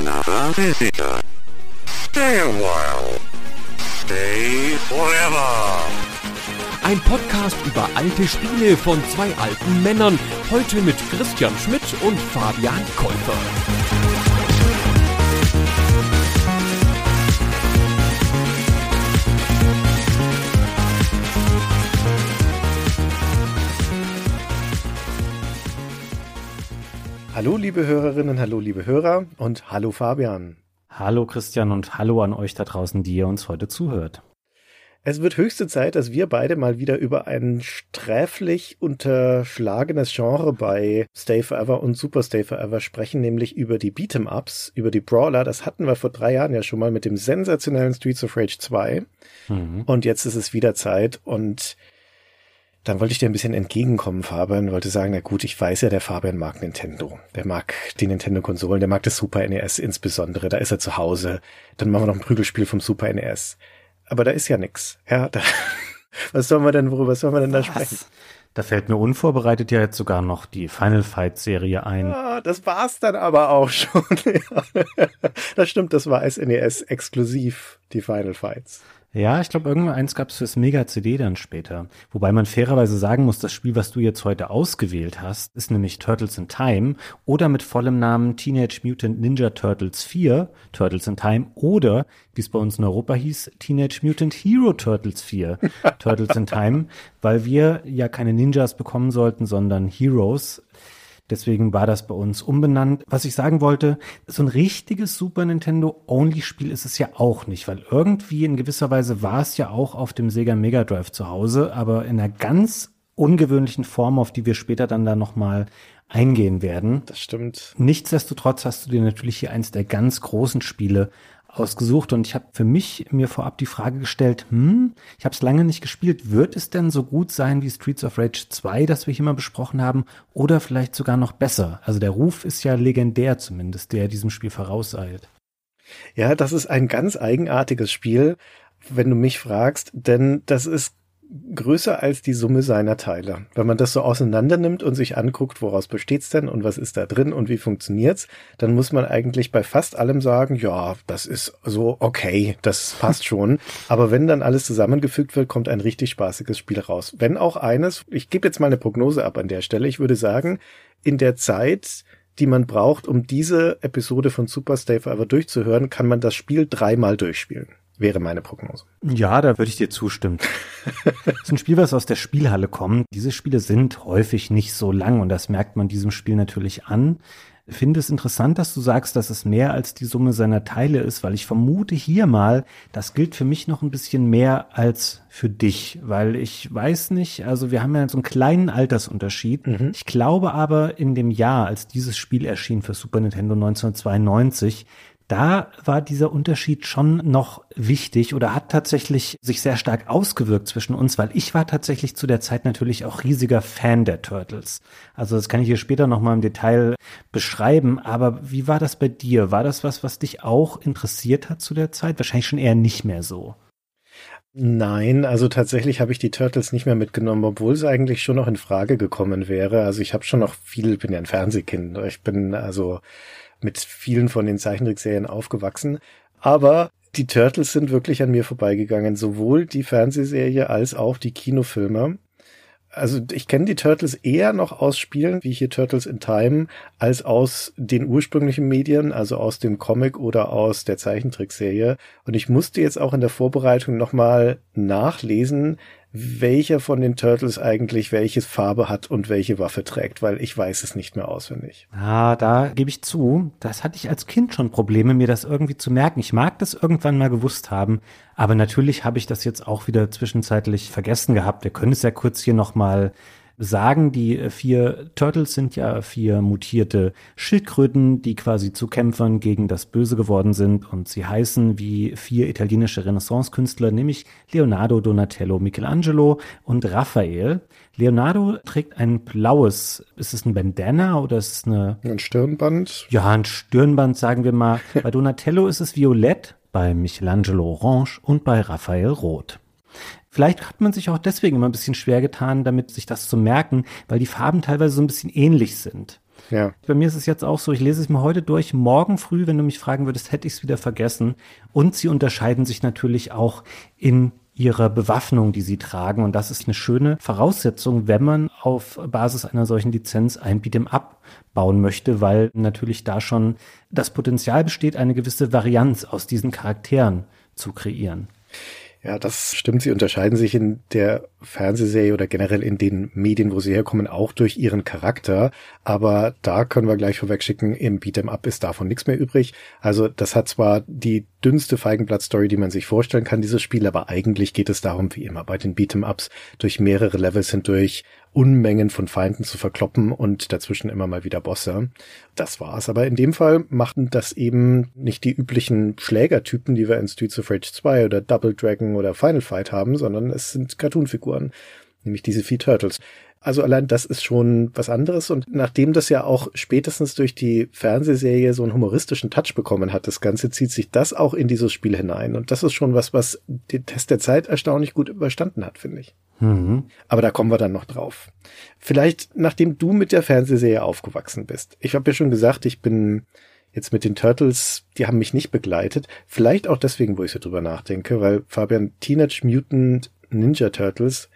another visitor. Stay a while. Stay forever. Ein Podcast über alte Spiele von zwei alten Männern. Heute mit Christian Schmidt und Fabian Käufer. Hallo liebe Hörerinnen, hallo liebe Hörer und hallo Fabian. Hallo Christian und hallo an euch da draußen, die ihr uns heute zuhört. Es wird höchste Zeit, dass wir beide mal wieder über ein sträflich unterschlagenes Genre bei Stay Forever und Super Stay Forever sprechen, nämlich über die Beat'em-Ups, über die Brawler. Das hatten wir vor drei Jahren ja schon mal mit dem sensationellen Streets of Rage 2. Mhm. Und jetzt ist es wieder Zeit und dann wollte ich dir ein bisschen entgegenkommen, Fabian, wollte sagen, na gut, ich weiß ja, der Fabian mag Nintendo. Der mag die Nintendo-Konsolen, der mag das Super NES insbesondere, da ist er zu Hause. Dann machen wir noch ein Prügelspiel vom Super NES. Aber da ist ja nix. Ja, da, was sollen wir denn, worüber sollen wir denn da sprechen? Da fällt mir unvorbereitet ja jetzt sogar noch die Final Fight Serie ein. Ah, das war's dann aber auch schon. das stimmt, das war SNES exklusiv, die Final Fights. Ja, ich glaube, irgendwann eins gab es fürs Mega-CD dann später. Wobei man fairerweise sagen muss, das Spiel, was du jetzt heute ausgewählt hast, ist nämlich Turtles in Time oder mit vollem Namen Teenage Mutant Ninja Turtles 4, Turtles in Time oder, wie es bei uns in Europa hieß, Teenage Mutant Hero Turtles 4, Turtles in Time, weil wir ja keine Ninjas bekommen sollten, sondern Heroes. Deswegen war das bei uns umbenannt. Was ich sagen wollte, so ein richtiges Super Nintendo Only Spiel ist es ja auch nicht, weil irgendwie in gewisser Weise war es ja auch auf dem Sega Mega Drive zu Hause, aber in einer ganz ungewöhnlichen Form, auf die wir später dann da nochmal eingehen werden. Das stimmt. Nichtsdestotrotz hast du dir natürlich hier eins der ganz großen Spiele ausgesucht und ich habe für mich mir vorab die Frage gestellt, hm, ich habe es lange nicht gespielt, wird es denn so gut sein wie Streets of Rage 2, das wir hier mal besprochen haben, oder vielleicht sogar noch besser? Also der Ruf ist ja legendär zumindest, der diesem Spiel vorauseilt. Ja, das ist ein ganz eigenartiges Spiel, wenn du mich fragst, denn das ist größer als die Summe seiner Teile. Wenn man das so auseinander nimmt und sich anguckt, woraus besteht's denn und was ist da drin und wie funktioniert's, dann muss man eigentlich bei fast allem sagen, ja, das ist so okay, das passt schon. Aber wenn dann alles zusammengefügt wird, kommt ein richtig spaßiges Spiel raus. Wenn auch eines, ich gebe jetzt mal eine Prognose ab an der Stelle, ich würde sagen, in der Zeit, die man braucht, um diese Episode von Super Stay Forever durchzuhören, kann man das Spiel dreimal durchspielen wäre meine Prognose. Ja, da würde ich dir zustimmen. das ist ein Spiel, was aus der Spielhalle kommt. Diese Spiele sind häufig nicht so lang und das merkt man diesem Spiel natürlich an. Ich finde es interessant, dass du sagst, dass es mehr als die Summe seiner Teile ist, weil ich vermute hier mal, das gilt für mich noch ein bisschen mehr als für dich, weil ich weiß nicht, also wir haben ja so einen kleinen Altersunterschied. Mhm. Ich glaube aber in dem Jahr, als dieses Spiel erschien für Super Nintendo 1992, da war dieser Unterschied schon noch wichtig oder hat tatsächlich sich sehr stark ausgewirkt zwischen uns, weil ich war tatsächlich zu der Zeit natürlich auch riesiger Fan der Turtles. Also das kann ich hier später nochmal im Detail beschreiben, aber wie war das bei dir? War das was, was dich auch interessiert hat zu der Zeit? Wahrscheinlich schon eher nicht mehr so. Nein, also tatsächlich habe ich die Turtles nicht mehr mitgenommen, obwohl es eigentlich schon noch in Frage gekommen wäre. Also ich habe schon noch viel, bin ja ein Fernsehkind. Ich bin also mit vielen von den Zeichentrickserien aufgewachsen. Aber die Turtles sind wirklich an mir vorbeigegangen, sowohl die Fernsehserie als auch die Kinofilme. Also ich kenne die Turtles eher noch aus Spielen, wie hier Turtles in Time, als aus den ursprünglichen Medien, also aus dem Comic oder aus der Zeichentrickserie. Und ich musste jetzt auch in der Vorbereitung nochmal nachlesen, welcher von den Turtles eigentlich welche Farbe hat und welche Waffe trägt, weil ich weiß es nicht mehr auswendig. Ah, da gebe ich zu, das hatte ich als Kind schon Probleme, mir das irgendwie zu merken. Ich mag das irgendwann mal gewusst haben, aber natürlich habe ich das jetzt auch wieder zwischenzeitlich vergessen gehabt. Wir können es ja kurz hier nochmal sagen, die äh, vier Turtles sind ja vier mutierte Schildkröten, die quasi zu Kämpfern gegen das Böse geworden sind und sie heißen wie vier italienische Renaissance-Künstler, nämlich Leonardo, Donatello, Michelangelo und Raphael. Leonardo trägt ein blaues, ist es ein Bandana oder ist es eine... Ein Stirnband? Ja, ein Stirnband, sagen wir mal. Bei Donatello ist es violett, bei Michelangelo orange und bei Raphael rot. Vielleicht hat man sich auch deswegen immer ein bisschen schwer getan, damit sich das zu merken, weil die Farben teilweise so ein bisschen ähnlich sind. Ja. Bei mir ist es jetzt auch so, ich lese es mir heute durch. Morgen früh, wenn du mich fragen würdest, hätte ich es wieder vergessen. Und sie unterscheiden sich natürlich auch in ihrer Bewaffnung, die sie tragen. Und das ist eine schöne Voraussetzung, wenn man auf Basis einer solchen Lizenz ein Beat'em Up bauen möchte, weil natürlich da schon das Potenzial besteht, eine gewisse Varianz aus diesen Charakteren zu kreieren. Ja, das stimmt. Sie unterscheiden sich in der Fernsehserie oder generell in den Medien, wo sie herkommen, auch durch ihren Charakter. Aber da können wir gleich vorwegschicken, im Beat'em Up ist davon nichts mehr übrig. Also das hat zwar die dünnste Feigenblatt-Story, die man sich vorstellen kann, dieses Spiel, aber eigentlich geht es darum, wie immer bei den Beat'em Ups, durch mehrere Levels hindurch Unmengen von Feinden zu verkloppen und dazwischen immer mal wieder Bosse. Das war's. Aber in dem Fall machten das eben nicht die üblichen Schlägertypen, die wir in Streets of Rage 2 oder Double Dragon oder Final Fight haben, sondern es sind Cartoonfiguren, nämlich diese Vieh Turtles. Also allein das ist schon was anderes. Und nachdem das ja auch spätestens durch die Fernsehserie so einen humoristischen Touch bekommen hat, das Ganze zieht sich das auch in dieses Spiel hinein. Und das ist schon was, was den Test der Zeit erstaunlich gut überstanden hat, finde ich. Mhm. Aber da kommen wir dann noch drauf. Vielleicht, nachdem du mit der Fernsehserie aufgewachsen bist. Ich habe ja schon gesagt, ich bin jetzt mit den Turtles, die haben mich nicht begleitet. Vielleicht auch deswegen, wo ich so drüber nachdenke, weil Fabian Teenage Mutant Ninja Turtles,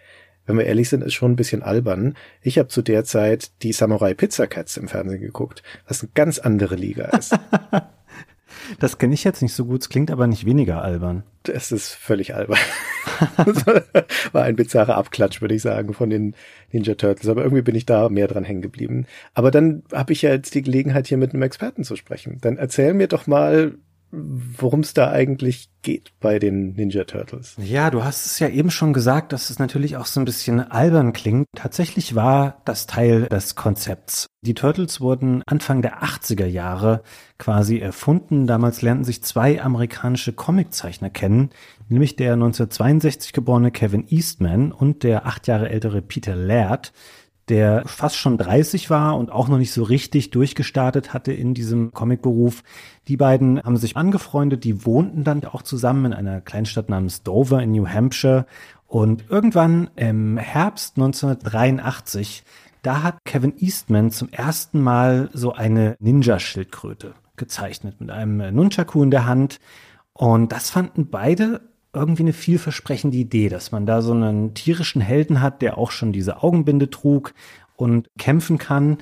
wenn wir ehrlich sind, ist schon ein bisschen albern. Ich habe zu der Zeit die Samurai Pizza Cats im Fernsehen geguckt, was eine ganz andere Liga ist. Das kenne ich jetzt nicht so gut, es klingt aber nicht weniger albern. Das ist völlig albern. war ein bizarrer Abklatsch, würde ich sagen, von den Ninja Turtles. Aber irgendwie bin ich da mehr dran hängen geblieben. Aber dann habe ich ja jetzt die Gelegenheit, hier mit einem Experten zu sprechen. Dann erzähl mir doch mal, worum es da eigentlich geht bei den Ninja Turtles. Ja, du hast es ja eben schon gesagt, dass es natürlich auch so ein bisschen albern klingt. Tatsächlich war das Teil des Konzepts. Die Turtles wurden Anfang der 80er Jahre quasi erfunden. Damals lernten sich zwei amerikanische Comiczeichner kennen, nämlich der 1962 geborene Kevin Eastman und der acht Jahre ältere Peter Laird der fast schon 30 war und auch noch nicht so richtig durchgestartet hatte in diesem Comicberuf. Die beiden haben sich angefreundet, die wohnten dann auch zusammen in einer Kleinstadt namens Dover in New Hampshire. Und irgendwann im Herbst 1983, da hat Kevin Eastman zum ersten Mal so eine Ninja-Schildkröte gezeichnet mit einem Nunchaku in der Hand. Und das fanden beide irgendwie eine vielversprechende Idee, dass man da so einen tierischen Helden hat, der auch schon diese Augenbinde trug und kämpfen kann.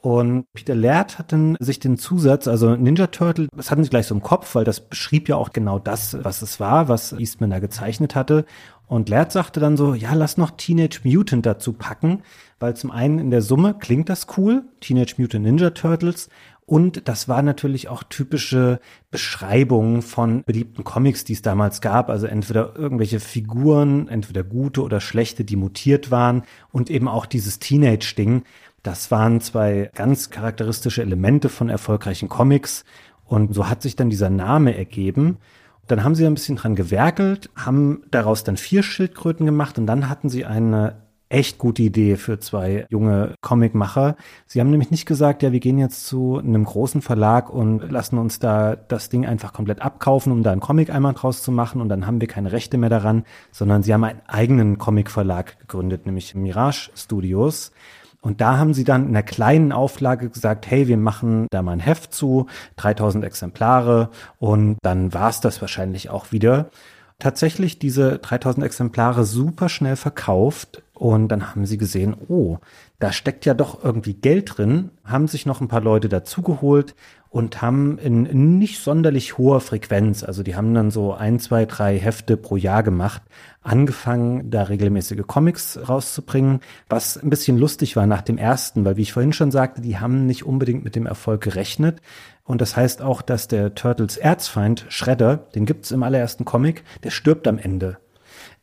Und Peter Laird hat dann sich den Zusatz, also Ninja Turtle, das hatten sie gleich so im Kopf, weil das beschrieb ja auch genau das, was es war, was Eastman da gezeichnet hatte. Und Laird sagte dann so, ja, lass noch Teenage Mutant dazu packen, weil zum einen in der Summe klingt das cool, Teenage Mutant Ninja Turtles, und das war natürlich auch typische Beschreibungen von beliebten Comics, die es damals gab. Also entweder irgendwelche Figuren, entweder gute oder schlechte, die mutiert waren und eben auch dieses Teenage-Ding. Das waren zwei ganz charakteristische Elemente von erfolgreichen Comics. Und so hat sich dann dieser Name ergeben. Dann haben sie ein bisschen dran gewerkelt, haben daraus dann vier Schildkröten gemacht und dann hatten sie eine echt gute Idee für zwei junge Comicmacher. Sie haben nämlich nicht gesagt, ja, wir gehen jetzt zu einem großen Verlag und lassen uns da das Ding einfach komplett abkaufen, um da einen Comic einmal draus zu machen und dann haben wir keine Rechte mehr daran, sondern sie haben einen eigenen Comicverlag gegründet, nämlich Mirage Studios. Und da haben sie dann in einer kleinen Auflage gesagt, hey, wir machen da mal ein Heft zu, 3000 Exemplare und dann war es das wahrscheinlich auch wieder tatsächlich diese 3000 Exemplare super schnell verkauft und dann haben sie gesehen, oh, da steckt ja doch irgendwie Geld drin, haben sich noch ein paar Leute dazugeholt und haben in nicht sonderlich hoher Frequenz, also die haben dann so ein, zwei, drei Hefte pro Jahr gemacht, angefangen, da regelmäßige Comics rauszubringen, was ein bisschen lustig war nach dem ersten, weil wie ich vorhin schon sagte, die haben nicht unbedingt mit dem Erfolg gerechnet. Und das heißt auch, dass der Turtles Erzfeind, Shredder, den gibt's im allerersten Comic, der stirbt am Ende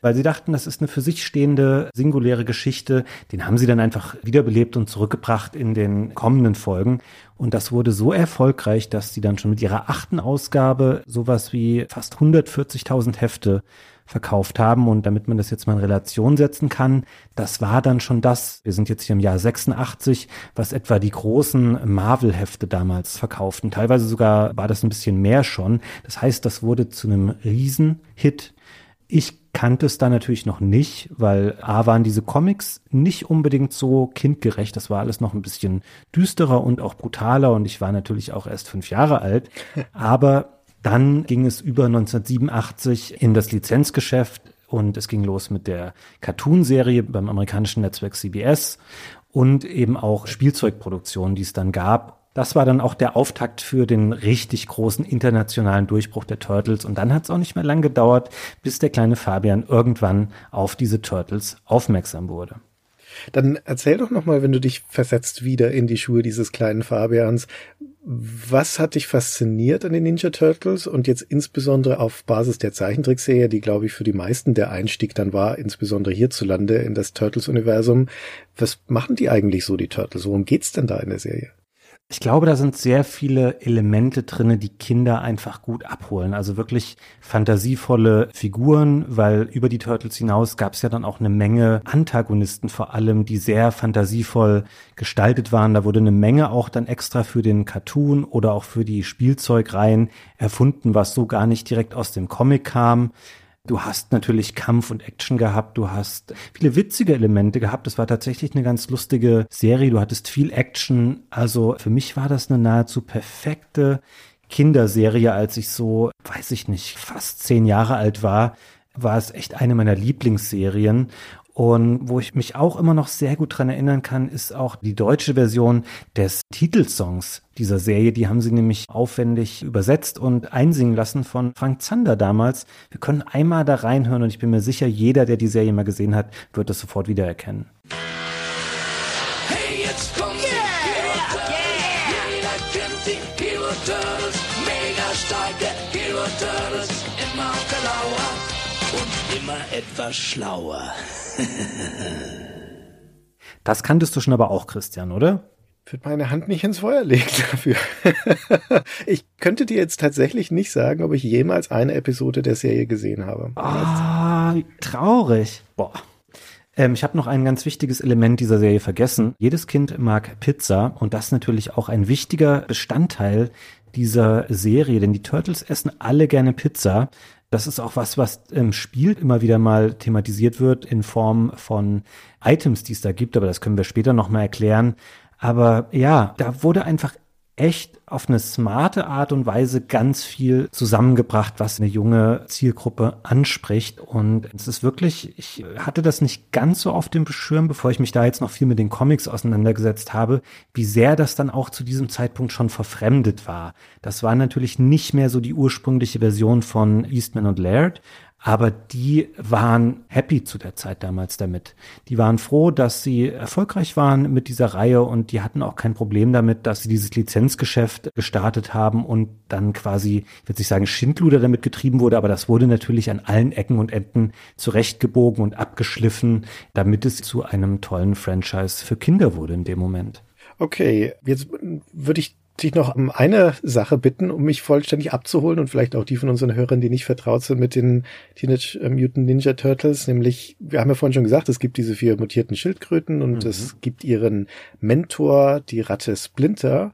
weil sie dachten, das ist eine für sich stehende, singuläre Geschichte. Den haben sie dann einfach wiederbelebt und zurückgebracht in den kommenden Folgen. Und das wurde so erfolgreich, dass sie dann schon mit ihrer achten Ausgabe sowas wie fast 140.000 Hefte verkauft haben. Und damit man das jetzt mal in Relation setzen kann, das war dann schon das, wir sind jetzt hier im Jahr 86, was etwa die großen Marvel-Hefte damals verkauften. Teilweise sogar war das ein bisschen mehr schon. Das heißt, das wurde zu einem Riesenhit. Ich kannte es da natürlich noch nicht, weil A waren diese Comics nicht unbedingt so kindgerecht. Das war alles noch ein bisschen düsterer und auch brutaler und ich war natürlich auch erst fünf Jahre alt. Aber dann ging es über 1987 in das Lizenzgeschäft und es ging los mit der Cartoon-Serie beim amerikanischen Netzwerk CBS und eben auch Spielzeugproduktionen, die es dann gab das war dann auch der Auftakt für den richtig großen internationalen Durchbruch der Turtles. Und dann hat es auch nicht mehr lang gedauert, bis der kleine Fabian irgendwann auf diese Turtles aufmerksam wurde. Dann erzähl doch nochmal, wenn du dich versetzt wieder in die Schuhe dieses kleinen Fabians. Was hat dich fasziniert an den Ninja Turtles und jetzt insbesondere auf Basis der Zeichentrickserie, die glaube ich für die meisten der Einstieg dann war, insbesondere hierzulande in das Turtles-Universum. Was machen die eigentlich so, die Turtles? Worum geht's denn da in der Serie? Ich glaube, da sind sehr viele Elemente drinne, die Kinder einfach gut abholen. Also wirklich fantasievolle Figuren, weil über die Turtles hinaus gab es ja dann auch eine Menge Antagonisten vor allem, die sehr fantasievoll gestaltet waren. Da wurde eine Menge auch dann extra für den Cartoon oder auch für die Spielzeugreihen erfunden, was so gar nicht direkt aus dem Comic kam. Du hast natürlich Kampf und Action gehabt, du hast viele witzige Elemente gehabt. Es war tatsächlich eine ganz lustige Serie. Du hattest viel Action. Also für mich war das eine nahezu perfekte Kinderserie, als ich so, weiß ich nicht, fast zehn Jahre alt war, war es echt eine meiner Lieblingsserien. Und wo ich mich auch immer noch sehr gut dran erinnern kann, ist auch die deutsche Version des Titelsongs dieser Serie. Die haben sie nämlich aufwendig übersetzt und einsingen lassen von Frank Zander damals. Wir können einmal da reinhören und ich bin mir sicher, jeder, der die Serie mal gesehen hat, wird das sofort wiedererkennen. Hey, jetzt kommt yeah. Jeder kennt die Hero Turtles, mega starke Hero Turtles, immer genauer und immer etwas schlauer. das kanntest du schon aber auch, Christian, oder? würde meine Hand nicht ins Feuer legen dafür. ich könnte dir jetzt tatsächlich nicht sagen, ob ich jemals eine Episode der Serie gesehen habe. Ah, traurig. Boah. Ähm, ich habe noch ein ganz wichtiges Element dieser Serie vergessen. Jedes Kind mag Pizza und das ist natürlich auch ein wichtiger Bestandteil dieser Serie, denn die Turtles essen alle gerne Pizza. Das ist auch was, was im Spiel immer wieder mal thematisiert wird in Form von Items, die es da gibt, aber das können wir später nochmal erklären. Aber ja, da wurde einfach echt auf eine smarte Art und Weise ganz viel zusammengebracht, was eine junge Zielgruppe anspricht. Und es ist wirklich, ich hatte das nicht ganz so auf dem Schirm, bevor ich mich da jetzt noch viel mit den Comics auseinandergesetzt habe, wie sehr das dann auch zu diesem Zeitpunkt schon verfremdet war. Das war natürlich nicht mehr so die ursprüngliche Version von Eastman und Laird, aber die waren happy zu der Zeit damals damit. Die waren froh, dass sie erfolgreich waren mit dieser Reihe und die hatten auch kein Problem damit, dass sie dieses Lizenzgeschäft gestartet haben und dann quasi, ich würde nicht sagen, Schindluder damit getrieben wurde, aber das wurde natürlich an allen Ecken und Enden zurechtgebogen und abgeschliffen, damit es zu einem tollen Franchise für Kinder wurde in dem Moment. Okay, jetzt würde ich dich noch um eine Sache bitten, um mich vollständig abzuholen und vielleicht auch die von unseren Hörern, die nicht vertraut sind mit den Teenage Mutant Ninja Turtles, nämlich, wir haben ja vorhin schon gesagt, es gibt diese vier mutierten Schildkröten und mhm. es gibt ihren Mentor, die Ratte Splinter.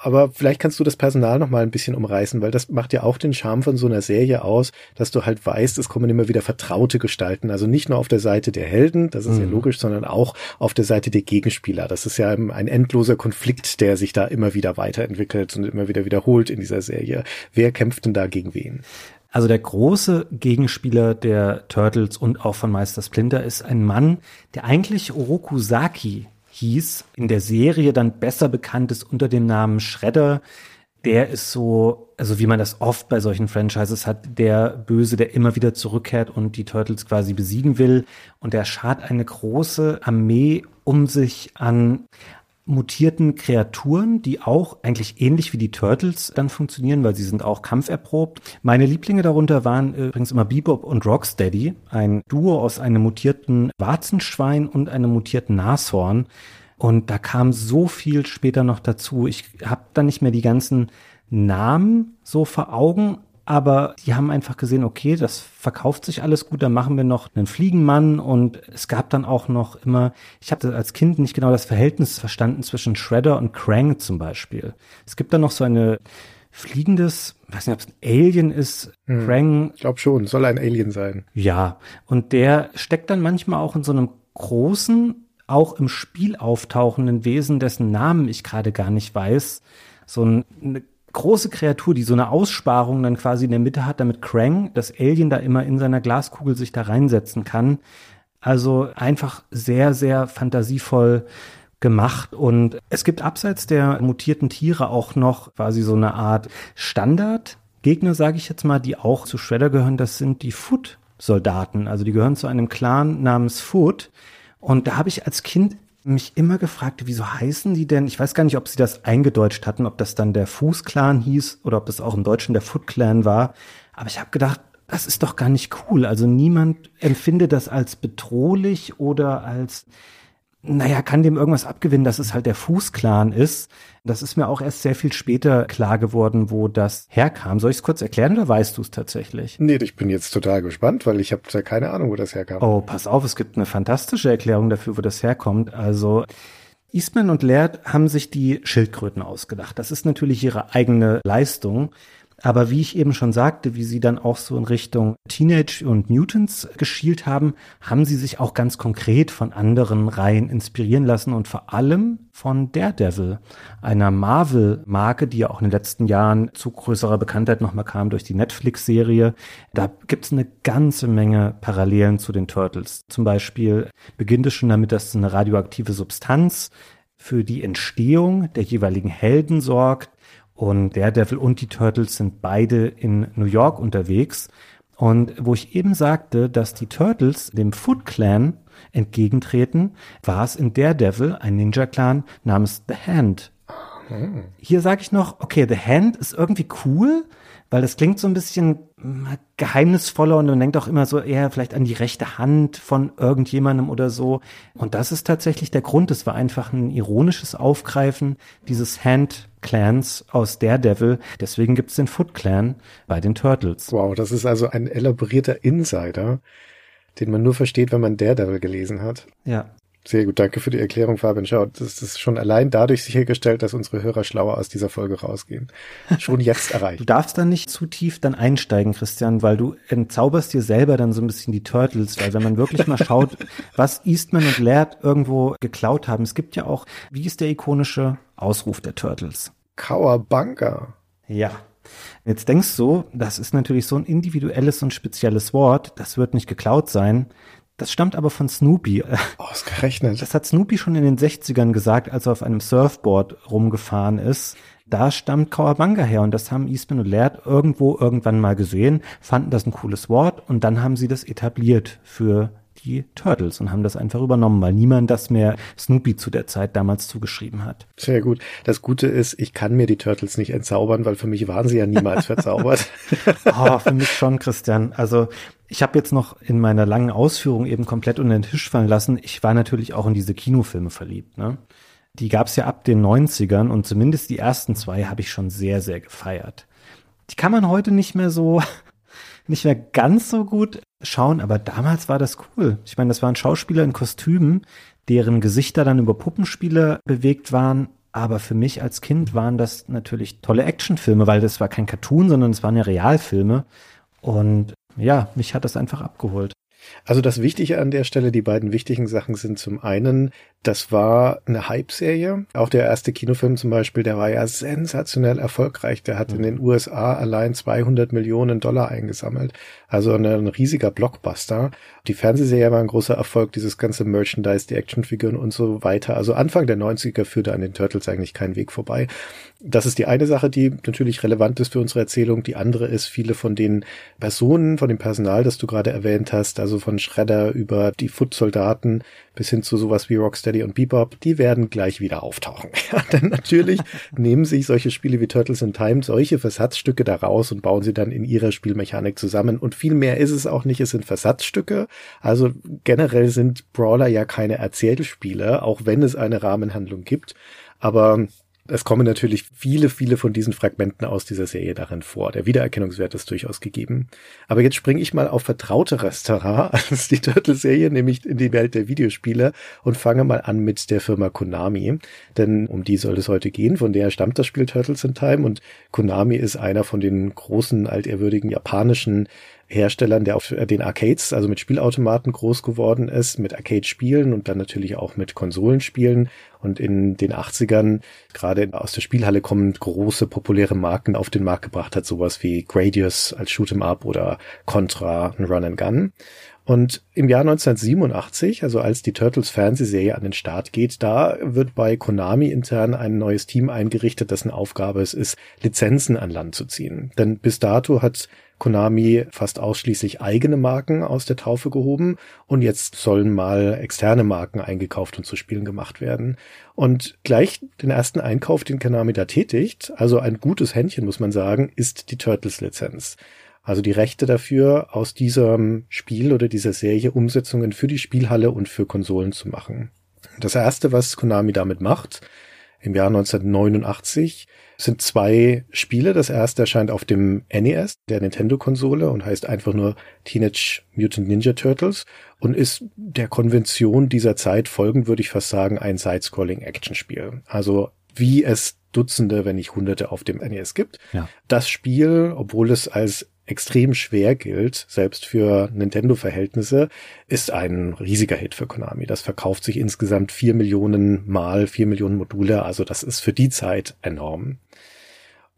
Aber vielleicht kannst du das Personal noch mal ein bisschen umreißen, weil das macht ja auch den Charme von so einer Serie aus, dass du halt weißt, es kommen immer wieder vertraute Gestalten. Also nicht nur auf der Seite der Helden, das ist mhm. ja logisch, sondern auch auf der Seite der Gegenspieler. Das ist ja ein endloser Konflikt, der sich da immer wieder weiterentwickelt und immer wieder wiederholt in dieser Serie. Wer kämpft denn da gegen wen? Also der große Gegenspieler der Turtles und auch von Meister Splinter ist ein Mann, der eigentlich Oroku Saki hieß, in der Serie dann besser bekannt ist unter dem Namen Shredder. Der ist so, also wie man das oft bei solchen Franchises hat, der Böse, der immer wieder zurückkehrt und die Turtles quasi besiegen will. Und der schart eine große Armee um sich an mutierten Kreaturen, die auch eigentlich ähnlich wie die Turtles dann funktionieren, weil sie sind auch kampferprobt. Meine Lieblinge darunter waren übrigens immer Bebop und Rocksteady, ein Duo aus einem mutierten Warzenschwein und einem mutierten Nashorn. Und da kam so viel später noch dazu. Ich habe dann nicht mehr die ganzen Namen so vor Augen, aber die haben einfach gesehen, okay, das verkauft sich alles gut, dann machen wir noch einen Fliegenmann und es gab dann auch noch immer, ich habe als Kind nicht genau das Verhältnis verstanden zwischen Shredder und Krang zum Beispiel. Es gibt dann noch so eine fliegendes, weiß nicht, ob es ein Alien ist, Hm. Krang, Ich glaube schon, soll ein Alien sein. ja. Und der steckt dann manchmal auch in so einem großen, auch im Spiel auftauchenden Wesen, dessen Namen ich gerade gar nicht weiß. So ein, eine große Kreatur, die so eine Aussparung dann quasi in der Mitte hat, damit Krang, das Alien, da immer in seiner Glaskugel sich da reinsetzen kann. Also einfach sehr, sehr fantasievoll gemacht. Und es gibt abseits der mutierten Tiere auch noch quasi so eine Art Standardgegner, sage ich jetzt mal, die auch zu Shredder gehören. Das sind die Foot-Soldaten. Also die gehören zu einem Clan namens Foot. Und da habe ich als Kind mich immer gefragt, wieso heißen die denn? Ich weiß gar nicht, ob sie das eingedeutscht hatten, ob das dann der Fuß-Clan hieß oder ob das auch im Deutschen der Foot-Clan war. Aber ich habe gedacht, das ist doch gar nicht cool. Also niemand empfindet das als bedrohlich oder als, naja, kann dem irgendwas abgewinnen, dass es halt der Fuß-Clan ist. Das ist mir auch erst sehr viel später klar geworden, wo das herkam. Soll ich es kurz erklären oder weißt du es tatsächlich? Nee, ich bin jetzt total gespannt, weil ich habe da keine Ahnung, wo das herkam. Oh, pass auf, es gibt eine fantastische Erklärung dafür, wo das herkommt. Also Eastman und Laird haben sich die Schildkröten ausgedacht. Das ist natürlich ihre eigene Leistung. Aber wie ich eben schon sagte, wie sie dann auch so in Richtung Teenage und Mutants geschielt haben, haben sie sich auch ganz konkret von anderen Reihen inspirieren lassen und vor allem von Daredevil, einer Marvel-Marke, die ja auch in den letzten Jahren zu größerer Bekanntheit nochmal kam durch die Netflix-Serie. Da gibt's eine ganze Menge Parallelen zu den Turtles. Zum Beispiel beginnt es schon damit, dass eine radioaktive Substanz für die Entstehung der jeweiligen Helden sorgt. Und Daredevil und die Turtles sind beide in New York unterwegs. Und wo ich eben sagte, dass die Turtles dem Foot Clan entgegentreten, war es in Daredevil ein Ninja-Clan namens The Hand. Hier sage ich noch, okay, The Hand ist irgendwie cool, weil das klingt so ein bisschen mm, geheimnisvoller und man denkt auch immer so eher vielleicht an die rechte Hand von irgendjemandem oder so. Und das ist tatsächlich der Grund. Es war einfach ein ironisches Aufgreifen dieses Hand-Clans aus Daredevil. Deswegen gibt's den Foot Clan bei den Turtles. Wow, das ist also ein elaborierter Insider, den man nur versteht, wenn man Daredevil gelesen hat. Ja. Sehr gut, danke für die Erklärung, Fabian. Schau, das ist schon allein dadurch sichergestellt, dass unsere Hörer schlauer aus dieser Folge rausgehen. Schon jetzt Du erreicht. darfst dann nicht zu tief dann einsteigen, Christian, weil du entzauberst dir selber dann so ein bisschen die Turtles, weil wenn man wirklich mal schaut, was Eastman und Laird irgendwo geklaut haben, es gibt ja auch, wie ist der ikonische Ausruf der Turtles? Kawabanga. Ja. Jetzt denkst du, das ist natürlich so ein individuelles und spezielles Wort, das wird nicht geklaut sein. Das stammt aber von Snoopy. Ausgerechnet. Das hat Snoopy schon in den 60ern gesagt, als er auf einem Surfboard rumgefahren ist. Da stammt Kawabanga her und das haben Eastman und Laird irgendwo irgendwann mal gesehen, fanden das ein cooles Wort und dann haben sie das etabliert für die Turtles und haben das einfach übernommen, weil niemand das mehr Snoopy zu der Zeit damals zugeschrieben hat. Sehr gut. Das Gute ist, ich kann mir die Turtles nicht entzaubern, weil für mich waren sie ja niemals verzaubert. Oh, für mich schon, Christian. Also ich habe jetzt noch in meiner langen Ausführung eben komplett unter den Tisch fallen lassen. Ich war natürlich auch in diese Kinofilme verliebt. Ne? Die gab es ja ab den 90ern und zumindest die ersten zwei habe ich schon sehr, sehr gefeiert. Die kann man heute nicht mehr so, nicht mehr ganz so gut schauen, aber damals war das cool. Ich meine, das waren Schauspieler in Kostümen, deren Gesichter dann über Puppenspiele bewegt waren. Aber für mich als Kind waren das natürlich tolle Actionfilme, weil das war kein Cartoon, sondern es waren ja Realfilme. Und ja, mich hat das einfach abgeholt. Also das Wichtige an der Stelle, die beiden wichtigen Sachen sind zum einen, das war eine Hype-Serie. Auch der erste Kinofilm zum Beispiel, der war ja sensationell erfolgreich. Der hat in den USA allein 200 Millionen Dollar eingesammelt. Also ein, ein riesiger Blockbuster. Die Fernsehserie war ein großer Erfolg, dieses ganze Merchandise, die Actionfiguren und so weiter. Also Anfang der 90er führte an den Turtles eigentlich kein Weg vorbei. Das ist die eine Sache, die natürlich relevant ist für unsere Erzählung. Die andere ist, viele von den Personen, von dem Personal, das du gerade erwähnt hast, also von Shredder über die Foot-Soldaten bis hin zu sowas wie Rocksteady und Bebop, die werden gleich wieder auftauchen. Ja, denn natürlich nehmen sich solche Spiele wie Turtles in Time solche Versatzstücke da raus und bauen sie dann in ihrer Spielmechanik zusammen. Und viel mehr ist es auch nicht, es sind Versatzstücke. Also generell sind Brawler ja keine Erzählspiele, auch wenn es eine Rahmenhandlung gibt. Aber Es kommen natürlich viele, viele von diesen Fragmenten aus dieser Serie darin vor. Der Wiedererkennungswert ist durchaus gegeben. Aber jetzt springe ich mal auf vertraute Restaurant als die Turtle-Serie, nämlich in die Welt der Videospiele und fange mal an mit der Firma Konami. Denn um die soll es heute gehen. Von der stammt das Spiel Turtles in Time und Konami ist einer von den großen, altehrwürdigen japanischen Herstellern, der auf den Arcades, also mit Spielautomaten groß geworden ist, mit Arcade-Spielen und dann natürlich auch mit Konsolenspielen. Und in den 80ern, gerade aus der Spielhalle kommend, große populäre Marken auf den Markt gebracht hat, sowas wie Gradius als Shoot'em Up oder Contra, ein Run and Gun. Und im Jahr 1987, also als die Turtles Fernsehserie an den Start geht, da wird bei Konami intern ein neues Team eingerichtet, dessen Aufgabe es ist, Lizenzen an Land zu ziehen. Denn bis dato hat Konami fast ausschließlich eigene Marken aus der Taufe gehoben und jetzt sollen mal externe Marken eingekauft und zu Spielen gemacht werden. Und gleich den ersten Einkauf, den Konami da tätigt, also ein gutes Händchen muss man sagen, ist die Turtles Lizenz. Also die Rechte dafür, aus diesem Spiel oder dieser Serie Umsetzungen für die Spielhalle und für Konsolen zu machen. Das erste, was Konami damit macht, im Jahr 1989, sind zwei Spiele. Das erste erscheint auf dem NES, der Nintendo-Konsole, und heißt einfach nur Teenage Mutant Ninja Turtles und ist der Konvention dieser Zeit folgend, würde ich fast sagen, ein Side-Scrolling-Action-Spiel. Also wie es Dutzende, wenn nicht Hunderte auf dem NES gibt. Ja. Das Spiel, obwohl es als extrem schwer gilt, selbst für Nintendo-Verhältnisse, ist ein riesiger Hit für Konami. Das verkauft sich insgesamt vier Millionen Mal, vier Millionen Module, also das ist für die Zeit enorm.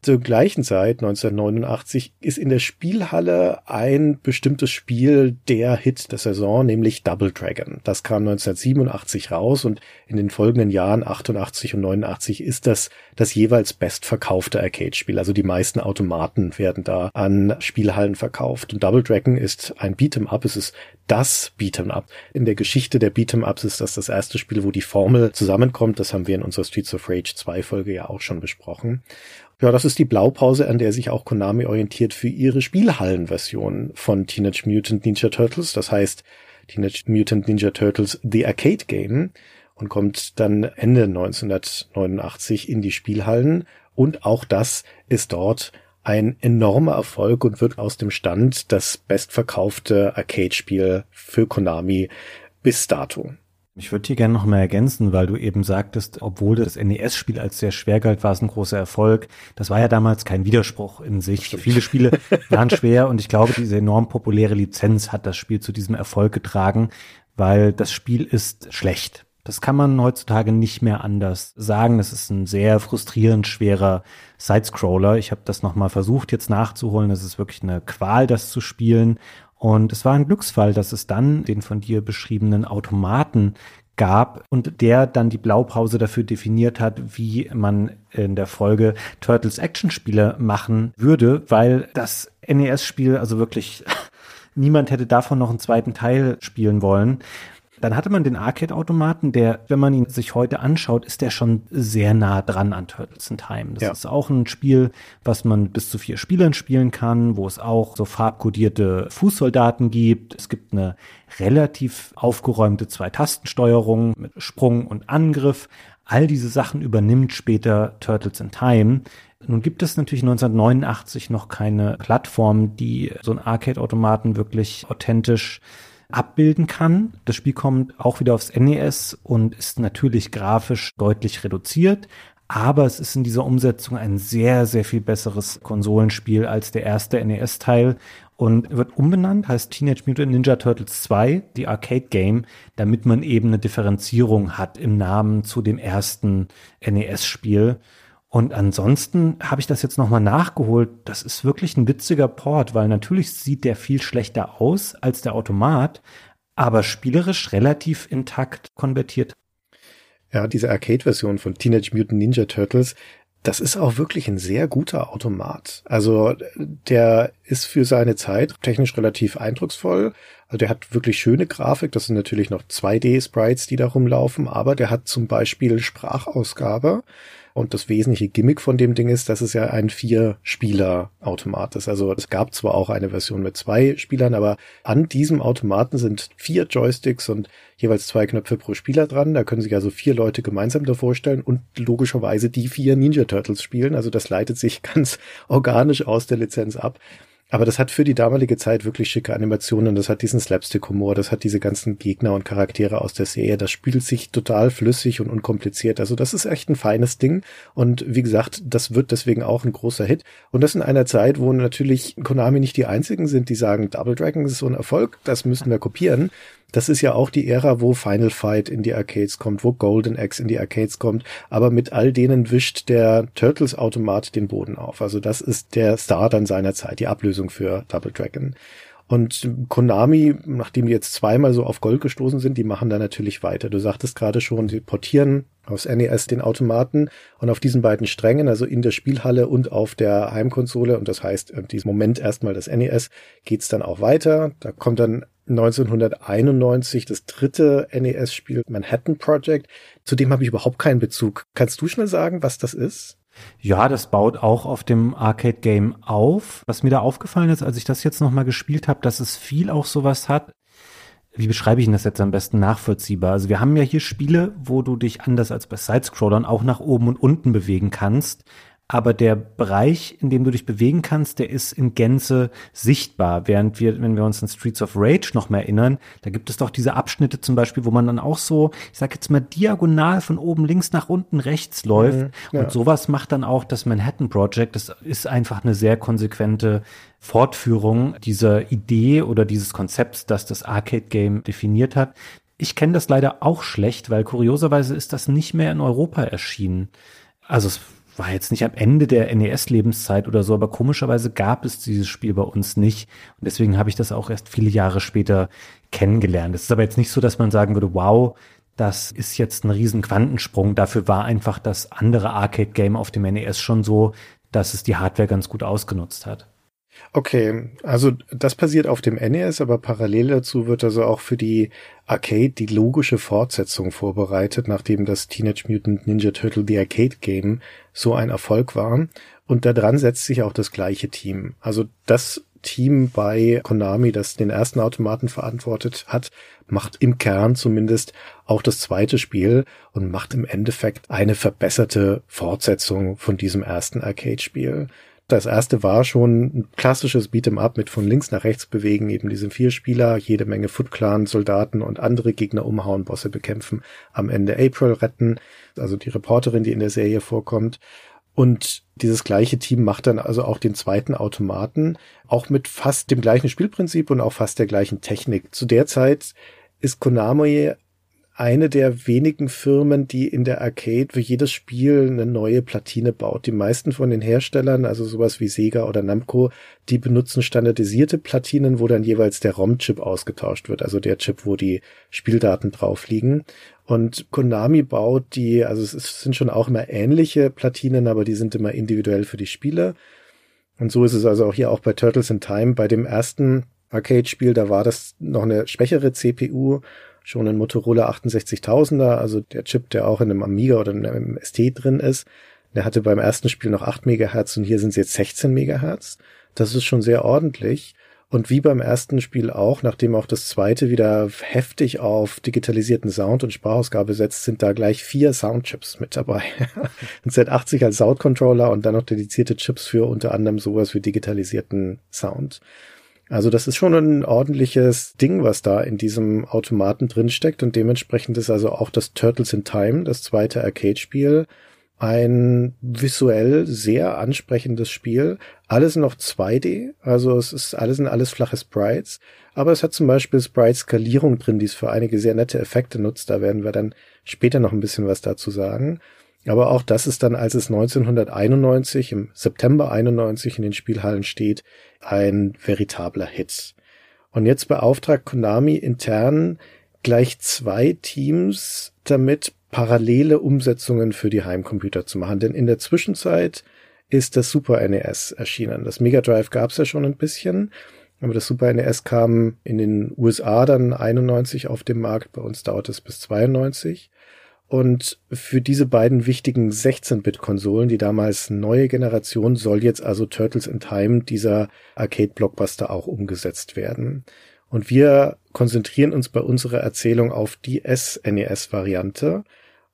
Zur gleichen Zeit, 1989, ist in der Spielhalle ein bestimmtes Spiel der Hit der Saison, nämlich Double Dragon. Das kam 1987 raus und in den folgenden Jahren, 88 und 89, ist das das jeweils bestverkaufte Arcade-Spiel. Also die meisten Automaten werden da an Spielhallen verkauft. Und Double Dragon ist ein Beat'em Up. Es ist das Beat'em Up. In der Geschichte der Beat'em Ups ist das das erste Spiel, wo die Formel zusammenkommt. Das haben wir in unserer Streets of Rage 2 Folge ja auch schon besprochen. Ja, das ist die Blaupause, an der sich auch Konami orientiert für ihre Spielhallenversion von Teenage Mutant Ninja Turtles. Das heißt Teenage Mutant Ninja Turtles The Arcade Game und kommt dann Ende 1989 in die Spielhallen. Und auch das ist dort ein enormer Erfolg und wird aus dem Stand das bestverkaufte Arcade-Spiel für Konami bis dato. Ich würde hier gerne noch mal ergänzen, weil du eben sagtest, obwohl das NES-Spiel als sehr schwer galt, war es ein großer Erfolg. Das war ja damals kein Widerspruch in sich. Stimmt. Viele Spiele waren schwer und ich glaube, diese enorm populäre Lizenz hat das Spiel zu diesem Erfolg getragen, weil das Spiel ist schlecht. Das kann man heutzutage nicht mehr anders sagen. Das ist ein sehr frustrierend schwerer Sidescroller. Ich habe das noch mal versucht jetzt nachzuholen. Das ist wirklich eine Qual, das zu spielen. Und es war ein Glücksfall, dass es dann den von dir beschriebenen Automaten gab und der dann die Blaupause dafür definiert hat, wie man in der Folge Turtles Action-Spiele machen würde, weil das NES-Spiel, also wirklich niemand hätte davon noch einen zweiten Teil spielen wollen. Dann hatte man den Arcade-Automaten, der, wenn man ihn sich heute anschaut, ist der schon sehr nah dran an Turtles in Time. Das ja. ist auch ein Spiel, was man bis zu vier Spielern spielen kann, wo es auch so farbkodierte Fußsoldaten gibt. Es gibt eine relativ aufgeräumte Zwei-Tastensteuerung mit Sprung und Angriff. All diese Sachen übernimmt später Turtles in Time. Nun gibt es natürlich 1989 noch keine Plattform, die so einen Arcade-Automaten wirklich authentisch abbilden kann. Das Spiel kommt auch wieder aufs NES und ist natürlich grafisch deutlich reduziert, aber es ist in dieser Umsetzung ein sehr, sehr viel besseres Konsolenspiel als der erste NES-Teil und wird umbenannt, heißt Teenage Mutant Ninja Turtles 2, die Arcade Game, damit man eben eine Differenzierung hat im Namen zu dem ersten NES-Spiel. Und ansonsten habe ich das jetzt nochmal nachgeholt. Das ist wirklich ein witziger Port, weil natürlich sieht der viel schlechter aus als der Automat, aber spielerisch relativ intakt konvertiert. Ja, diese Arcade-Version von Teenage Mutant Ninja Turtles, das ist auch wirklich ein sehr guter Automat. Also der ist für seine Zeit technisch relativ eindrucksvoll. Also der hat wirklich schöne Grafik. Das sind natürlich noch 2D-Sprites, die da rumlaufen, aber der hat zum Beispiel Sprachausgabe Und das wesentliche Gimmick von dem Ding ist, dass es ja ein Vier-Spieler-Automat ist. Also es gab zwar auch eine Version mit zwei Spielern, aber an diesem Automaten sind vier Joysticks und jeweils zwei Knöpfe pro Spieler dran. Da können sich also vier Leute gemeinsam davor stellen und logischerweise die vier Ninja Turtles spielen. Also das leitet sich ganz organisch aus der Lizenz ab. Aber das hat für die damalige Zeit wirklich schicke Animationen. Das hat diesen Slapstick-Humor, das hat diese ganzen Gegner und Charaktere aus der Serie. Das spielt sich total flüssig und unkompliziert. Also das ist echt ein feines Ding. Und wie gesagt, das wird deswegen auch ein großer Hit. Und das in einer Zeit, wo natürlich Konami nicht die einzigen sind, die sagen, Double Dragon ist so ein Erfolg, das müssen wir kopieren. Das ist ja auch die Ära, wo Final Fight in die Arcades kommt, wo Golden Axe in die Arcades kommt, aber mit all denen wischt der Turtles-Automat den Boden auf. Also das ist der Star dann seiner Zeit, die Ablösung für Double Dragon. Und Konami, nachdem die jetzt zweimal so auf Gold gestoßen sind, die machen da natürlich weiter. Du sagtest gerade schon, sie portieren aufs NES den Automaten und auf diesen beiden Strängen, also in der Spielhalle und auf der Heimkonsole, und das heißt, in diesem Moment erstmal das NES, geht's dann auch weiter. Da kommt dann 1991 das dritte NES-Spiel Manhattan Project. Zu dem habe ich überhaupt keinen Bezug. Kannst du schnell sagen, was das ist? Ja, das baut auch auf dem Arcade Game auf. Was mir da aufgefallen ist, als ich das jetzt nochmal gespielt habe, dass es viel auch sowas hat. Wie beschreibe ich denn das jetzt am besten nachvollziehbar? Also wir haben ja hier Spiele, wo du dich anders als bei Sidescrollern auch nach oben und unten bewegen kannst aber der Bereich, in dem du dich bewegen kannst, der ist in Gänze sichtbar. Während wir, wenn wir uns an Streets of Rage noch mehr erinnern, da gibt es doch diese Abschnitte zum Beispiel, wo man dann auch so, ich sag jetzt mal, diagonal von oben links nach unten rechts läuft. Mhm, ja. Und sowas macht dann auch das Manhattan Project. Das ist einfach eine sehr konsequente Fortführung dieser Idee oder dieses Konzepts, das das Arcade Game definiert hat. Ich kenne das leider auch schlecht, weil kurioserweise ist das nicht mehr in Europa erschienen. Also es war jetzt nicht am Ende der NES-Lebenszeit oder so, aber komischerweise gab es dieses Spiel bei uns nicht. Und deswegen habe ich das auch erst viele Jahre später kennengelernt. Es ist aber jetzt nicht so, dass man sagen würde, wow, das ist jetzt ein riesen Quantensprung. Dafür war einfach das andere Arcade-Game auf dem NES schon so, dass es die Hardware ganz gut ausgenutzt hat. Okay, also das passiert auf dem NES, aber parallel dazu wird also auch für die Arcade die logische Fortsetzung vorbereitet, nachdem das Teenage Mutant Ninja Turtle The Arcade Game so ein Erfolg war. Und daran setzt sich auch das gleiche Team. Also das Team bei Konami, das den ersten Automaten verantwortet hat, macht im Kern zumindest auch das zweite Spiel und macht im Endeffekt eine verbesserte Fortsetzung von diesem ersten Arcade-Spiel. Das erste war schon ein klassisches Beat'em Up mit von links nach rechts bewegen, eben diese vier Spieler, jede Menge Foot Clan Soldaten und andere Gegner umhauen, Bosse bekämpfen, am Ende April retten, also die Reporterin, die in der Serie vorkommt. Und dieses gleiche Team macht dann also auch den zweiten Automaten, auch mit fast dem gleichen Spielprinzip und auch fast der gleichen Technik. Zu der Zeit ist Konami eine der wenigen Firmen, die in der Arcade für jedes Spiel eine neue Platine baut. Die meisten von den Herstellern, also sowas wie Sega oder Namco, die benutzen standardisierte Platinen, wo dann jeweils der ROM-Chip ausgetauscht wird, also der Chip, wo die Spieldaten drauf liegen. Und Konami baut die, also es sind schon auch immer ähnliche Platinen, aber die sind immer individuell für die Spiele. Und so ist es also auch hier auch bei Turtles in Time. Bei dem ersten Arcade-Spiel, da war das noch eine schwächere CPU schon ein Motorola 68000er, also der Chip, der auch in einem Amiga oder in einem ST drin ist. Der hatte beim ersten Spiel noch 8 Megahertz und hier sind es jetzt 16 Megahertz. Das ist schon sehr ordentlich. Und wie beim ersten Spiel auch, nachdem auch das zweite wieder heftig auf digitalisierten Sound und Sprachausgabe setzt, sind da gleich vier Soundchips mit dabei. ein Z80 als Soundcontroller und dann noch dedizierte Chips für unter anderem sowas wie digitalisierten Sound. Also das ist schon ein ordentliches Ding, was da in diesem Automaten drin steckt und dementsprechend ist also auch das Turtles in Time, das zweite Arcade-Spiel, ein visuell sehr ansprechendes Spiel. Alles noch 2D, also es ist alles in alles flache Sprites, aber es hat zum Beispiel Sprite-Skalierung drin, die es für einige sehr nette Effekte nutzt. Da werden wir dann später noch ein bisschen was dazu sagen. Aber auch das ist dann, als es 1991, im September 91 in den Spielhallen steht, ein veritabler Hit. Und jetzt beauftragt Konami intern gleich zwei Teams damit, parallele Umsetzungen für die Heimcomputer zu machen. Denn in der Zwischenzeit ist das Super NES erschienen. Das Mega Drive gab es ja schon ein bisschen, aber das Super NES kam in den USA dann 91 auf den Markt. Bei uns dauert es bis 92. Und für diese beiden wichtigen 16-Bit-Konsolen, die damals neue Generation, soll jetzt also Turtles in Time, dieser Arcade-Blockbuster, auch umgesetzt werden. Und wir konzentrieren uns bei unserer Erzählung auf die SNES-Variante.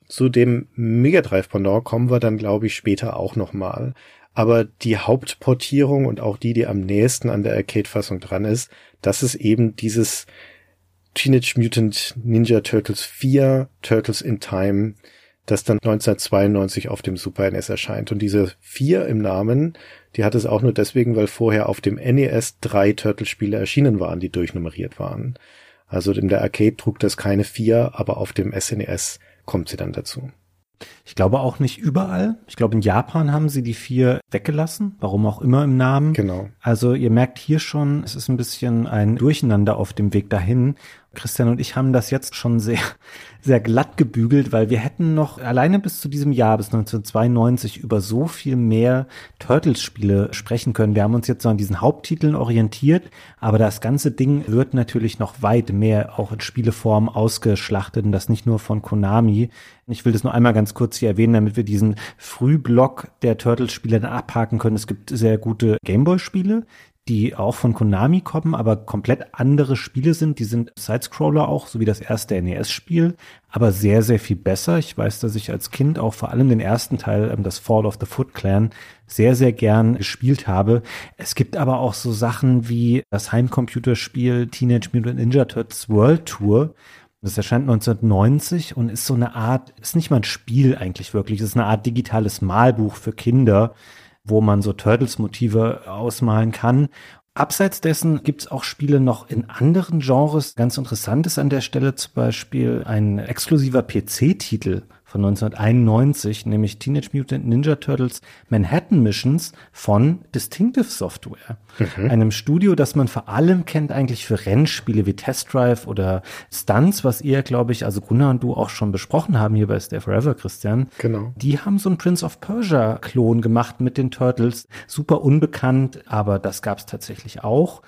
Zu dem Mega Drive Pendant kommen wir dann, glaube ich, später auch nochmal. Aber die Hauptportierung und auch die, die am nächsten an der Arcade-Fassung dran ist, das ist eben dieses Teenage Mutant Ninja Turtles 4, Turtles in Time, das dann 1992 auf dem Super NES erscheint. Und diese 4 im Namen, die hat es auch nur deswegen, weil vorher auf dem NES drei Turtle-Spiele erschienen waren, die durchnummeriert waren. Also in der Arcade trug das keine 4, aber auf dem SNES kommt sie dann dazu. Ich glaube auch nicht überall. Ich glaube, in Japan haben sie die vier weggelassen, warum auch immer im Namen. Genau. Also ihr merkt hier schon, es ist ein bisschen ein Durcheinander auf dem Weg dahin. Christian und ich haben das jetzt schon sehr, sehr glatt gebügelt, weil wir hätten noch alleine bis zu diesem Jahr, bis 1992, über so viel mehr Turtles-Spiele sprechen können. Wir haben uns jetzt so an diesen Haupttiteln orientiert, aber das ganze Ding wird natürlich noch weit mehr auch in Spieleform ausgeschlachtet und das nicht nur von Konami. Ich will das nur einmal ganz kurz hier erwähnen, damit wir diesen Frühblock der Turtles-Spiele abhaken können. Es gibt sehr gute Gameboy-Spiele, die auch von Konami kommen, aber komplett andere Spiele sind. Die sind Sidescroller auch, so wie das erste NES-Spiel, aber sehr, sehr viel besser. Ich weiß, dass ich als Kind auch vor allem den ersten Teil, ähm, das Fall of the Foot Clan, sehr, sehr gern gespielt habe. Es gibt aber auch so Sachen wie das Heimcomputerspiel Teenage Mutant Ninja Turtles World Tour, das erscheint 1990 und ist so eine Art, ist nicht mal ein Spiel eigentlich wirklich, es ist eine Art digitales Malbuch für Kinder, wo man so Turtles-Motive ausmalen kann. Abseits dessen gibt's auch Spiele noch in anderen Genres. Ganz interessant ist an der Stelle zum Beispiel ein exklusiver PC-Titel von 1991, nämlich Teenage Mutant Ninja Turtles Manhattan Missions von Distinctive Software. Mhm. Einem Studio, das man vor allem kennt eigentlich für Rennspiele wie Test Drive oder Stunts, was ihr, glaube ich, also Gunnar und du auch schon besprochen haben hier bei Stay Forever, Christian. Genau. Die haben so einen Prince of Persia Klon gemacht mit den Turtles. Super unbekannt, aber das gab's tatsächlich auch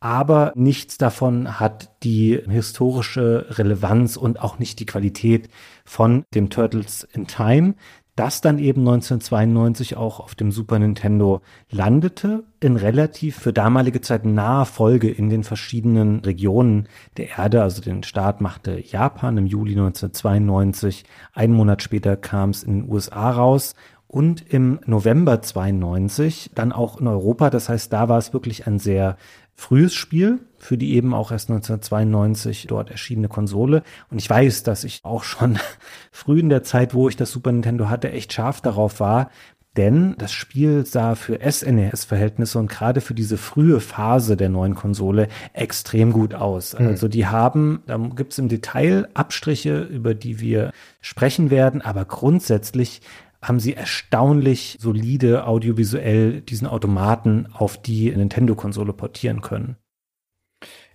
aber nichts davon hat die historische Relevanz und auch nicht die Qualität von dem Turtles in Time, das dann eben 1992 auch auf dem Super Nintendo landete, in relativ für damalige Zeit naher Folge in den verschiedenen Regionen der Erde. Also den Start machte Japan im Juli 1992, einen Monat später kam es in den USA raus und im November 92 dann auch in Europa. Das heißt, da war es wirklich ein sehr frühes Spiel für die eben auch erst 1992 dort erschienene Konsole. Und ich weiß, dass ich auch schon früh in der Zeit, wo ich das Super Nintendo hatte, echt scharf darauf war, denn das Spiel sah für SNES-Verhältnisse und gerade für diese frühe Phase der neuen Konsole extrem gut aus. Mhm. Also die haben, da gibt es im Detail Abstriche, über die wir sprechen werden, aber grundsätzlich haben sie erstaunlich solide audiovisuell diesen Automaten auf die Nintendo-Konsole portieren können.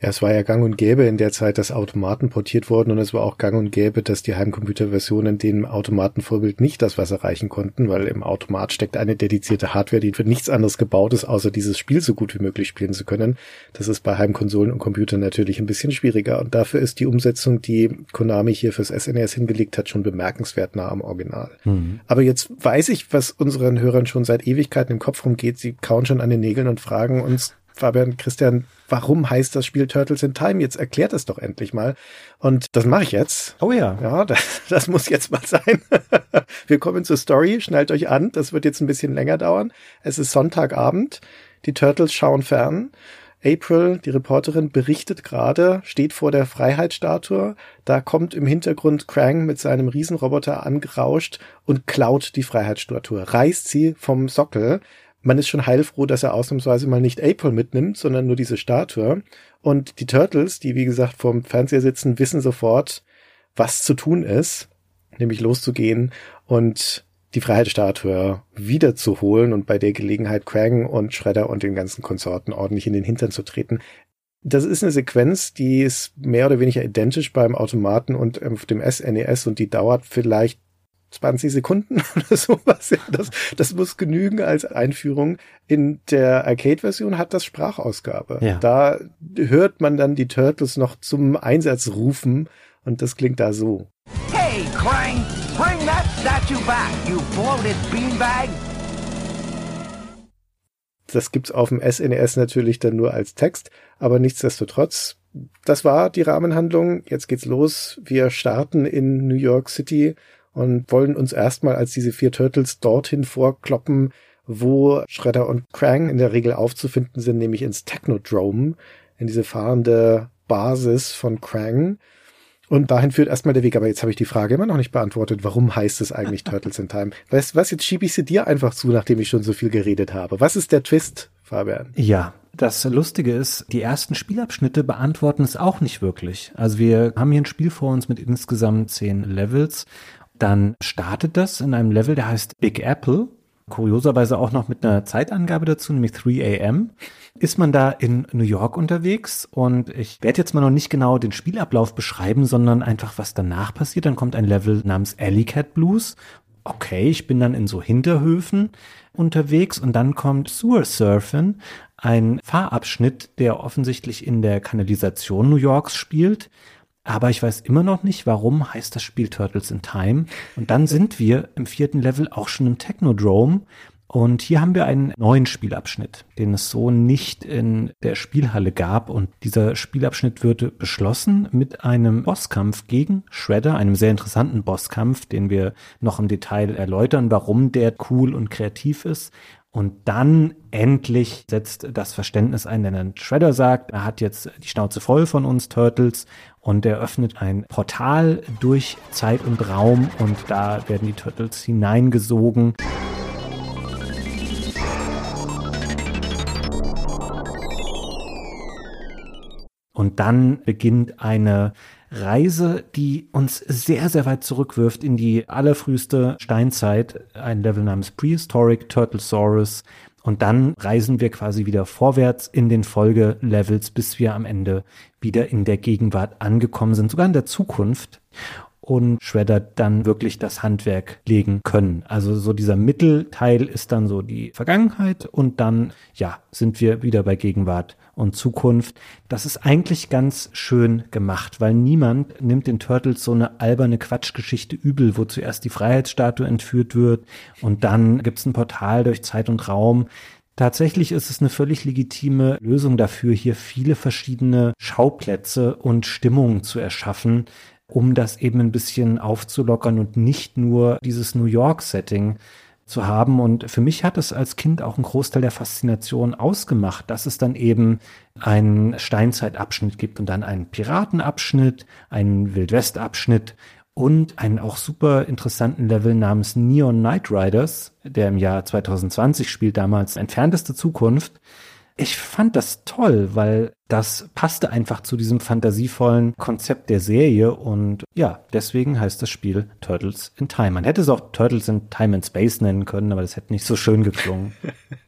Ja, es war ja gang und gäbe in der Zeit, dass Automaten portiert wurden und es war auch gang und gäbe, dass die Heimcomputerversionen dem Automatenvorbild nicht das Wasser reichen konnten, weil im Automat steckt eine dedizierte Hardware, die für nichts anderes gebaut ist, außer dieses Spiel so gut wie möglich spielen zu können. Das ist bei Heimkonsolen und Computern natürlich ein bisschen schwieriger und dafür ist die Umsetzung, die Konami hier fürs SNES hingelegt hat, schon bemerkenswert nah am Original. Mhm. Aber jetzt weiß ich, was unseren Hörern schon seit Ewigkeiten im Kopf rumgeht. Sie kauen schon an den Nägeln und fragen uns, Fabian, Christian, warum heißt das Spiel Turtles in Time? Jetzt erklärt es doch endlich mal. Und das mache ich jetzt. Oh ja. Ja, das, das muss jetzt mal sein. Wir kommen zur Story. Schnallt euch an. Das wird jetzt ein bisschen länger dauern. Es ist Sonntagabend. Die Turtles schauen fern. April, die Reporterin, berichtet gerade, steht vor der Freiheitsstatue. Da kommt im Hintergrund Krang mit seinem Riesenroboter angerauscht und klaut die Freiheitsstatue, reißt sie vom Sockel man ist schon heilfroh, dass er ausnahmsweise mal nicht April mitnimmt, sondern nur diese Statue. Und die Turtles, die wie gesagt vorm Fernseher sitzen, wissen sofort, was zu tun ist, nämlich loszugehen und die Freiheitsstatue wiederzuholen und bei der Gelegenheit Krang und Shredder und den ganzen Konsorten ordentlich in den Hintern zu treten. Das ist eine Sequenz, die ist mehr oder weniger identisch beim Automaten und auf dem SNES e und die dauert vielleicht 20 Sekunden oder sowas. Das, das muss genügen als Einführung. In der Arcade-Version hat das Sprachausgabe. Ja. Da hört man dann die Turtles noch zum Einsatz rufen und das klingt da so. Hey, Krang, bring that statue back, you bloated beanbag! Das gibt's auf dem SNES natürlich dann nur als Text, aber nichtsdestotrotz, das war die Rahmenhandlung. Jetzt geht's los. Wir starten in New York City und wollen uns erstmal als diese vier Turtles dorthin vorkloppen, wo Shredder und Krang in der Regel aufzufinden sind, nämlich ins Technodrome, in diese fahrende Basis von Krang. Und dahin führt erstmal der Weg. Aber jetzt habe ich die Frage immer noch nicht beantwortet. Warum heißt es eigentlich Turtles in Time? Du was? Jetzt schiebe ich sie dir einfach zu, nachdem ich schon so viel geredet habe. Was ist der Twist, Fabian? Ja, das Lustige ist, die ersten Spielabschnitte beantworten es auch nicht wirklich. Also wir haben hier ein Spiel vor uns mit insgesamt zehn Levels. Dann startet das in einem Level, der heißt Big Apple. Kurioserweise auch noch mit einer Zeitangabe dazu, nämlich 3 am. Ist man da in New York unterwegs und ich werde jetzt mal noch nicht genau den Spielablauf beschreiben, sondern einfach, was danach passiert. Dann kommt ein Level namens Alley Cat Blues. Okay, ich bin dann in so Hinterhöfen unterwegs und dann kommt Sewer Surfing, ein Fahrabschnitt, der offensichtlich in der Kanalisation New Yorks spielt. Aber ich weiß immer noch nicht, warum heißt das Spiel Turtles in Time. Und dann sind wir im vierten Level auch schon im Technodrome. Und hier haben wir einen neuen Spielabschnitt, den es so nicht in der Spielhalle gab. Und dieser Spielabschnitt wird beschlossen mit einem Bosskampf gegen Shredder, einem sehr interessanten Bosskampf, den wir noch im Detail erläutern, warum der cool und kreativ ist. Und dann endlich setzt das Verständnis ein, denn ein Shredder sagt, er hat jetzt die Schnauze voll von uns Turtles und er öffnet ein Portal durch Zeit und Raum und da werden die Turtles hineingesogen. Und dann beginnt eine Reise, die uns sehr, sehr weit zurückwirft in die allerfrüheste Steinzeit, ein Level namens Prehistoric Turtlesaurus. Und dann reisen wir quasi wieder vorwärts in den Folgelevels, bis wir am Ende wieder in der Gegenwart angekommen sind, sogar in der Zukunft und Shredder dann wirklich das Handwerk legen können. Also so dieser Mittelteil ist dann so die Vergangenheit und dann, ja, sind wir wieder bei Gegenwart und Zukunft. Das ist eigentlich ganz schön gemacht, weil niemand nimmt den Turtles so eine alberne Quatschgeschichte übel, wo zuerst die Freiheitsstatue entführt wird und dann gibt's ein Portal durch Zeit und Raum. Tatsächlich ist es eine völlig legitime Lösung dafür, hier viele verschiedene Schauplätze und Stimmungen zu erschaffen, um das eben ein bisschen aufzulockern und nicht nur dieses New York-Setting zu haben. Und für mich hat es als Kind auch einen Großteil der Faszination ausgemacht, dass es dann eben einen Steinzeitabschnitt gibt und dann einen Piratenabschnitt, einen Wildwestabschnitt und einen auch super interessanten Level namens Neon Knight Riders, der im Jahr 2020 spielt, damals entfernteste Zukunft. Ich fand das toll, weil das passte einfach zu diesem fantasievollen Konzept der Serie und ja, deswegen heißt das Spiel Turtles in Time. Man hätte es auch Turtles in Time and Space nennen können, aber das hätte nicht so schön geklungen.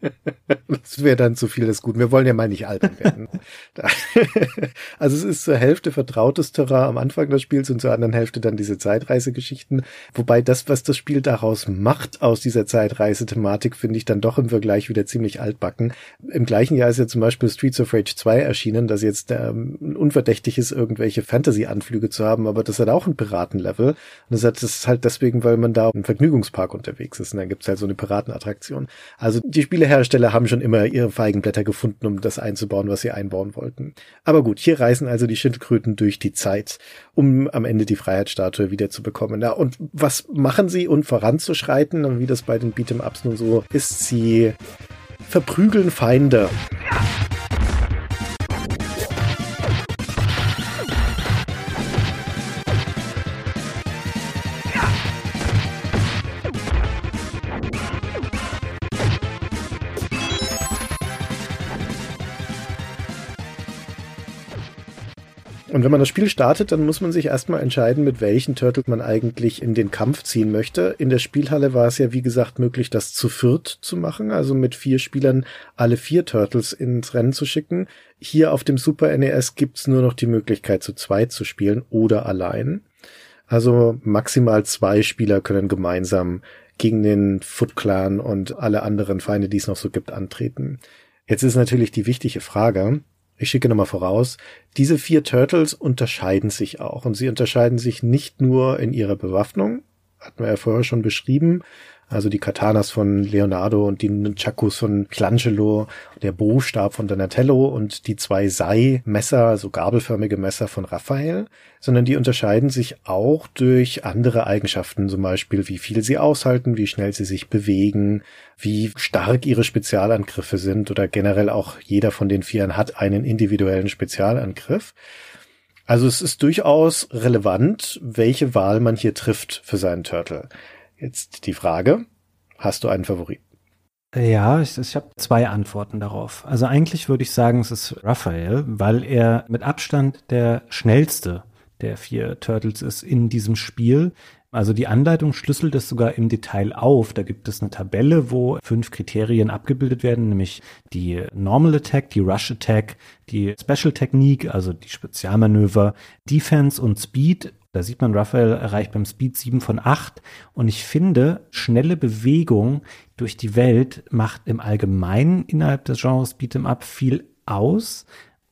das wäre dann zu viel des Guten. Wir wollen ja mal nicht altern werden. also es ist zur Hälfte vertrautes Terrain am Anfang des Spiels und zur anderen Hälfte dann diese Zeitreisegeschichten. Wobei das, was das Spiel daraus macht, aus dieser Zeitreise-Thematik, finde ich dann doch im Vergleich wieder ziemlich altbacken. Im gleichen Jahr ist ja zum Beispiel Streets of Rage 2 erschienen erschienen, dass jetzt ähm, unverdächtig ist, irgendwelche Fantasy-Anflüge zu haben, aber das hat auch ein Piratenlevel. Und das, hat, das ist halt deswegen, weil man da im Vergnügungspark unterwegs ist und dann gibt's halt so eine Piratenattraktion. Also die Spielehersteller haben schon immer ihre Feigenblätter gefunden, um das einzubauen, was sie einbauen wollten. Aber gut, hier reisen also die Schildkröten durch die Zeit, um am Ende die Freiheitsstatue wieder zu bekommen. Ja, und was machen sie, um voranzuschreiten? Und wie das bei den Beat'em-Ups nun so ist, sie verprügeln Feinde. Und wenn man das Spiel startet, dann muss man sich erstmal entscheiden, mit welchen Turtle man eigentlich in den Kampf ziehen möchte. In der Spielhalle war es ja, wie gesagt, möglich, das zu viert zu machen, also mit vier Spielern alle vier Turtles ins Rennen zu schicken. Hier auf dem Super NES gibt's nur noch die Möglichkeit, zu zweit zu spielen oder allein. Also maximal zwei Spieler können gemeinsam gegen den Foot Clan und alle anderen Feinde, die es noch so gibt, antreten. Jetzt ist natürlich die wichtige Frage, ich schicke nochmal voraus, diese vier Turtles unterscheiden sich auch. Und sie unterscheiden sich nicht nur in ihrer Bewaffnung, hatten wir ja vorher schon beschrieben, also die Katanas von Leonardo und die Nunchakus von Michelangelo, der Bostab von Donatello und die zwei Sei-Messer, so gabelförmige Messer von Raphael, sondern die unterscheiden sich auch durch andere Eigenschaften, zum Beispiel wie viel sie aushalten, wie schnell sie sich bewegen, wie stark ihre Spezialangriffe sind oder generell auch jeder von den Vieren hat einen individuellen Spezialangriff. Also es ist durchaus relevant, welche Wahl man hier trifft für seinen Turtle. Jetzt die Frage, hast du einen Favoriten? Ja, ich, ich habe zwei Antworten darauf. Also eigentlich würde ich sagen, es ist Raphael, weil er mit Abstand der schnellste der vier Turtles ist in diesem Spiel. Also die Anleitung schlüsselt es sogar im Detail auf. Da gibt es eine Tabelle, wo fünf Kriterien abgebildet werden, nämlich die Normal Attack, die Rush Attack, die Special Technique, also die Spezialmanöver, Defense und Speed da sieht man, Raphael erreicht beim Speed 7 von 8. Und ich finde, schnelle Bewegung durch die Welt macht im Allgemeinen innerhalb des Genres Beat'em Up viel aus.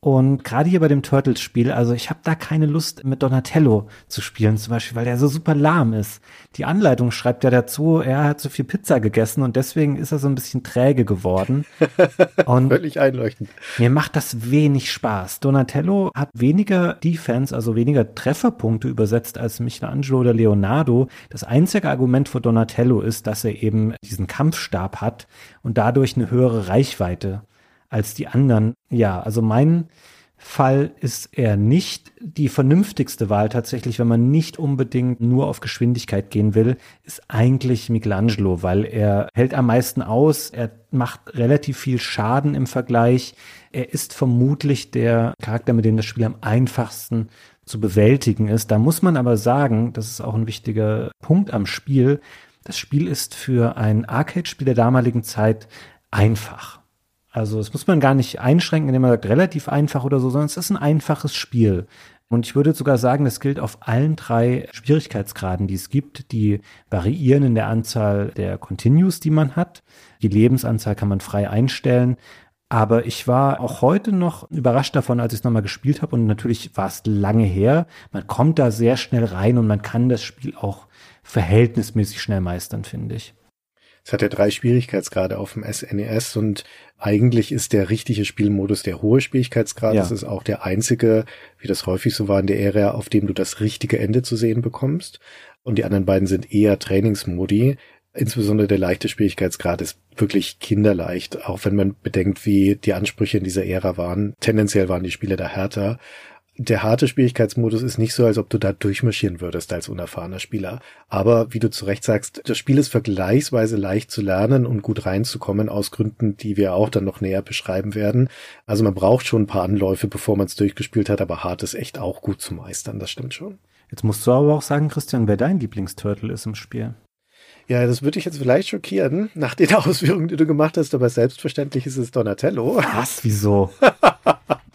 Und gerade hier bei dem Turtles-Spiel, also ich habe da keine Lust mit Donatello zu spielen, zum Beispiel, weil der so super lahm ist. Die Anleitung schreibt ja dazu, er hat zu viel Pizza gegessen und deswegen ist er so ein bisschen träge geworden. Und Völlig einleuchtend. Mir macht das wenig Spaß. Donatello hat weniger Defense, also weniger Trefferpunkte übersetzt als Michelangelo oder Leonardo. Das einzige Argument für Donatello ist, dass er eben diesen Kampfstab hat und dadurch eine höhere Reichweite als die anderen. Ja, also mein Fall ist er nicht die vernünftigste Wahl tatsächlich, wenn man nicht unbedingt nur auf Geschwindigkeit gehen will, ist eigentlich Michelangelo, weil er hält am meisten aus, er macht relativ viel Schaden im Vergleich. Er ist vermutlich der Charakter, mit dem das Spiel am einfachsten zu bewältigen ist. Da muss man aber sagen, das ist auch ein wichtiger Punkt am Spiel, das Spiel ist für ein Arcade-Spiel der damaligen Zeit einfach. Also das muss man gar nicht einschränken, indem man sagt, relativ einfach oder so, sondern es ist ein einfaches Spiel. Und ich würde sogar sagen, das gilt auf allen drei Schwierigkeitsgraden, die es gibt. Die variieren in der Anzahl der Continues, die man hat. Die Lebensanzahl kann man frei einstellen. Aber ich war auch heute noch überrascht davon, als ich es nochmal gespielt habe. Und natürlich war es lange her. Man kommt da sehr schnell rein und man kann das Spiel auch verhältnismäßig schnell meistern, finde ich. Es hat ja drei Schwierigkeitsgrade auf dem SNES e und eigentlich ist der richtige Spielmodus der hohe Schwierigkeitsgrad. Ja. Das ist auch der einzige, wie das häufig so war in der Ära, auf dem du das richtige Ende zu sehen bekommst. Und die anderen beiden sind eher Trainingsmodi. Insbesondere der leichte Schwierigkeitsgrad ist wirklich kinderleicht, auch wenn man bedenkt, wie die Ansprüche in dieser Ära waren. Tendenziell waren die Spiele da härter der harte Schwierigkeitsmodus ist nicht so, als ob du da durchmarschieren würdest als unerfahrener Spieler. Aber wie du zu Recht sagst, das Spiel ist vergleichsweise leicht zu lernen und gut reinzukommen aus Gründen, die wir auch dann noch näher beschreiben werden. Also man braucht schon ein paar Anläufe, bevor man es durchgespielt hat, aber hart ist echt auch gut zu meistern, das stimmt schon. Jetzt musst du aber auch sagen, Christian, wer dein Lieblingsturtle ist im Spiel. Ja, das würde dich jetzt vielleicht schockieren, nach den Ausführungen, die du gemacht hast, aber selbstverständlich ist es Donatello. Was? Wieso?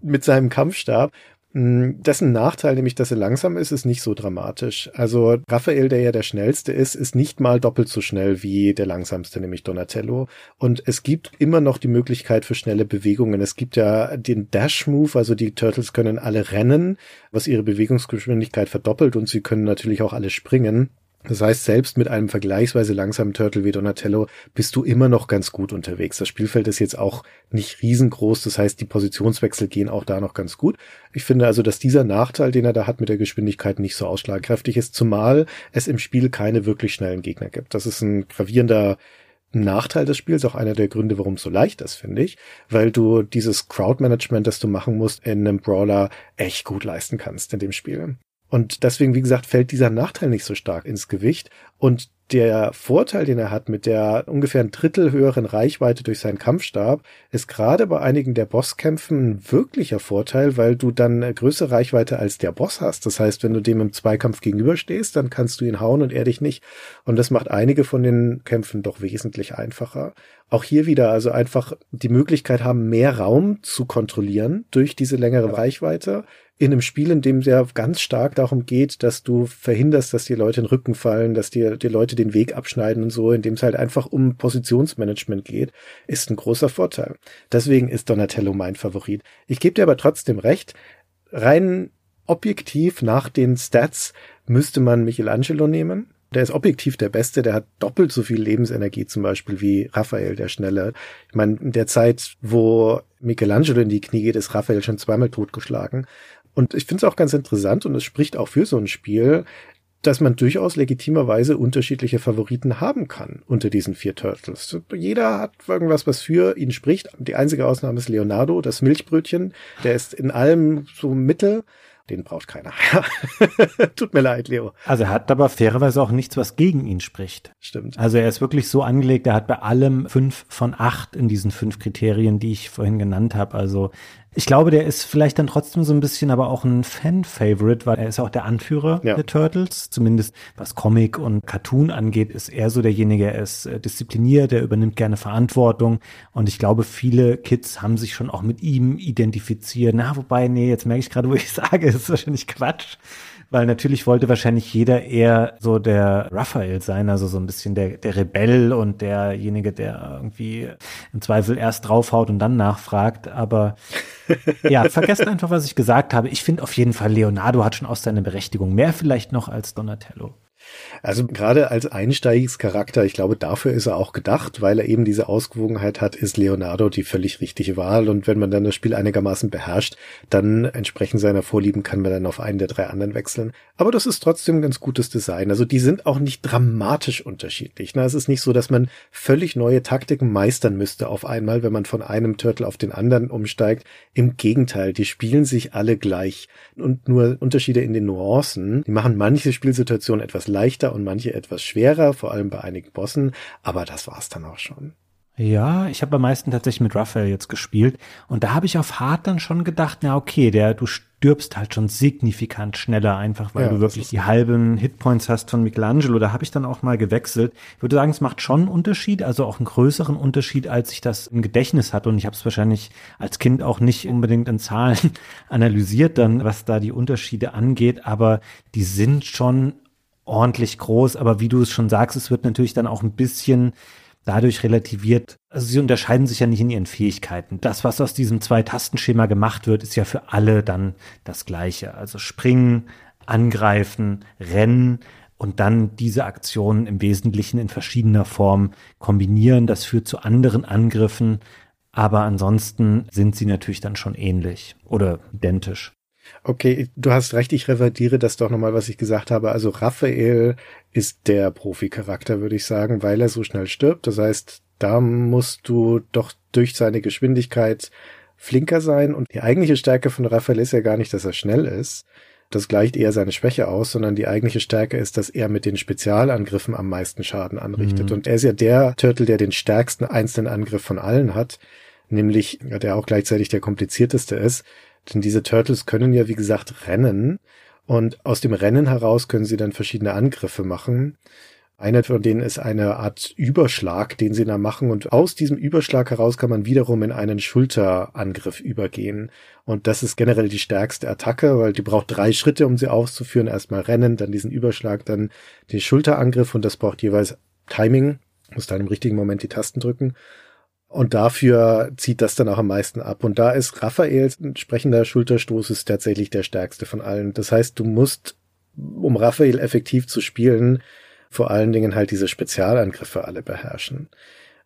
mit seinem Kampfstab. Hm, dessen Nachteil, nämlich dass er langsam ist, ist nicht so dramatisch. Also Raphael, der ja der schnellste ist, ist nicht mal doppelt so schnell wie der langsamste, nämlich Donatello. Und es gibt immer noch die Möglichkeit für schnelle Bewegungen. Es gibt ja den Dash-Move, also die Turtles können alle rennen, was ihre Bewegungsgeschwindigkeit verdoppelt und sie können natürlich auch alle springen. Das heißt, selbst mit einem vergleichsweise langsamen Turtle wie Donatello bist du immer noch ganz gut unterwegs. Das Spielfeld ist jetzt auch nicht riesengroß, das heißt, die Positionswechsel gehen auch da noch ganz gut. Ich finde also, dass dieser Nachteil, den er da hat mit der Geschwindigkeit, nicht so ausschlagkräftig ist, zumal es im Spiel keine wirklich schnellen Gegner gibt. Das ist ein gravierender Nachteil des Spiels, auch einer der Gründe, warum es so leicht ist, finde ich, weil du dieses Crowd-Management, das du machen musst, in einem Brawler echt gut leisten kannst in dem Spiel. Und deswegen, wie gesagt, fällt dieser Nachteil nicht so stark ins Gewicht. Und der Vorteil, den er hat mit der ungefähr ein Drittel höheren Reichweite durch seinen Kampfstab, ist gerade bei einigen der Bosskämpfen ein wirklicher Vorteil, weil du dann eine größere Reichweite als der Boss hast. Das heißt, wenn du dem im Zweikampf gegenüberstehst, dann kannst du ihn hauen und er dich nicht. Und das macht einige von den Kämpfen doch wesentlich einfacher. Auch hier wieder also einfach die Möglichkeit haben, mehr Raum zu kontrollieren durch diese längere Reichweite in einem Spiel, in dem es ja ganz stark darum geht, dass du verhinderst, dass die Leute in den Rücken fallen, dass dir die Leute den Weg abschneiden und so, in dem es halt einfach um Positionsmanagement geht, ist ein großer Vorteil. Deswegen ist Donatello mein Favorit. Ich gebe dir aber trotzdem recht, rein objektiv nach den Stats müsste man Michelangelo nehmen. Der ist objektiv der Beste, der hat doppelt so viel Lebensenergie zum Beispiel wie Raphael, der Schnelle. Ich meine, in der Zeit, wo Michelangelo in die Knie geht, ist Raphael schon zweimal totgeschlagen. Und ich finde es auch ganz interessant und es spricht auch für so ein Spiel, dass man durchaus legitimerweise unterschiedliche Favoriten haben kann unter diesen vier Turtles. Jeder hat irgendwas, was für ihn spricht. Die einzige Ausnahme ist Leonardo, das Milchbrötchen. Der ist in allem so mittel den braucht keiner. Tut mir leid, Leo. Also er hat aber fairerweise auch nichts, was gegen ihn spricht. Stimmt. Also er ist wirklich so angelegt, er hat bei allem fünf von acht in diesen fünf Kriterien, die ich vorhin genannt habe. Also ich glaube, der ist vielleicht dann trotzdem so ein bisschen aber auch ein Fan-Favorite, weil er ist auch der Anführer ja. der Turtles. Zumindest was Comic und Cartoon angeht, ist er so derjenige, er ist äh, diszipliniert, er übernimmt gerne Verantwortung. Und ich glaube, viele Kids haben sich schon auch mit ihm identifiziert. Na, wobei, nee, jetzt merke ich gerade, wo ich sage, ist wahrscheinlich Quatsch weil natürlich wollte wahrscheinlich jeder eher so der Raphael sein, also so ein bisschen der, der Rebell und derjenige, der irgendwie im Zweifel erst draufhaut und dann nachfragt. Aber ja, vergesst einfach, was ich gesagt habe. Ich finde auf jeden Fall, Leonardo hat schon auch seine Berechtigung. Mehr vielleicht noch als Donatello. Also gerade als Einsteigscharakter, ich glaube, dafür ist er auch gedacht, weil er eben diese Ausgewogenheit hat, ist Leonardo die völlig richtige Wahl. Und wenn man dann das Spiel einigermaßen beherrscht, dann entsprechend seiner Vorlieben kann man dann auf einen der drei anderen wechseln. Aber das ist trotzdem ein ganz gutes Design. Also die sind auch nicht dramatisch unterschiedlich. Ne? Es ist nicht so, dass man völlig neue Taktiken meistern müsste auf einmal, wenn man von einem Turtle auf den anderen umsteigt. Im Gegenteil, die spielen sich alle gleich und nur Unterschiede in den Nuancen. Die machen manche Spielsituationen etwas leichter und manche etwas schwerer, vor allem bei einigen Bossen, aber das war's dann auch schon. Ja, ich habe am meisten tatsächlich mit Raphael jetzt gespielt und da habe ich auf Hard dann schon gedacht, na okay, der du stirbst halt schon signifikant schneller einfach, weil ja, du wirklich die halben Hitpoints hast von Michelangelo. Da habe ich dann auch mal gewechselt. Ich würde sagen, es macht schon einen Unterschied, also auch einen größeren Unterschied, als ich das im Gedächtnis hatte und ich habe es wahrscheinlich als Kind auch nicht unbedingt in Zahlen analysiert dann, was da die Unterschiede angeht, aber die sind schon ordentlich groß, aber wie du es schon sagst, es wird natürlich dann auch ein bisschen dadurch relativiert. Also sie unterscheiden sich ja nicht in ihren Fähigkeiten. Das, was aus diesem Zwei-Tastenschema gemacht wird, ist ja für alle dann das Gleiche. Also springen, angreifen, rennen und dann diese Aktionen im Wesentlichen in verschiedener Form kombinieren. Das führt zu anderen Angriffen. Aber ansonsten sind sie natürlich dann schon ähnlich oder identisch. Okay, du hast recht, ich revidiere das doch nochmal, was ich gesagt habe. Also Raphael ist der Profi-Charakter, würde ich sagen, weil er so schnell stirbt. Das heißt, da musst du doch durch seine Geschwindigkeit flinker sein. Und die eigentliche Stärke von Raphael ist ja gar nicht, dass er schnell ist. Das gleicht eher seine Schwäche aus, sondern die eigentliche Stärke ist, dass er mit den Spezialangriffen am meisten Schaden anrichtet. Mhm. Und er ist ja der Turtle, der den stärksten einzelnen Angriff von allen hat, nämlich der auch gleichzeitig der komplizierteste ist. Denn diese Turtles können ja, wie gesagt, rennen. Und aus dem Rennen heraus können sie dann verschiedene Angriffe machen. Einer von denen ist eine Art Überschlag, den sie da machen. Und aus diesem Überschlag heraus kann man wiederum in einen Schulterangriff übergehen. Und das ist generell die stärkste Attacke, weil die braucht drei Schritte, um sie auszuführen. Erstmal rennen, dann diesen Überschlag, dann den Schulterangriff. Und das braucht jeweils Timing. Muss dann im richtigen Moment die Tasten drücken. Und dafür zieht das dann auch am meisten ab. Und da ist Raphaels entsprechender Schulterstoß ist tatsächlich der stärkste von allen. Das heißt, du musst, um Raphael effektiv zu spielen, vor allen Dingen halt diese Spezialangriffe alle beherrschen.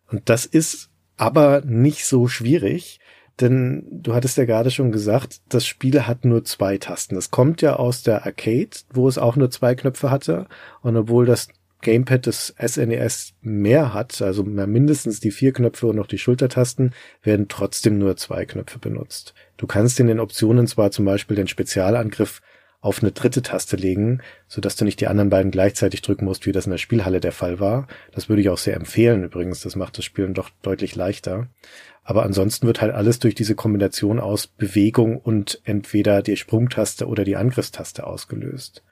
Und das ist aber nicht so schwierig, denn du hattest ja gerade schon gesagt, das Spiel hat nur zwei Tasten. Es kommt ja aus der Arcade, wo es auch nur zwei Knöpfe hatte. Und obwohl das Gamepad des SNES e mehr hat, also mindestens die vier Knöpfe und noch die Schultertasten, werden trotzdem nur zwei Knöpfe benutzt. Du kannst in den Optionen zwar zum Beispiel den Spezialangriff auf eine dritte Taste legen, so dass du nicht die anderen beiden gleichzeitig drücken musst, wie das in der Spielhalle der Fall war. Das würde ich auch sehr empfehlen übrigens. Das macht das Spielen doch deutlich leichter. Aber ansonsten wird halt alles durch diese Kombination aus Bewegung und entweder die Sprungtaste oder die Angriffstaste ausgelöst.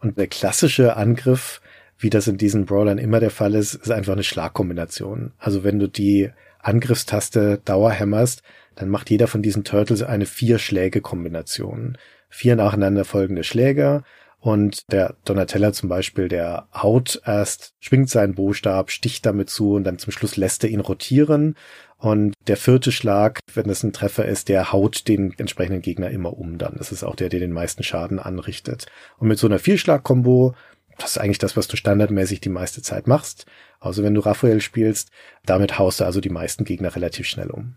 Und der klassische Angriff wie das in diesen Brawlern immer der Fall ist, ist einfach eine Schlagkombination. Also wenn du die Angriffstaste Dauerhämmerst, dann macht jeder von diesen Turtles eine Vier-Schläge-Kombination. Vier nacheinander folgende Schläge und der Donatella zum Beispiel, der haut erst, schwingt seinen Bostab, sticht damit zu und dann zum Schluss lässt er ihn rotieren. Und der vierte Schlag, wenn es ein Treffer ist, der haut den entsprechenden Gegner immer um dann. Das ist auch der, der den meisten Schaden anrichtet. Und mit so einer Vierschlag-Kombo, das ist eigentlich das, was du standardmäßig die meiste Zeit machst. Also wenn du Raphael spielst, damit haust du also die meisten Gegner relativ schnell um.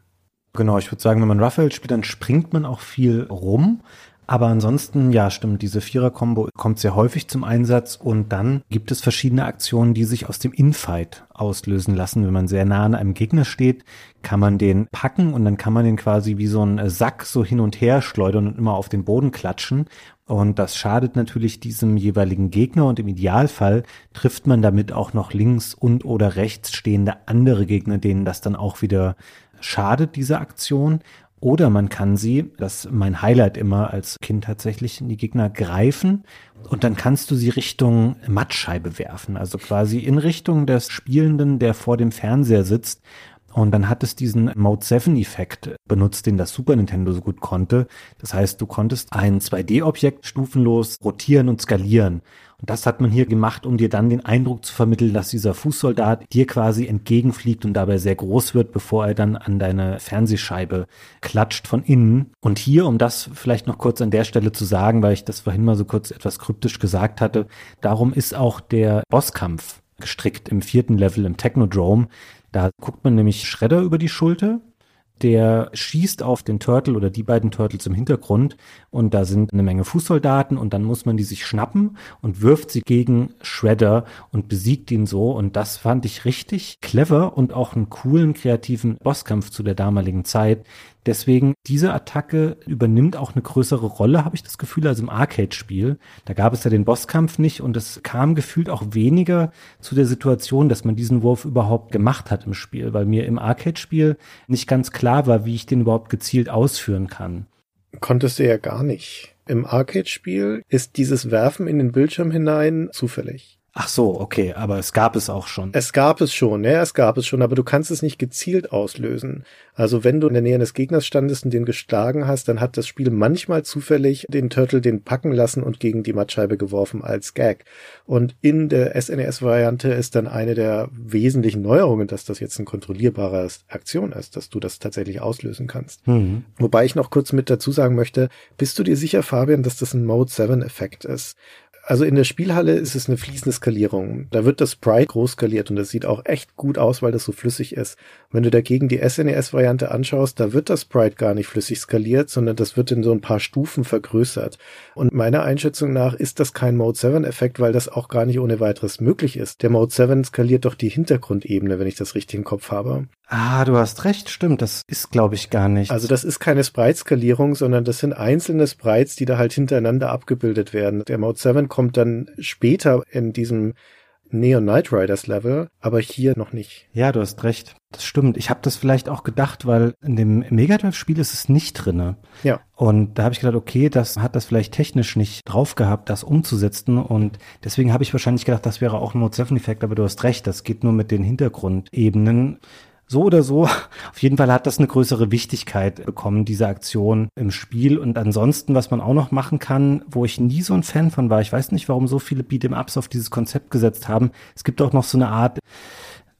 Genau, ich würde sagen, wenn man Raphael spielt, dann springt man auch viel rum. Aber ansonsten, ja, stimmt, diese Vierer-Kombo kommt sehr häufig zum Einsatz und dann gibt es verschiedene Aktionen, die sich aus dem Infight auslösen lassen. Wenn man sehr nah an einem Gegner steht, kann man den packen und dann kann man den quasi wie so ein Sack so hin und her schleudern und immer auf den Boden klatschen. Und das schadet natürlich diesem jeweiligen Gegner und im Idealfall trifft man damit auch noch links und oder rechts stehende andere Gegner, denen das dann auch wieder schadet, diese Aktion. Oder man kann sie, das ist mein Highlight immer als Kind tatsächlich, in die Gegner greifen und dann kannst du sie Richtung Mattscheibe werfen, also quasi in Richtung des Spielenden, der vor dem Fernseher sitzt. Und dann hat es diesen Mode 7 Effekt benutzt, den das Super Nintendo so gut konnte. Das heißt, du konntest ein 2D-Objekt stufenlos rotieren und skalieren. Und das hat man hier gemacht, um dir dann den Eindruck zu vermitteln, dass dieser Fußsoldat dir quasi entgegenfliegt und dabei sehr groß wird, bevor er dann an deine Fernsehscheibe klatscht von innen. Und hier, um das vielleicht noch kurz an der Stelle zu sagen, weil ich das vorhin mal so kurz etwas kryptisch gesagt hatte, darum ist auch der Bosskampf gestrickt im vierten Level im Technodrome. Da guckt man nämlich Schredder über die Schulter der schießt auf den Turtle oder die beiden Turtles im Hintergrund und da sind eine Menge Fußsoldaten und dann muss man die sich schnappen und wirft sie gegen Shredder und besiegt ihn so und das fand ich richtig clever und auch einen coolen kreativen Bosskampf zu der damaligen Zeit, Deswegen, diese Attacke übernimmt auch eine größere Rolle, habe ich das Gefühl, als im Arcade-Spiel. Da gab es ja den Bosskampf nicht und es kam gefühlt auch weniger zu der Situation, dass man diesen Wurf überhaupt gemacht hat im Spiel, weil mir im Arcade-Spiel nicht ganz klar war, wie ich den überhaupt gezielt ausführen kann. Konntest du ja gar nicht. Im Arcade-Spiel ist dieses Werfen in den Bildschirm hinein zufällig. Ach so, okay, aber es gab es auch schon. Es gab es schon, ja, es gab es schon, aber du kannst es nicht gezielt auslösen. Also wenn du in der Nähe des Gegners standest und den geschlagen hast, dann hat das Spiel manchmal zufällig den Turtle den packen lassen und gegen die Mattscheibe geworfen als Gag. Und in der SNES-Variante ist dann eine der wesentlichen Neuerungen, dass das jetzt eine kontrollierbare Aktion ist, dass du das tatsächlich auslösen kannst. Mhm. Wobei ich noch kurz mit dazu sagen möchte, bist du dir sicher, Fabian, dass das ein Mode 7 Effekt ist? Also in der Spielhalle ist es eine fließende Skalierung. Da wird das Sprite groß skaliert und das sieht auch echt gut aus, weil das so flüssig ist. Wenn du dagegen die SNES-Variante anschaust, da wird das Sprite gar nicht flüssig skaliert, sondern das wird in so ein paar Stufen vergrößert. Und meiner Einschätzung nach ist das kein Mode 7-Effekt, weil das auch gar nicht ohne weiteres möglich ist. Der Mode 7 skaliert doch die Hintergrundebene, wenn ich das richtig im Kopf habe. Ah, du hast recht, stimmt. Das ist, glaube ich, gar nicht. Also das ist keine Sprite-Skalierung, sondern das sind einzelne Sprites, die da halt hintereinander abgebildet werden. Der Mode 7 kommt dann später in diesem Neon Knight Riders Level, aber hier noch nicht. Ja, du hast recht. Das stimmt. Ich habe das vielleicht auch gedacht, weil in dem Mega Drive Spiel ist es nicht drinne. Ja. Und da habe ich gedacht, okay, das hat das vielleicht technisch nicht drauf gehabt, das umzusetzen und deswegen habe ich wahrscheinlich gedacht, das wäre auch ein Mode 7 Effekt, aber du hast recht, das geht nur mit den Hintergrundebenen so oder so, auf jeden Fall hat das eine größere Wichtigkeit bekommen, diese Aktion im Spiel. Und ansonsten, was man auch noch machen kann, wo ich nie so ein Fan von war, ich weiß nicht, warum so viele Beat'em-Ups auf dieses Konzept gesetzt haben. Es gibt auch noch so eine Art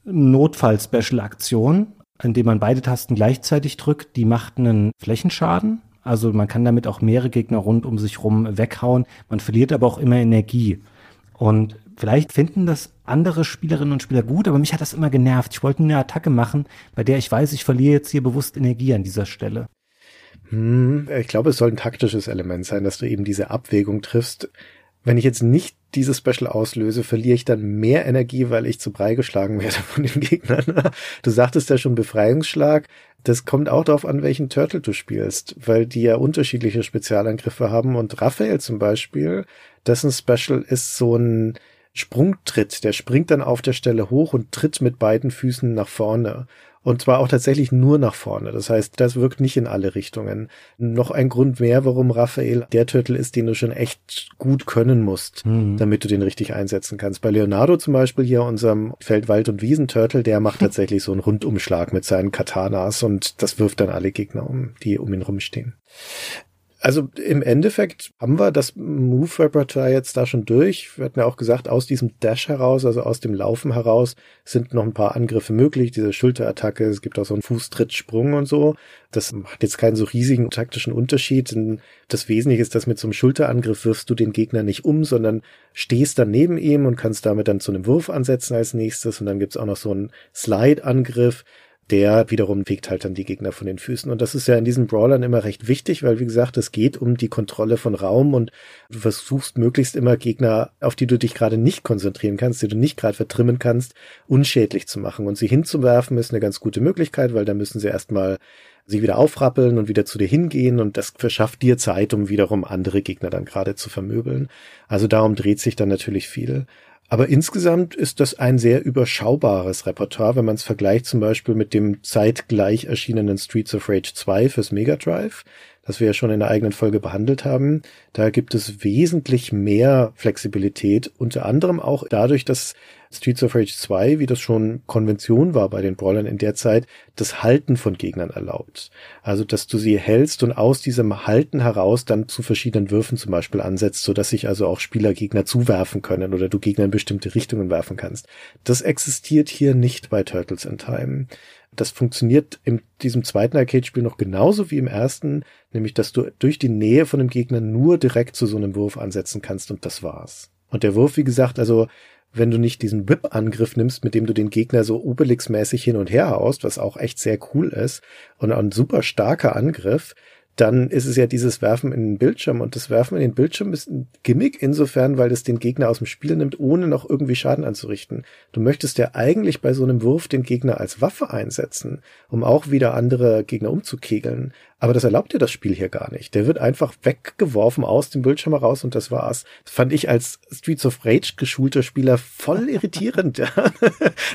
Notfall-Special-Aktion, in dem man beide Tasten gleichzeitig drückt. Die macht einen Flächenschaden. Also man kann damit auch mehrere Gegner rund um sich rum weghauen. Man verliert aber auch immer Energie. Und vielleicht finden das andere Spielerinnen und Spieler gut, aber mich hat das immer genervt. Ich wollte eine Attacke machen, bei der ich weiß, ich verliere jetzt hier bewusst Energie an dieser Stelle. Hm, ich glaube, es soll ein taktisches Element sein, dass du eben diese Abwägung triffst. Wenn ich jetzt nicht dieses Special auslöse, verliere ich dann mehr Energie, weil ich zu Brei geschlagen werde von den Gegnern. Du sagtest ja schon Befreiungsschlag. Das kommt auch darauf an, welchen Turtle du spielst, weil die ja unterschiedliche Spezialangriffe haben und Raphael zum Beispiel, dessen Special ist so ein Sprungtritt. Der springt dann auf der Stelle hoch und tritt mit beiden Füßen nach vorne. Und zwar auch tatsächlich nur nach vorne. Das heißt, das wirkt nicht in alle Richtungen. Noch ein Grund mehr, warum Raphael der Turtle ist, den du schon echt gut können musst, mhm. damit du den richtig einsetzen kannst. Bei Leonardo zum Beispiel hier, unserem Feld-, Wald- und Wiesenturtle, der macht tatsächlich so einen Rundumschlag mit seinen Katanas und das wirft dann alle Gegner um, die um ihn rumstehen. Also im Endeffekt haben wir das Move-Repertoire jetzt da schon durch. Wir hatten ja auch gesagt, aus diesem Dash heraus, also aus dem Laufen heraus, sind noch ein paar Angriffe möglich. Diese Schulterattacke, es gibt auch so einen Fußtrittsprung und so. Das macht jetzt keinen so riesigen taktischen Unterschied. Das Wesentliche ist, dass mit so einem Schulterangriff wirfst du den Gegner nicht um, sondern stehst dann neben ihm und kannst damit dann zu einem Wurf ansetzen als nächstes. Und dann gibt's auch noch so einen Slide-Angriff der wiederum fegt halt dann die Gegner von den Füßen. Und das ist ja in diesen Brawlern immer recht wichtig, weil wie gesagt, es geht um die Kontrolle von Raum und du versuchst möglichst immer Gegner, auf die du dich gerade nicht konzentrieren kannst, die du nicht gerade vertrimmen kannst, unschädlich zu machen. Und sie hinzuwerfen ist eine ganz gute Möglichkeit, weil da müssen sie erstmal sie wieder aufrappeln und wieder zu dir hingehen und das verschafft dir Zeit, um wiederum andere Gegner dann gerade zu vermöbeln. Also darum dreht sich dann natürlich viel. Aber insgesamt ist das ein sehr überschaubares Repertoire, wenn man es vergleicht zum Beispiel mit dem zeitgleich erschienenen Streets of Rage 2 fürs Mega Drive, das wir ja schon in der eigenen Folge behandelt haben. Da gibt es wesentlich mehr Flexibilität, unter anderem auch dadurch, dass Streets of Rage 2, wie das schon Konvention war bei den Brawlern in der Zeit, das Halten von Gegnern erlaubt. Also, dass du sie hältst und aus diesem Halten heraus dann zu verschiedenen Würfen zum Beispiel ansetzt, so dass sich also auch Spieler Gegner zuwerfen können oder du Gegner in bestimmte Richtungen werfen kannst. Das existiert hier nicht bei Turtles in Time. Das funktioniert in diesem zweiten Arcade-Spiel noch genauso wie im ersten, nämlich dass du durch die Nähe von dem Gegner nur direkt zu so einem Wurf ansetzen kannst und das war's. Und der Wurf, wie gesagt, also wenn du nicht diesen Whip-Angriff nimmst, mit dem du den Gegner so Obelix-mäßig hin und her haust, was auch echt sehr cool ist und ein super starker Angriff, dann ist es ja dieses Werfen in den Bildschirm und das Werfen in den Bildschirm ist ein Gimmick insofern, weil es den Gegner aus dem Spiel nimmt, ohne noch irgendwie Schaden anzurichten. Du möchtest ja eigentlich bei so einem Wurf den Gegner als Waffe einsetzen, um auch wieder andere Gegner umzukegeln. Aber das erlaubt dir das Spiel hier gar nicht. Der wird einfach weggeworfen aus dem Bildschirm heraus und das war's. Das fand ich als Streets of Rage geschulter Spieler voll irritierend. Ja.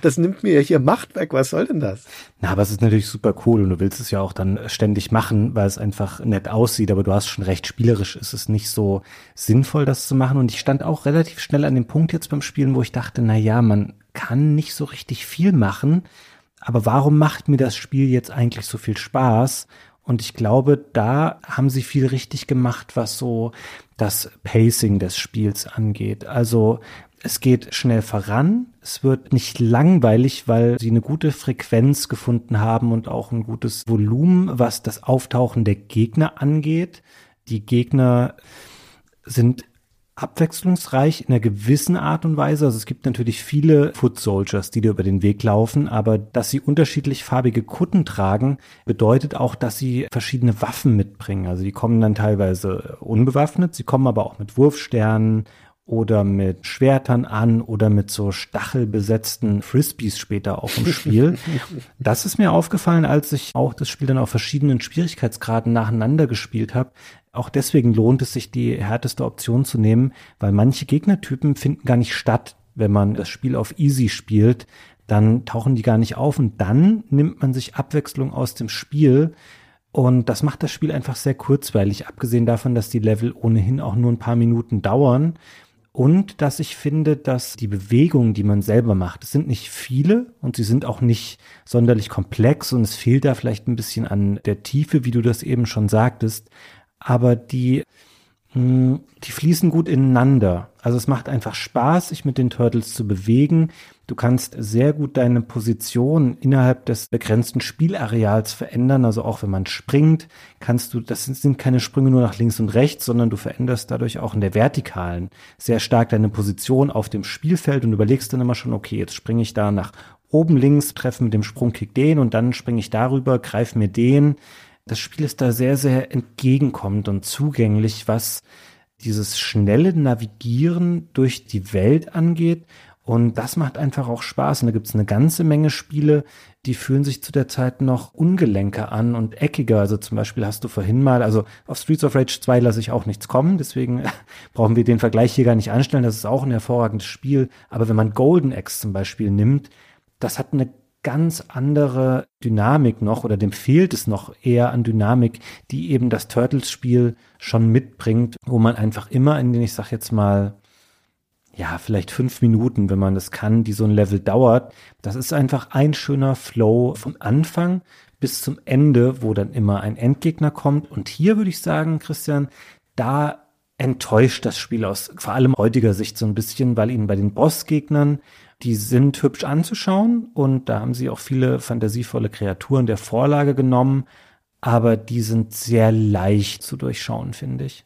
Das nimmt mir hier Macht weg. Was soll denn das? Na, aber es ist natürlich super cool und du willst es ja auch dann ständig machen, weil es einfach nett aussieht. Aber du hast schon recht, spielerisch ist es nicht so sinnvoll, das zu machen. Und ich stand auch relativ schnell an dem Punkt jetzt beim Spielen, wo ich dachte, na ja, man kann nicht so richtig viel machen. Aber warum macht mir das Spiel jetzt eigentlich so viel Spaß? Und ich glaube, da haben sie viel richtig gemacht, was so das Pacing des Spiels angeht. Also es geht schnell voran, es wird nicht langweilig, weil sie eine gute Frequenz gefunden haben und auch ein gutes Volumen, was das Auftauchen der Gegner angeht. Die Gegner sind abwechslungsreich in einer gewissen Art und Weise. Also es gibt natürlich viele Foot Soldiers, die dir über den Weg laufen, aber dass sie unterschiedlich farbige Kutten tragen, bedeutet auch, dass sie verschiedene Waffen mitbringen. Also die kommen dann teilweise unbewaffnet, sie kommen aber auch mit Wurfsternen oder mit Schwertern an oder mit so stachelbesetzten Frisbees später auch im Spiel. das ist mir aufgefallen, als ich auch das Spiel dann auf verschiedenen Schwierigkeitsgraden nacheinander gespielt habe. Auch deswegen lohnt es sich, die härteste Option zu nehmen, weil manche Gegnertypen finden gar nicht statt, wenn man das Spiel auf Easy spielt. Dann tauchen die gar nicht auf und dann nimmt man sich Abwechslung aus dem Spiel. Und das macht das Spiel einfach sehr kurzweilig, abgesehen davon, dass die Level ohnehin auch nur ein paar Minuten dauern und dass ich finde, dass die Bewegungen, die man selber macht, es sind nicht viele und sie sind auch nicht sonderlich komplex und es fehlt da vielleicht ein bisschen an der Tiefe, wie du das eben schon sagtest, aber die hm, die fließen gut ineinander. Also es macht einfach Spaß, sich mit den Turtles zu bewegen. Du kannst sehr gut deine Position innerhalb des begrenzten Spielareals verändern. Also auch wenn man springt, kannst du, das sind keine Sprünge nur nach links und rechts, sondern du veränderst dadurch auch in der Vertikalen sehr stark deine Position auf dem Spielfeld und überlegst dann immer schon, okay, jetzt springe ich da nach oben links, treffe mit dem Sprungkick den und dann springe ich darüber, greife mir den das Spiel ist da sehr, sehr entgegenkommend und zugänglich, was dieses schnelle Navigieren durch die Welt angeht Und das macht einfach auch Spaß. Und da gibt es eine ganze Menge Spiele, die fühlen sich zu der Zeit noch ungelenker an und eckiger. Also zum Beispiel hast du vorhin mal, also auf Streets of Rage 2 lasse ich auch nichts kommen, deswegen brauchen wir den Vergleich hier gar nicht anstellen. Das ist auch ein hervorragendes Spiel. Aber wenn man Golden Axe zum Beispiel nimmt, das hat eine ganz andere Dynamik noch oder dem fehlt es noch eher an Dynamik, die eben das Turtles-Spiel schon mitbringt, wo man einfach immer in den, ich sag jetzt mal, ja, vielleicht fünf Minuten, wenn man das kann, die so ein Level dauert. Das ist einfach ein schöner Flow vom Anfang bis zum Ende, wo dann immer ein Endgegner kommt. Und hier würde ich sagen, Christian, da enttäuscht das Spiel aus vor allem heutiger Sicht so ein bisschen, weil ihnen bei den Bossgegnern, die sind hübsch anzuschauen und da haben sie auch viele fantasievolle Kreaturen der Vorlage genommen, aber die sind sehr leicht zu durchschauen, finde ich.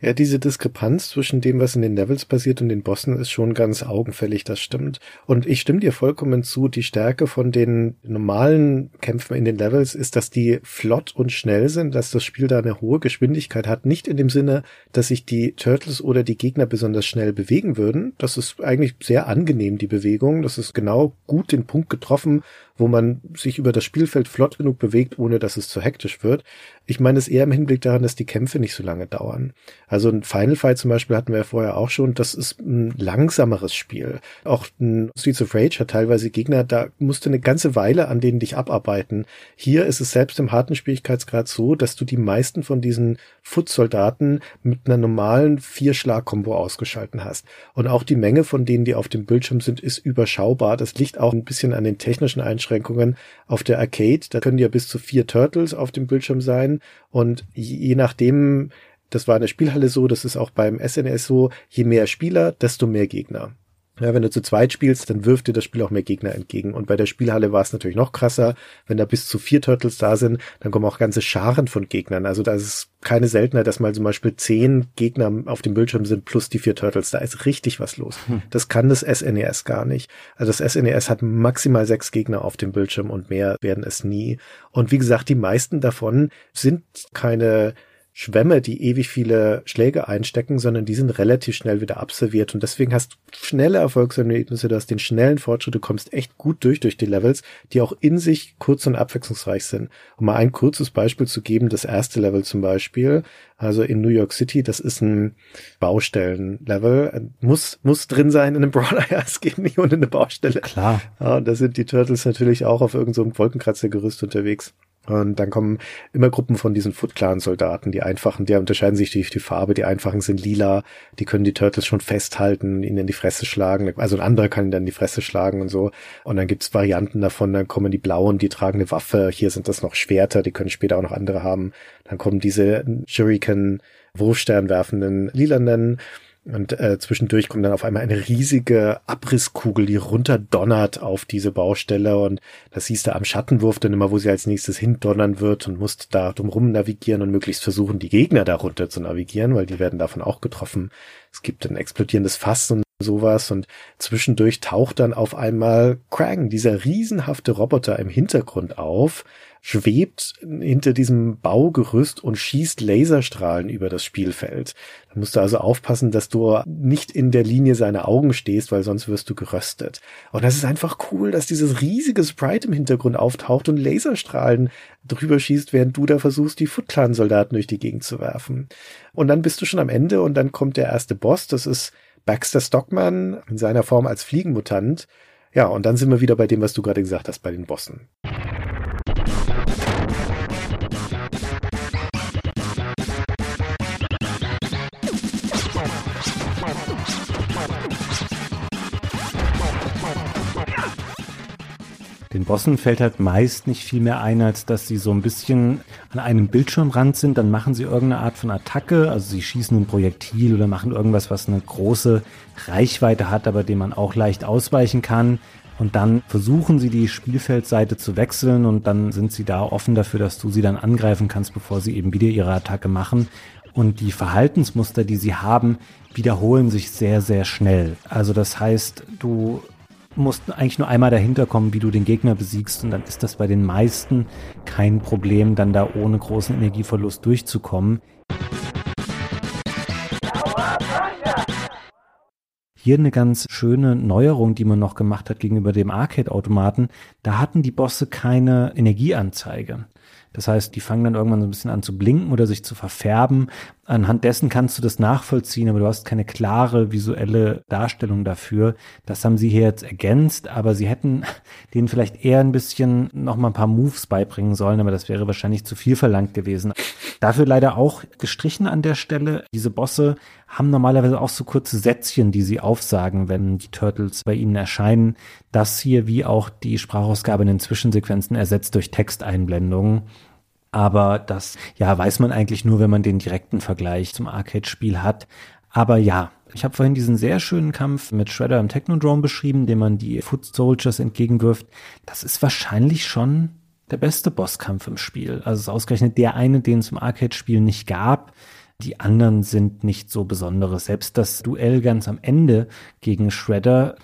Ja, diese Diskrepanz zwischen dem, was in den Levels passiert und den Bossen ist schon ganz augenfällig, das stimmt. Und ich stimme dir vollkommen zu, die Stärke von den normalen Kämpfen in den Levels ist, dass die flott und schnell sind, dass das Spiel da eine hohe Geschwindigkeit hat. Nicht in dem Sinne, dass sich die Turtles oder die Gegner besonders schnell bewegen würden. Das ist eigentlich sehr angenehm, die Bewegung. Das ist genau gut den Punkt getroffen, wo man sich über das Spielfeld flott genug bewegt, ohne dass es zu hektisch wird. Ich meine es eher im Hinblick daran, dass die Kämpfe nicht so lange dauern. Also ein Final Fight zum Beispiel hatten wir ja vorher auch schon, das ist ein langsameres Spiel. Auch ein Streets of Rage hat teilweise Gegner, da musst du eine ganze Weile an denen dich abarbeiten. Hier ist es selbst im harten Schwierigkeitsgrad so, dass du die meisten von diesen Foot-Soldaten mit einer normalen Vier-Schlag-Kombo ausgeschalten hast. Und auch die Menge von denen, die auf dem Bildschirm sind, ist überschaubar. Das liegt auch ein bisschen an den technischen Einschränkungen Einschränkungen. Auf der Arcade, da können ja bis zu vier Turtles auf dem Bildschirm sein und je nachdem, das war in der Spielhalle so, das ist auch beim SNES so, je mehr Spieler, desto mehr Gegner. Ja, wenn du zu zweit spielst, dann wirft dir das Spiel auch mehr Gegner entgegen. Und bei der Spielhalle war es natürlich noch krasser. Wenn da bis zu vier Turtles da sind, dann kommen auch ganze Scharen von Gegnern. Also da ist es keine Seltenheit, dass mal zum Beispiel zehn Gegner auf dem Bildschirm sind plus die vier Turtles. Da ist richtig was los. Hm. Das kann das SNES e gar nicht. Also das SNES e hat maximal sechs Gegner auf dem Bildschirm und mehr werden es nie. Und wie gesagt, die meisten davon sind keine Schwämme, die ewig viele Schläge einstecken, sondern die sind relativ schnell wieder absolviert und deswegen hast du schnelle Erfolgserlebnisse, du hast den schnellen Fortschritt, du kommst echt gut durch durch die Levels, die auch in sich kurz und abwechslungsreich sind. Um mal ein kurzes Beispiel zu geben, das erste Level zum Beispiel, also in New York City, das ist ein Baustellenlevel, muss muss drin sein in einem Brawler, ja, es geht nicht ohne eine Baustelle. Klar. Ja, und da sind die Turtles natürlich auch auf irgendeinem so Wolkenkratzergerüst unterwegs. Und dann kommen immer Gruppen von diesen Foot Clan Soldaten, die einfachen, die unterscheiden sich durch die Farbe, die einfachen sind lila, die können die Turtles schon festhalten, ihnen in die Fresse schlagen, also ein anderer kann ihnen dann in die Fresse schlagen und so. Und dann gibt's Varianten davon, dann kommen die blauen, die tragen eine Waffe, hier sind das noch Schwerter, die können später auch noch andere haben. Dann kommen diese Shuriken, Wurfstern werfenden lilanen und äh, zwischendurch kommt dann auf einmal eine riesige Abrisskugel, die runterdonnert auf diese Baustelle. Und das siehst du am Schattenwurf dann immer, wo sie als nächstes hindonnern wird und musst da drumrum navigieren und möglichst versuchen, die Gegner darunter zu navigieren, weil die werden davon auch getroffen. Es gibt ein explodierendes Fass und sowas und zwischendurch taucht dann auf einmal Krang, dieser riesenhafte Roboter im Hintergrund auf, schwebt hinter diesem Baugerüst und schießt Laserstrahlen über das Spielfeld. Da musst du also aufpassen, dass du nicht in der Linie seiner Augen stehst, weil sonst wirst du geröstet. Und das ist einfach cool, dass dieses riesige Sprite im Hintergrund auftaucht und Laserstrahlen drüber schießt, während du da versuchst, die Foot Clan Soldaten durch die Gegend zu werfen. Und dann bist du schon am Ende und dann kommt der erste Boss, das ist Baxter Stockman in seiner Form als Fliegenmutant. Ja, und dann sind wir wieder bei dem, was du gerade gesagt hast, bei den Bossen. Den Bossen fällt halt meist nicht viel mehr ein, als dass sie so ein bisschen an einem Bildschirmrand sind. Dann machen sie irgendeine Art von Attacke, also sie schießen ein Projektil oder machen irgendwas, was eine große Reichweite hat, aber dem man auch leicht ausweichen kann. Und dann versuchen sie die Spielfeldseite zu wechseln und dann sind sie da offen dafür, dass du sie dann angreifen kannst, bevor sie eben wieder ihre Attacke machen. Und die Verhaltensmuster, die sie haben, wiederholen sich sehr, sehr schnell. Also das heißt, du musst eigentlich nur einmal dahinter kommen, wie du den Gegner besiegst und dann ist das bei den meisten kein Problem, dann da ohne großen Energieverlust durchzukommen. hier eine ganz schöne Neuerung, die man noch gemacht hat gegenüber dem Arcade-Automaten. Da hatten die Bosse keine Energieanzeige. Das heißt, die fangen dann irgendwann so ein bisschen an zu blinken oder sich zu verfärben. Anhand dessen kannst du das nachvollziehen, aber du hast keine klare visuelle Darstellung dafür. Das haben sie hier jetzt ergänzt, aber sie hätten denen vielleicht eher ein bisschen noch mal ein paar Moves beibringen sollen, aber das wäre wahrscheinlich zu viel verlangt gewesen. Dafür leider auch gestrichen an der Stelle. Diese Bosse haben normalerweise auch so kurze Sätzchen, die sie aufsagen, wenn die Turtles bei ihnen erscheinen. Das hier wie auch die Sprachausgabe in den Zwischensequenzen ersetzt durch Texteinblendungen. Aber das, ja, weiß man eigentlich nur, wenn man den direkten Vergleich zum Arcade-Spiel hat. Aber ja, ich habe vorhin diesen sehr schönen Kampf mit Shredder im Technodrome beschrieben, dem man die Foot Soldiers entgegenwirft. Das ist wahrscheinlich schon der beste Bosskampf im Spiel. Also es ist ausgerechnet der eine, den es im Arcade-Spiel nicht gab. Die anderen sind nicht so besonderes. Selbst das Duell ganz am Ende gegen Shredder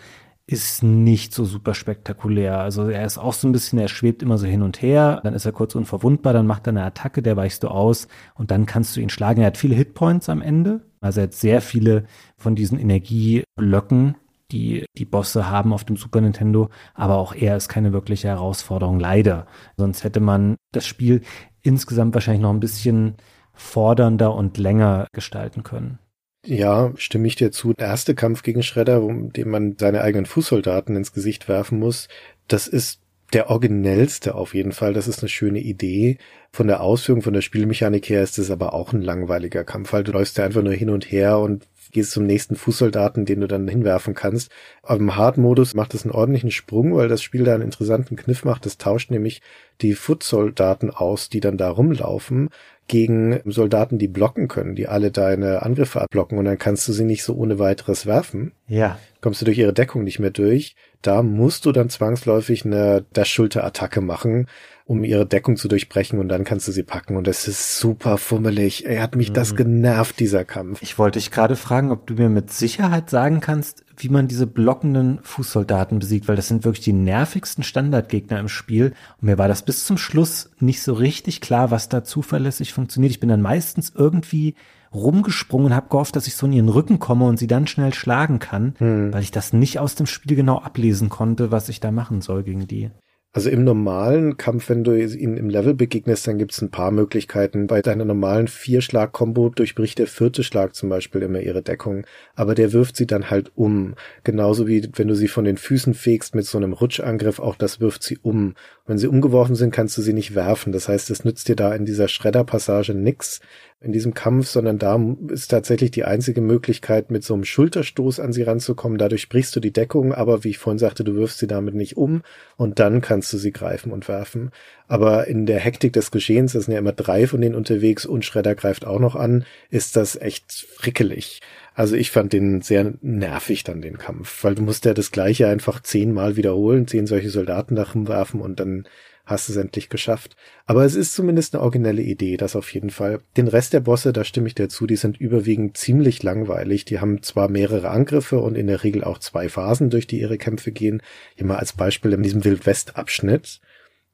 ist nicht so super spektakulär. Also er ist auch so ein bisschen, er schwebt immer so hin und her, dann ist er kurz unverwundbar, dann macht er eine Attacke, der weichst du aus und dann kannst du ihn schlagen. Er hat viele Hitpoints am Ende, also er hat sehr viele von diesen Energieblöcken, die die Bosse haben auf dem Super Nintendo, aber auch er ist keine wirkliche Herausforderung, leider. Sonst hätte man das Spiel insgesamt wahrscheinlich noch ein bisschen fordernder und länger gestalten können. Ja, stimme ich dir zu. Der erste Kampf gegen Shredder, um dem man seine eigenen Fußsoldaten ins Gesicht werfen muss, das ist der originellste auf jeden Fall. Das ist eine schöne Idee. Von der Ausführung, von der Spielmechanik her ist es aber auch ein langweiliger Kampf, weil du läufst ja einfach nur hin und her und gehst zum nächsten Fußsoldaten, den du dann hinwerfen kannst. Aber im Hard-Modus macht es einen ordentlichen Sprung, weil das Spiel da einen interessanten Kniff macht. Es tauscht nämlich die Footsoldaten aus, die dann da rumlaufen, gegen Soldaten, die blocken können, die alle deine Angriffe abblocken und dann kannst du sie nicht so ohne weiteres werfen. Ja. Kommst du durch ihre Deckung nicht mehr durch. Da musst du dann zwangsläufig eine Dash-Schulter-Attacke machen, um ihre Deckung zu durchbrechen und dann kannst du sie packen und es ist super fummelig. Er hat mich mhm. das genervt, dieser Kampf. Ich wollte dich gerade fragen, ob du mir mit Sicherheit sagen kannst, wie man diese blockenden Fußsoldaten besiegt, weil das sind wirklich die nervigsten Standardgegner im Spiel. Und mir war das bis zum Schluss nicht so richtig klar, was da zuverlässig funktioniert. Ich bin dann meistens irgendwie rumgesprungen und habe gehofft, dass ich so in ihren Rücken komme und sie dann schnell schlagen kann, hm. weil ich das nicht aus dem Spiel genau ablesen konnte, was ich da machen soll gegen die. Also im normalen Kampf, wenn du ihnen im Level begegnest, dann gibt es ein paar Möglichkeiten. Bei deiner normalen Vierschlag-Kombo durchbricht der vierte Schlag zum Beispiel immer ihre Deckung, aber der wirft sie dann halt um. Genauso wie wenn du sie von den Füßen fegst mit so einem Rutschangriff, auch das wirft sie um. Wenn sie umgeworfen sind, kannst du sie nicht werfen. Das heißt, es nützt dir da in dieser Schredder-Passage nix, in diesem Kampf, sondern da ist tatsächlich die einzige Möglichkeit, mit so einem Schulterstoß an sie ranzukommen. Dadurch brichst du die Deckung, aber wie ich vorhin sagte, du wirfst sie damit nicht um und dann kannst du sie greifen und werfen. Aber in der Hektik des Geschehens, das sind ja immer drei von denen unterwegs und Schredder greift auch noch an, ist das echt frickelig. Also ich fand den sehr nervig dann den Kampf, weil du musst ja das gleiche einfach zehnmal wiederholen, zehn solche Soldaten nach werfen und dann hast du es endlich geschafft. Aber es ist zumindest eine originelle Idee, das auf jeden Fall. Den Rest der Bosse, da stimme ich dir zu, die sind überwiegend ziemlich langweilig. Die haben zwar mehrere Angriffe und in der Regel auch zwei Phasen, durch die ihre Kämpfe gehen. Hier mal als Beispiel in diesem Wildwest-Abschnitt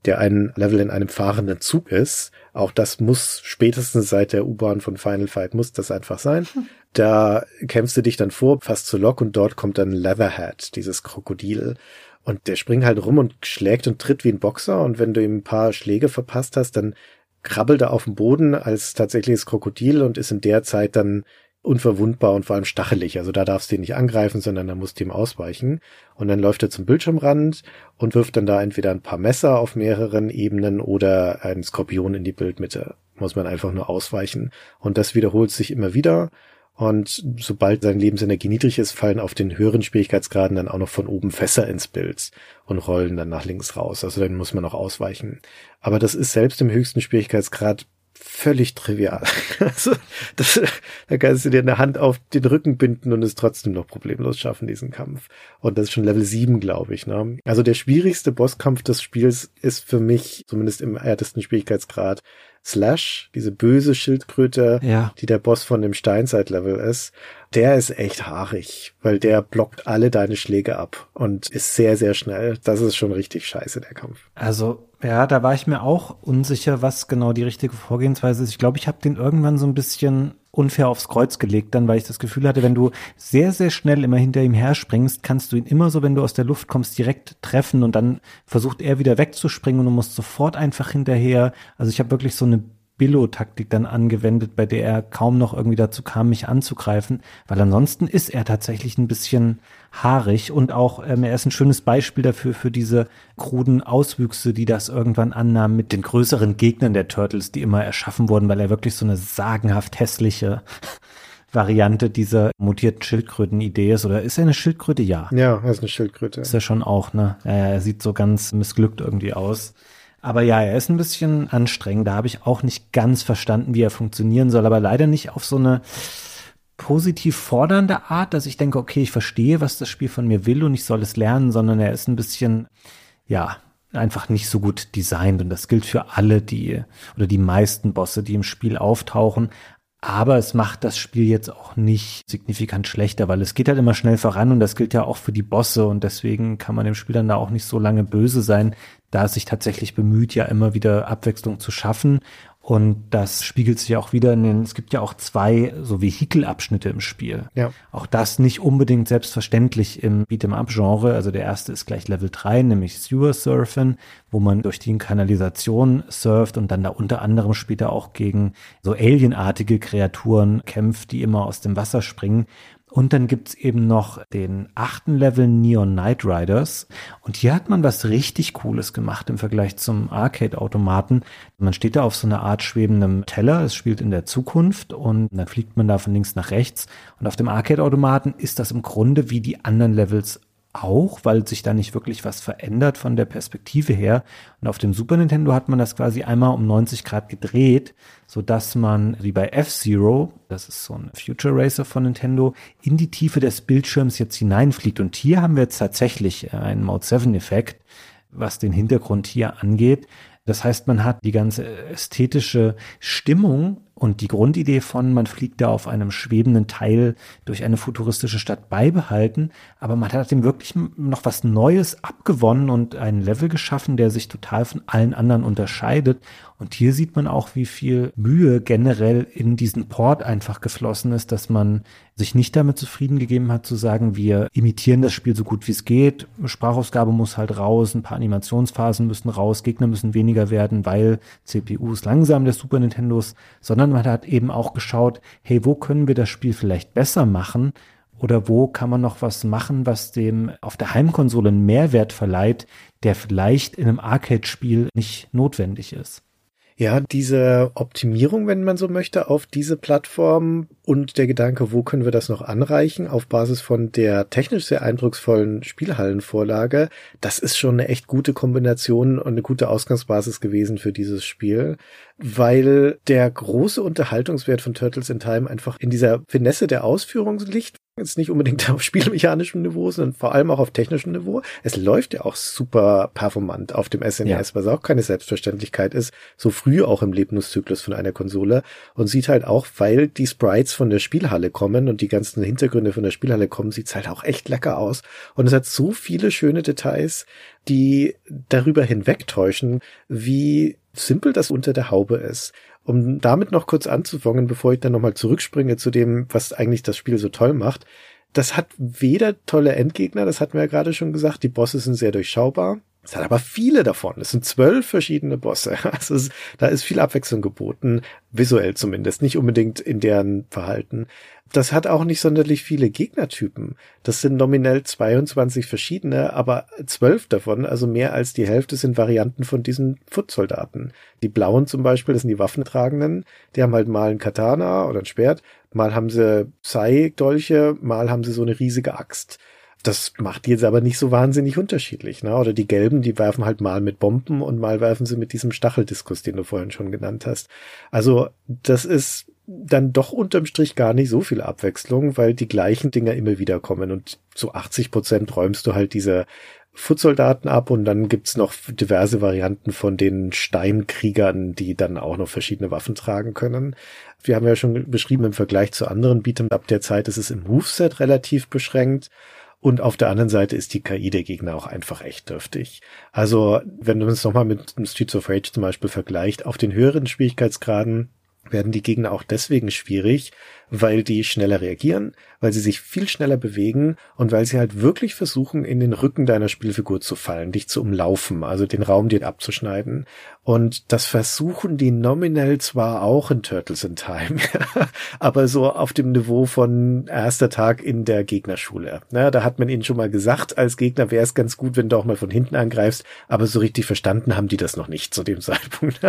der ein Level in einem fahrenden Zug ist. Auch das muss spätestens seit der U-Bahn von Final Fight muss das einfach sein. Da kämpfst du dich dann vor, fast zu Lok und dort kommt dann Leatherhead, dieses Krokodil. Und der springt halt rum und schlägt und tritt wie ein Boxer. Und wenn du ihm ein paar Schläge verpasst hast, dann krabbelt er auf dem Boden als tatsächliches Krokodil und ist in der Zeit dann unverwundbar und vor allem stachelig. Also da darfst du ihn nicht angreifen, sondern da musst du ihm ausweichen. Und dann läuft er zum Bildschirmrand und wirft dann da entweder ein paar Messer auf mehreren Ebenen oder einen Skorpion in die Bildmitte. Muss man einfach nur ausweichen. Und das wiederholt sich immer wieder. Und sobald seine Lebensenergie niedrig ist, fallen auf den höheren Schwierigkeitsgraden dann auch noch von oben Fässer ins Bild und rollen dann nach links raus. Also dann muss man noch ausweichen. Aber das ist selbst im höchsten Schwierigkeitsgrad völlig trivial. Also, das, da kannst du dir eine Hand auf den Rücken binden und es trotzdem noch problemlos schaffen, diesen Kampf. Und das ist schon Level 7, glaube ich. Ne? Also der schwierigste Bosskampf des Spiels ist für mich, zumindest im härtesten Schwierigkeitsgrad, Slash, diese böse Schildkröte, ja. die der Boss von dem Steinzeit-Level ist, der ist echt haarig, weil der blockt alle deine Schläge ab und ist sehr, sehr schnell. Das ist schon richtig scheiße, der Kampf. Also, ja, da war ich mir auch unsicher, was genau die richtige Vorgehensweise ist. Ich glaube, ich habe den irgendwann so ein bisschen unfair aufs Kreuz gelegt dann, weil ich das Gefühl hatte, wenn du sehr, sehr schnell immer hinter ihm herspringst, kannst du ihn immer so, wenn du aus der Luft kommst, direkt treffen und dann versucht er wieder wegzuspringen und du musst sofort einfach hinterher. Also ich habe wirklich so eine Billo-Taktik dann angewendet, bei der er kaum noch irgendwie dazu kam, mich anzugreifen, weil ansonsten ist er tatsächlich ein bisschen haarig und auch ähm, er ist ein schönes Beispiel dafür für diese kruden Auswüchse, die das irgendwann annahm mit den größeren Gegnern der Turtles, die immer erschaffen wurden, weil er wirklich so eine sagenhaft hässliche Variante dieser mutierten Schildkröten-Idee ist. Oder ist er eine Schildkröte? Ja. Ja, er ist eine Schildkröte. Ist er schon auch, ne? Er sieht so ganz missglückt irgendwie aus. Aber ja, er ist ein bisschen anstrengend. Da habe ich auch nicht ganz verstanden, wie er funktionieren soll, aber leider nicht auf so eine positiv fordernde Art, dass ich denke, okay, ich verstehe, was das Spiel von mir will und ich soll es lernen, sondern er ist ein bisschen, ja, einfach nicht so gut designt. Und das gilt für alle, die oder die meisten Bosse, die im Spiel auftauchen. Aber es macht das Spiel jetzt auch nicht signifikant schlechter, weil es geht halt immer schnell voran und das gilt ja auch für die Bosse und deswegen kann man dem Spiel dann da auch nicht so lange böse sein, da es sich tatsächlich bemüht, ja immer wieder Abwechslung zu schaffen. Und das spiegelt sich auch wieder in den, es gibt ja auch zwei so Vehikelabschnitte im Spiel. Ja. Auch das nicht unbedingt selbstverständlich im Beat'em-up-Genre. Also der erste ist gleich Level 3, nämlich Sewer Surfen, wo man durch die Kanalisation surft und dann da unter anderem später auch gegen so alienartige Kreaturen kämpft, die immer aus dem Wasser springen. Und dann gibt's eben noch den achten Level Neon Knight Riders. Und hier hat man was richtig Cooles gemacht im Vergleich zum Arcade-Automaten. Man steht da auf so einer Art schwebendem Teller. Es spielt in der Zukunft und dann fliegt man da von links nach rechts. Und auf dem Arcade-Automaten ist das im Grunde wie die anderen Levels auch, weil sich da nicht wirklich was verändert von der Perspektive her. Und auf dem Super Nintendo hat man das quasi einmal um 90 Grad gedreht, so dass man, wie bei F-Zero, das ist so ein Future Racer von Nintendo, in die Tiefe des Bildschirms jetzt hineinfliegt. Und hier haben wir jetzt tatsächlich einen Mode 7 Effekt, was den Hintergrund hier angeht. Das heißt, man hat die ganze ästhetische Stimmung und die Grundidee von, man fliegt da auf einem schwebenden Teil durch eine futuristische Stadt beibehalten, aber man hat dem wirklich noch was Neues abgewonnen und einen Level geschaffen, der sich total von allen anderen unterscheidet. Und hier sieht man auch, wie viel Mühe generell in diesen Port einfach geflossen ist, dass man sich nicht damit zufrieden gegeben hat zu sagen, wir imitieren das Spiel so gut wie es geht. Sprachausgabe muss halt raus, ein paar Animationsphasen müssen raus, Gegner müssen weniger werden, weil CPUs langsam des Super Nintendos, sondern man hat eben auch geschaut, hey, wo können wir das Spiel vielleicht besser machen? Oder wo kann man noch was machen, was dem auf der Heimkonsole einen Mehrwert verleiht, der vielleicht in einem Arcade-Spiel nicht notwendig ist? Ja, diese Optimierung, wenn man so möchte, auf diese Plattform und der Gedanke, wo können wir das noch anreichen, auf Basis von der technisch sehr eindrucksvollen Spielhallenvorlage, das ist schon eine echt gute Kombination und eine gute Ausgangsbasis gewesen für dieses Spiel, weil der große Unterhaltungswert von Turtles in Time einfach in dieser Finesse der Ausführung liegt, Jetzt nicht unbedingt auf spielmechanischem Niveau, sondern vor allem auch auf technischem Niveau. Es läuft ja auch super performant auf dem SNES, ja. was auch keine Selbstverständlichkeit ist, so früh auch im Lebenszyklus von einer Konsole und sieht halt auch, weil die Sprites von der Spielhalle kommen und die ganzen Hintergründe von der Spielhalle kommen, sieht's halt auch echt lecker aus und es hat so viele schöne Details, die darüber hinwegtäuschen, wie simpel das unter der Haube ist. Um damit noch kurz anzufangen, bevor ich dann nochmal zurückspringe zu dem, was eigentlich das Spiel so toll macht. Das hat weder tolle Endgegner, das hatten wir ja gerade schon gesagt, die Bosse sind sehr durchschaubar. Es hat aber viele davon. Es sind zwölf verschiedene Bosse. Also es, da ist viel Abwechslung geboten, visuell zumindest, nicht unbedingt in deren Verhalten. Das hat auch nicht sonderlich viele Gegnertypen. Das sind nominell 22 verschiedene, aber zwölf davon, also mehr als die Hälfte, sind Varianten von diesen Footsoldaten. Die blauen zum Beispiel, das sind die Waffentragenden. Die haben halt mal ein Katana oder ein Schwert, mal haben sie Sai-Dolche, mal haben sie so eine riesige Axt. Das macht die jetzt aber nicht so wahnsinnig unterschiedlich. Ne? Oder die Gelben, die werfen halt mal mit Bomben und mal werfen sie mit diesem Stacheldiskus, den du vorhin schon genannt hast. Also das ist dann doch unterm Strich gar nicht so viel Abwechslung, weil die gleichen Dinger immer wieder kommen und zu 80 Prozent räumst du halt diese Footsoldaten ab und dann gibt's noch diverse Varianten von den Steinkriegern, die dann auch noch verschiedene Waffen tragen können. Wir haben ja schon beschrieben, im Vergleich zu anderen Beat'em Up der Zeit ist es im Moveset relativ beschränkt. Und auf der anderen Seite ist die KI der Gegner auch einfach echt dürftig. Also, wenn du es nochmal mit Streets of Rage zum Beispiel vergleicht, auf den höheren Schwierigkeitsgraden werden die Gegner auch deswegen schwierig, weil die schneller reagieren, weil sie sich viel schneller bewegen und weil sie halt wirklich versuchen, in den Rücken deiner Spielfigur zu fallen, dich zu umlaufen, also den Raum dir abzuschneiden. Und das versuchen die nominell zwar auch in Turtles in Time, aber so auf dem Niveau von erster Tag in der Gegnerschule. Na, da hat man ihnen schon mal gesagt, als Gegner wäre es ganz gut, wenn du auch mal von hinten angreifst, aber so richtig verstanden haben die das noch nicht zu dem Zeitpunkt.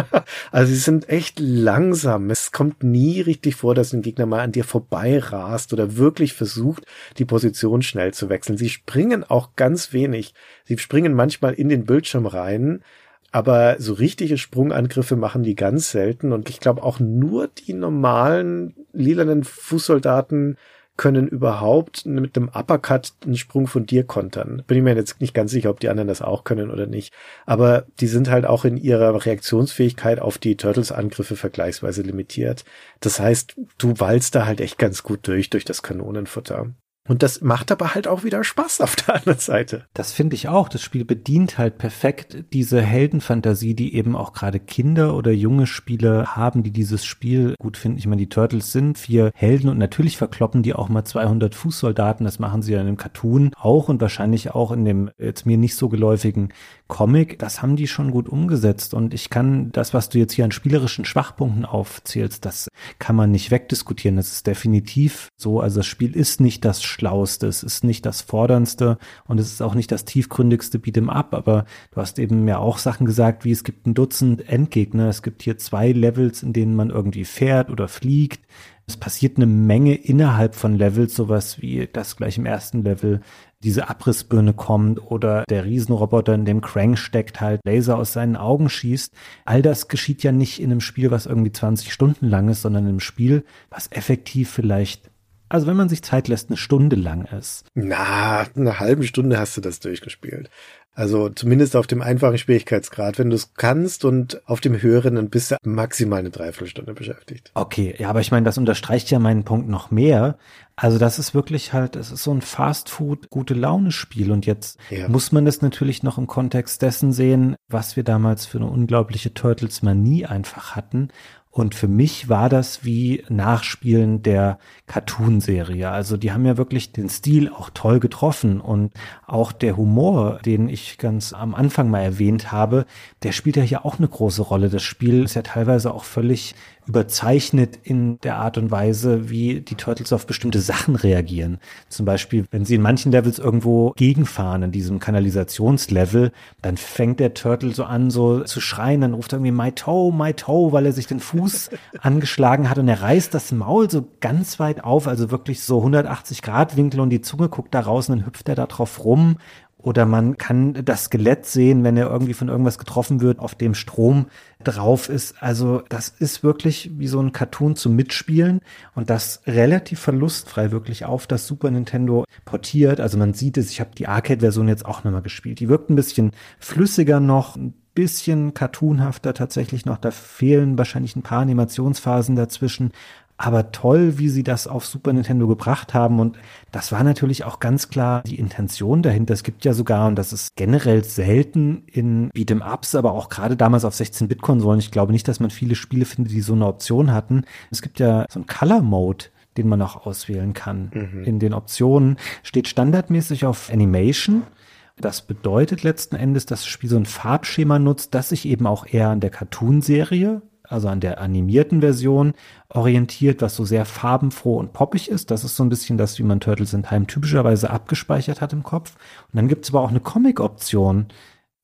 also sie sind echt langsam. Es kommt nie richtig vor, dass ein Gegner mal an dir vorbei rast oder wirklich versucht, die Position schnell zu wechseln. Sie springen auch ganz wenig. Sie springen manchmal in den Bildschirm rein, aber so richtige Sprungangriffe machen die ganz selten und ich glaube auch nur die normalen lilanen Fußsoldaten können überhaupt mit dem Uppercut einen Sprung von dir kontern. Bin ich mir jetzt nicht ganz sicher, ob die anderen das auch können oder nicht. Aber die sind halt auch in ihrer Reaktionsfähigkeit auf die Turtles-Angriffe vergleichsweise limitiert. Das heißt, du wallst da halt echt ganz gut durch, durch das Kanonenfutter. Und das macht aber halt auch wieder Spaß auf der anderen Seite. Das finde ich auch. Das Spiel bedient halt perfekt diese Heldenfantasie, die eben auch gerade Kinder oder junge Spieler haben, die dieses Spiel gut finden. Ich meine, die Turtles sind vier Helden und natürlich verkloppen die auch mal 200 Fußsoldaten. Das machen sie ja in dem Cartoon auch und wahrscheinlich auch in dem jetzt mir nicht so geläufigen Comic. Das haben die schon gut umgesetzt und ich kann das, was du jetzt hier an spielerischen Schwachpunkten aufzählst, das kann man nicht wegdiskutieren. Das ist definitiv so. Also das Spiel ist nicht das Schlauste, es ist nicht das Forderndste und es ist auch nicht das tiefgründigste Beat'em Up, aber du hast eben ja auch Sachen gesagt, wie es gibt ein Dutzend Endgegner, es gibt hier zwei Levels, in denen man irgendwie fährt oder fliegt. Es passiert eine Menge innerhalb von Levels, sowas wie das gleich im ersten Level diese Abrissbirne kommt oder der Riesenroboter, in dem Crank steckt, halt Laser aus seinen Augen schießt. All das geschieht ja nicht in einem Spiel, was irgendwie 20 Stunden lang ist, sondern in Spiel, was effektiv vielleicht also wenn man sich Zeit lässt, eine Stunde lang ist. Na, eine halbe Stunde hast du das durchgespielt. Also zumindest auf dem einfachen Schwierigkeitsgrad. Wenn du es kannst und auf dem höheren, dann bist du maximal eine Dreiviertelstunde beschäftigt. Okay, ja, aber ich meine, das unterstreicht ja meinen Punkt noch mehr. Also das ist wirklich halt, es ist so ein Fast-Food gute Laune-Spiel und jetzt ja. muss man das natürlich noch im Kontext dessen sehen, was wir damals für eine unglaubliche Turtles-Manie einfach hatten und für mich war das wie Nachspielen der Cartoon-Serie. Also die haben ja wirklich den Stil auch toll getroffen und auch der Humor, den ich ganz am Anfang mal erwähnt habe, der spielt ja hier auch eine große Rolle. Das Spiel ist ja teilweise auch völlig überzeichnet in der Art und Weise, wie die Turtles auf bestimmte Sachen reagieren. Zum Beispiel, wenn sie in manchen Levels irgendwo gegenfahren, in diesem Kanalisationslevel, dann fängt der Turtle so an, so zu schreien, dann ruft er irgendwie My Toe, My Toe, weil er sich den Fuß angeschlagen hat und er reißt das Maul so ganz weit auf, also wirklich so 180 Grad Winkel und die Zunge guckt da raus und dann hüpft er da drauf rum oder man kann das Skelett sehen, wenn er irgendwie von irgendwas getroffen wird, auf dem Strom drauf ist. Also das ist wirklich wie so ein Cartoon zum Mitspielen und das relativ verlustfrei wirklich auf das Super Nintendo portiert. Also man sieht es, ich habe die Arcade-Version jetzt auch nochmal gespielt. Die wirkt ein bisschen flüssiger noch, ein bisschen cartoonhafter tatsächlich noch. Da fehlen wahrscheinlich ein paar Animationsphasen dazwischen aber toll, wie sie das auf Super Nintendo gebracht haben. Und das war natürlich auch ganz klar die Intention dahinter. Es gibt ja sogar, und das ist generell selten in Beat'em Ups, aber auch gerade damals auf 16-Bit-Konsolen. Ich glaube nicht, dass man viele Spiele findet, die so eine Option hatten. Es gibt ja so ein Color Mode den man auch auswählen kann. Mhm. In den Optionen steht standardmäßig auf Animation. Das bedeutet letzten Endes, dass das Spiel so ein Farbschema nutzt, das sich eben auch eher an der Cartoon-Serie also an der animierten Version orientiert, was so sehr farbenfroh und poppig ist. Das ist so ein bisschen das, wie man Turtles in Time typischerweise abgespeichert hat im Kopf. Und dann gibt es aber auch eine Comic-Option,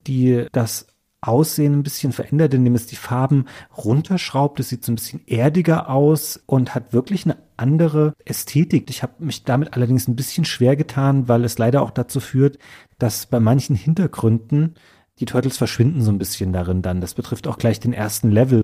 die das Aussehen ein bisschen verändert, indem es die Farben runterschraubt. Es sieht so ein bisschen erdiger aus und hat wirklich eine andere Ästhetik. Ich habe mich damit allerdings ein bisschen schwer getan, weil es leider auch dazu führt, dass bei manchen Hintergründen die Turtles verschwinden so ein bisschen darin dann. Das betrifft auch gleich den ersten Level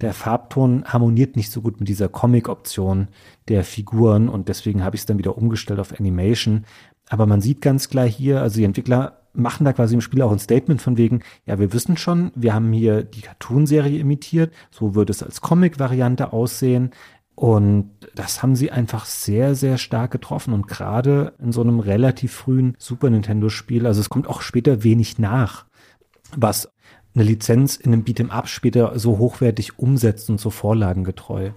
der Farbton harmoniert nicht so gut mit dieser Comic-Option der Figuren und deswegen habe ich es dann wieder umgestellt auf Animation. Aber man sieht ganz klar hier, also die Entwickler machen da quasi im Spiel auch ein Statement von wegen, ja, wir wissen schon, wir haben hier die Cartoon-Serie imitiert, so würde es als Comic-Variante aussehen. Und das haben sie einfach sehr, sehr stark getroffen und gerade in so einem relativ frühen Super Nintendo-Spiel, also es kommt auch später wenig nach, was eine Lizenz in einem Beat'em-up später so hochwertig umsetzt und so vorlagengetreu.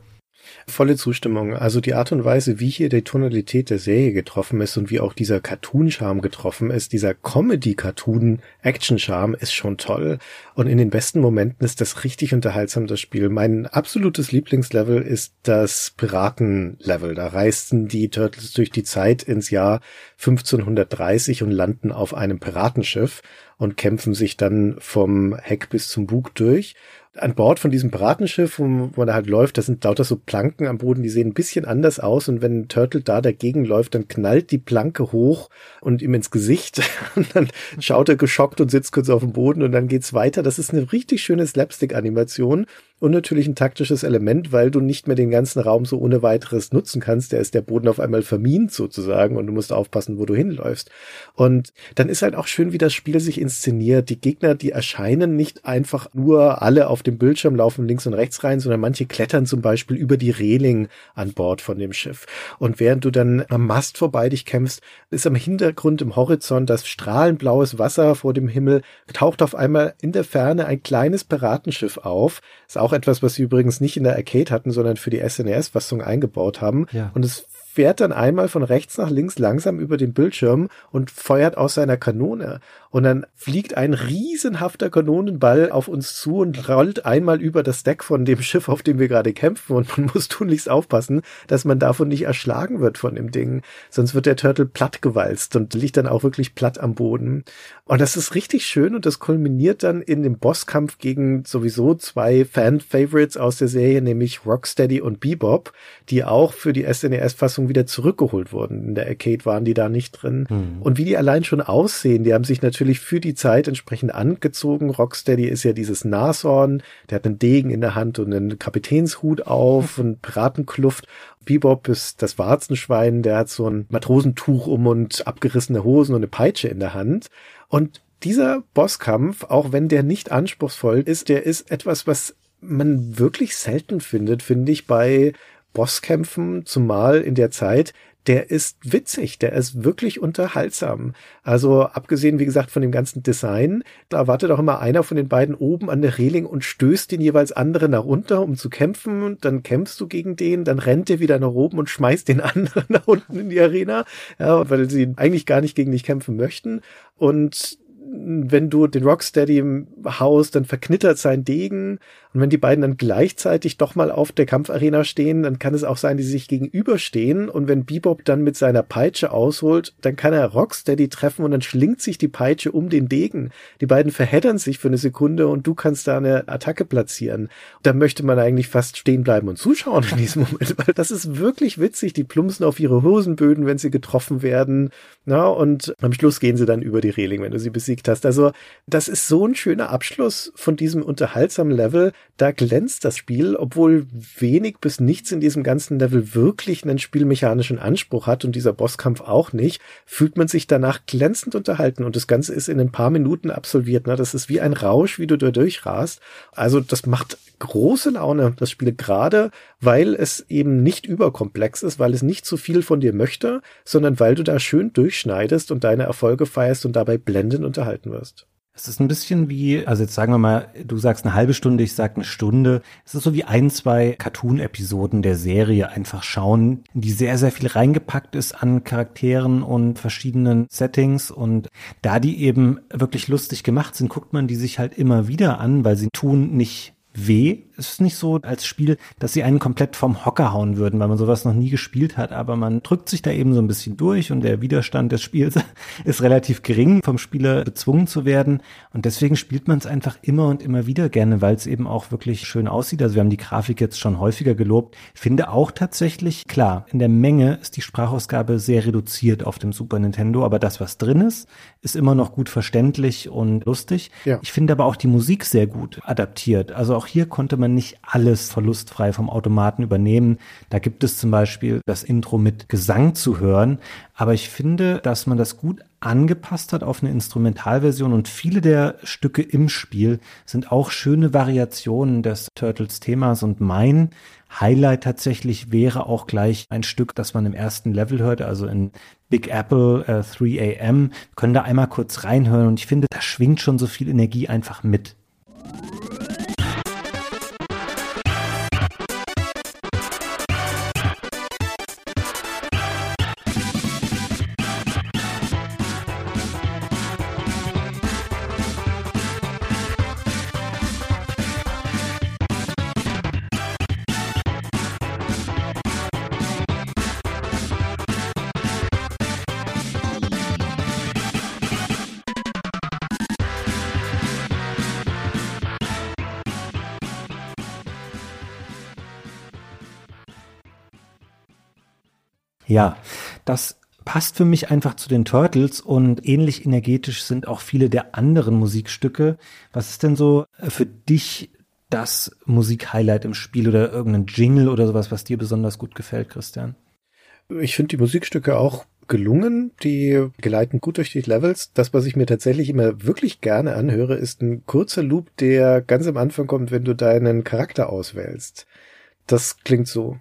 Volle Zustimmung. Also die Art und Weise, wie hier die Tonalität der Serie getroffen ist und wie auch dieser Cartoon-Charme getroffen ist, dieser Comedy-Cartoon-Action-Charme ist schon toll. Und in den besten Momenten ist das richtig unterhaltsam, das Spiel. Mein absolutes Lieblingslevel ist das Piraten-Level. Da reisten die Turtles durch die Zeit ins Jahr 1530 und landen auf einem Piratenschiff und kämpfen sich dann vom Heck bis zum Bug durch. An Bord von diesem Piratenschiff, wo, wo er halt läuft, da sind lauter so Planken am Boden, die sehen ein bisschen anders aus. Und wenn Turtle da dagegen läuft, dann knallt die Planke hoch und ihm ins Gesicht. Und dann schaut er geschockt und sitzt kurz auf dem Boden und dann geht's weiter. Das ist eine richtig schöne Slapstick-Animation und natürlich ein taktisches Element, weil du nicht mehr den ganzen Raum so ohne weiteres nutzen kannst. Der ist der Boden auf einmal vermint sozusagen und du musst aufpassen, wo du hinläufst. Und dann ist halt auch schön, wie das Spiel sich inszeniert. Die Gegner, die erscheinen nicht einfach nur alle auf dem Bildschirm, laufen links und rechts rein, sondern manche klettern zum Beispiel über die Reling an Bord von dem Schiff. Und während du dann am Mast vorbei dich kämpfst, ist am Hintergrund im Horizont das strahlend blaues Wasser vor dem Himmel, taucht auf einmal in der Ferne ein kleines Piratenschiff auf. Ist auch etwas, was sie übrigens nicht in der Arcade hatten, sondern für die SNES-Fassung eingebaut haben. Ja. Und es fährt dann einmal von rechts nach links langsam über den Bildschirm und feuert aus seiner Kanone. Und dann fliegt ein riesenhafter Kanonenball auf uns zu und rollt einmal über das Deck von dem Schiff, auf dem wir gerade kämpfen. Und man muss tunlichst aufpassen, dass man davon nicht erschlagen wird von dem Ding. Sonst wird der Turtle plattgewalzt und liegt dann auch wirklich platt am Boden. Und das ist richtig schön und das kulminiert dann in dem Bosskampf gegen sowieso zwei Fan-Favorites aus der Serie, nämlich Rocksteady und Bebop, die auch für die SNES-Fassung wieder zurückgeholt wurden. In der Arcade waren die da nicht drin. Mhm. Und wie die allein schon aussehen, die haben sich natürlich für die Zeit entsprechend angezogen. Rocksteady ist ja dieses Nashorn, der hat einen Degen in der Hand und einen Kapitänshut auf und Piratenkluft. Bebop ist das Warzenschwein, der hat so ein Matrosentuch um und abgerissene Hosen und eine Peitsche in der Hand. Und dieser Bosskampf, auch wenn der nicht anspruchsvoll ist, der ist etwas, was man wirklich selten findet, finde ich, bei Bosskämpfen, zumal in der Zeit, der ist witzig, der ist wirklich unterhaltsam. Also abgesehen, wie gesagt, von dem ganzen Design, da wartet auch immer einer von den beiden oben an der Reling und stößt den jeweils anderen nach unten, um zu kämpfen. Und dann kämpfst du gegen den, dann rennt der wieder nach oben und schmeißt den anderen nach unten in die Arena, ja, weil sie eigentlich gar nicht gegen dich kämpfen möchten. Und wenn du den Rocksteady im Haus, dann verknittert sein Degen. Und wenn die beiden dann gleichzeitig doch mal auf der Kampfarena stehen, dann kann es auch sein, die sich gegenüberstehen. Und wenn Bebop dann mit seiner Peitsche ausholt, dann kann er Rocksteady treffen und dann schlingt sich die Peitsche um den Degen. Die beiden verheddern sich für eine Sekunde und du kannst da eine Attacke platzieren. Da möchte man eigentlich fast stehen bleiben und zuschauen in diesem Moment, weil das ist wirklich witzig. Die plumpsen auf ihre Hosenböden, wenn sie getroffen werden. Na, und am Schluss gehen sie dann über die Reling, wenn du sie besiegt hast. Also, das ist so ein schöner Abschluss von diesem unterhaltsamen Level. Da glänzt das Spiel, obwohl wenig bis nichts in diesem ganzen Level wirklich einen spielmechanischen Anspruch hat und dieser Bosskampf auch nicht, fühlt man sich danach glänzend unterhalten und das Ganze ist in ein paar Minuten absolviert. Ne? Das ist wie ein Rausch, wie du da durchrast. Also, das macht große Laune, das Spiel gerade, weil es eben nicht überkomplex ist, weil es nicht zu viel von dir möchte, sondern weil du da schön durchschneidest und deine Erfolge feierst und dabei blendend unterhalten wirst. Es ist ein bisschen wie, also jetzt sagen wir mal, du sagst eine halbe Stunde, ich sag eine Stunde. Es ist so wie ein, zwei Cartoon-Episoden der Serie einfach schauen, die sehr, sehr viel reingepackt ist an Charakteren und verschiedenen Settings. Und da die eben wirklich lustig gemacht sind, guckt man die sich halt immer wieder an, weil sie tun nicht weh. Es ist nicht so als Spiel, dass sie einen komplett vom Hocker hauen würden, weil man sowas noch nie gespielt hat, aber man drückt sich da eben so ein bisschen durch und der Widerstand des Spiels ist relativ gering, vom Spieler bezwungen zu werden. Und deswegen spielt man es einfach immer und immer wieder gerne, weil es eben auch wirklich schön aussieht. Also wir haben die Grafik jetzt schon häufiger gelobt. Finde auch tatsächlich, klar, in der Menge ist die Sprachausgabe sehr reduziert auf dem Super Nintendo, aber das, was drin ist, ist immer noch gut verständlich und lustig. Ja. Ich finde aber auch die Musik sehr gut adaptiert. Also auch hier konnte man nicht alles verlustfrei vom Automaten übernehmen. Da gibt es zum Beispiel das Intro mit Gesang zu hören. Aber ich finde, dass man das gut angepasst hat auf eine Instrumentalversion und viele der Stücke im Spiel sind auch schöne Variationen des Turtles Themas und mein Highlight tatsächlich wäre auch gleich ein Stück, das man im ersten Level hört, also in Big Apple äh, 3 AM. können da einmal kurz reinhören und ich finde, da schwingt schon so viel Energie einfach mit. Ja, das passt für mich einfach zu den Turtles und ähnlich energetisch sind auch viele der anderen Musikstücke. Was ist denn so äh, für dich das Musikhighlight im Spiel oder irgendein Jingle oder sowas, was dir besonders gut gefällt, Christian? Ich finde die Musikstücke auch gelungen. Die geleiten gut durch die Levels. Das, was ich mir tatsächlich immer wirklich gerne anhöre, ist ein kurzer Loop, der ganz am Anfang kommt, wenn du deinen Charakter auswählst. Das klingt so.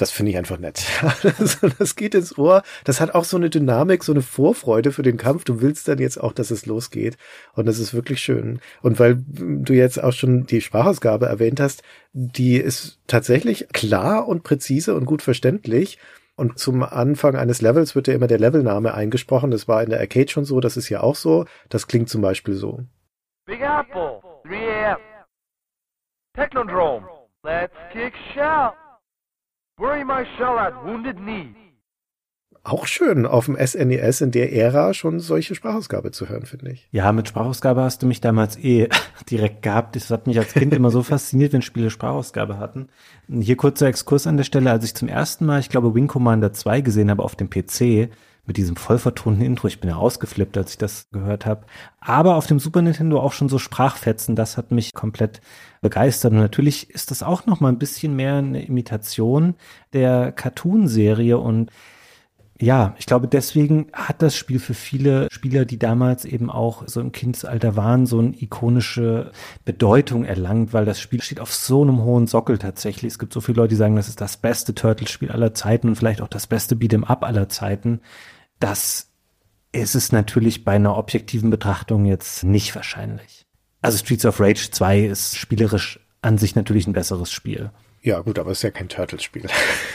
Das finde ich einfach nett. das geht ins Ohr. Das hat auch so eine Dynamik, so eine Vorfreude für den Kampf. Du willst dann jetzt auch, dass es losgeht. Und das ist wirklich schön. Und weil du jetzt auch schon die Sprachausgabe erwähnt hast, die ist tatsächlich klar und präzise und gut verständlich. Und zum Anfang eines Levels wird ja immer der Levelname eingesprochen. Das war in der Arcade schon so, das ist ja auch so. Das klingt zum Beispiel so. Big Apple, 3 AM. Technodrome, let's kick shout. Bury my shell at wounded knee. Auch schön, auf dem SNES in der Ära schon solche Sprachausgabe zu hören, finde ich. Ja, mit Sprachausgabe hast du mich damals eh direkt gehabt. Das hat mich als Kind immer so fasziniert, wenn Spiele Sprachausgabe hatten. Hier kurzer Exkurs an der Stelle, als ich zum ersten Mal, ich glaube, Wing Commander 2 gesehen habe auf dem PC, mit diesem voll vertonten Intro. Ich bin ja ausgeflippt, als ich das gehört habe. Aber auf dem Super Nintendo auch schon so Sprachfetzen, das hat mich komplett begeistert. Und natürlich ist das auch noch mal ein bisschen mehr eine Imitation der Cartoon-Serie und ja, ich glaube, deswegen hat das Spiel für viele Spieler, die damals eben auch so im Kindesalter waren, so eine ikonische Bedeutung erlangt, weil das Spiel steht auf so einem hohen Sockel tatsächlich. Es gibt so viele Leute, die sagen, das ist das beste Turtle-Spiel aller Zeiten und vielleicht auch das beste Beat'em Up aller Zeiten. Das ist es natürlich bei einer objektiven Betrachtung jetzt nicht wahrscheinlich. Also Streets of Rage 2 ist spielerisch an sich natürlich ein besseres Spiel. Ja, gut, aber es ist ja kein Turtles-Spiel.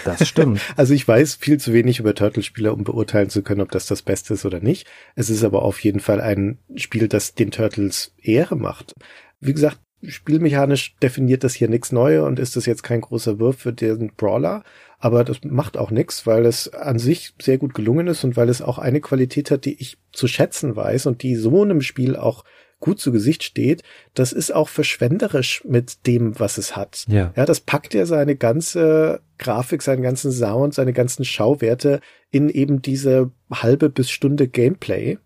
Das stimmt. Also ich weiß viel zu wenig über Turtles-Spiele, um beurteilen zu können, ob das das Beste ist oder nicht. Es ist aber auf jeden Fall ein Spiel, das den Turtles Ehre macht. Wie gesagt, spielmechanisch definiert das hier nichts Neues und ist das jetzt kein großer Wurf für den Brawler. Aber das macht auch nichts, weil es an sich sehr gut gelungen ist und weil es auch eine Qualität hat, die ich zu schätzen weiß und die so einem Spiel auch gut zu Gesicht steht, das ist auch verschwenderisch mit dem, was es hat. Ja. ja, das packt ja seine ganze Grafik, seinen ganzen Sound, seine ganzen Schauwerte in eben diese halbe bis Stunde Gameplay.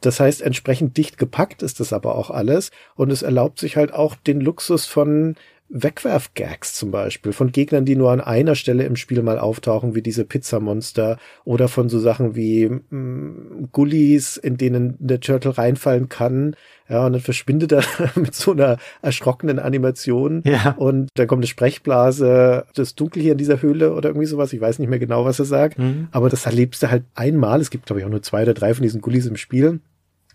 Das heißt, entsprechend dicht gepackt ist das aber auch alles und es erlaubt sich halt auch den Luxus von Wegwerfgags zum Beispiel von Gegnern, die nur an einer Stelle im Spiel mal auftauchen, wie diese Pizzamonster oder von so Sachen wie mm, Gullis, in denen der Turtle reinfallen kann. Ja, und dann verschwindet er mit so einer erschrockenen Animation. Ja. Und dann kommt eine Sprechblase, das Dunkel hier in dieser Höhle oder irgendwie sowas. Ich weiß nicht mehr genau, was er sagt. Mhm. Aber das erlebst du halt einmal. Es gibt, glaube ich, auch nur zwei oder drei von diesen Gullis im Spiel.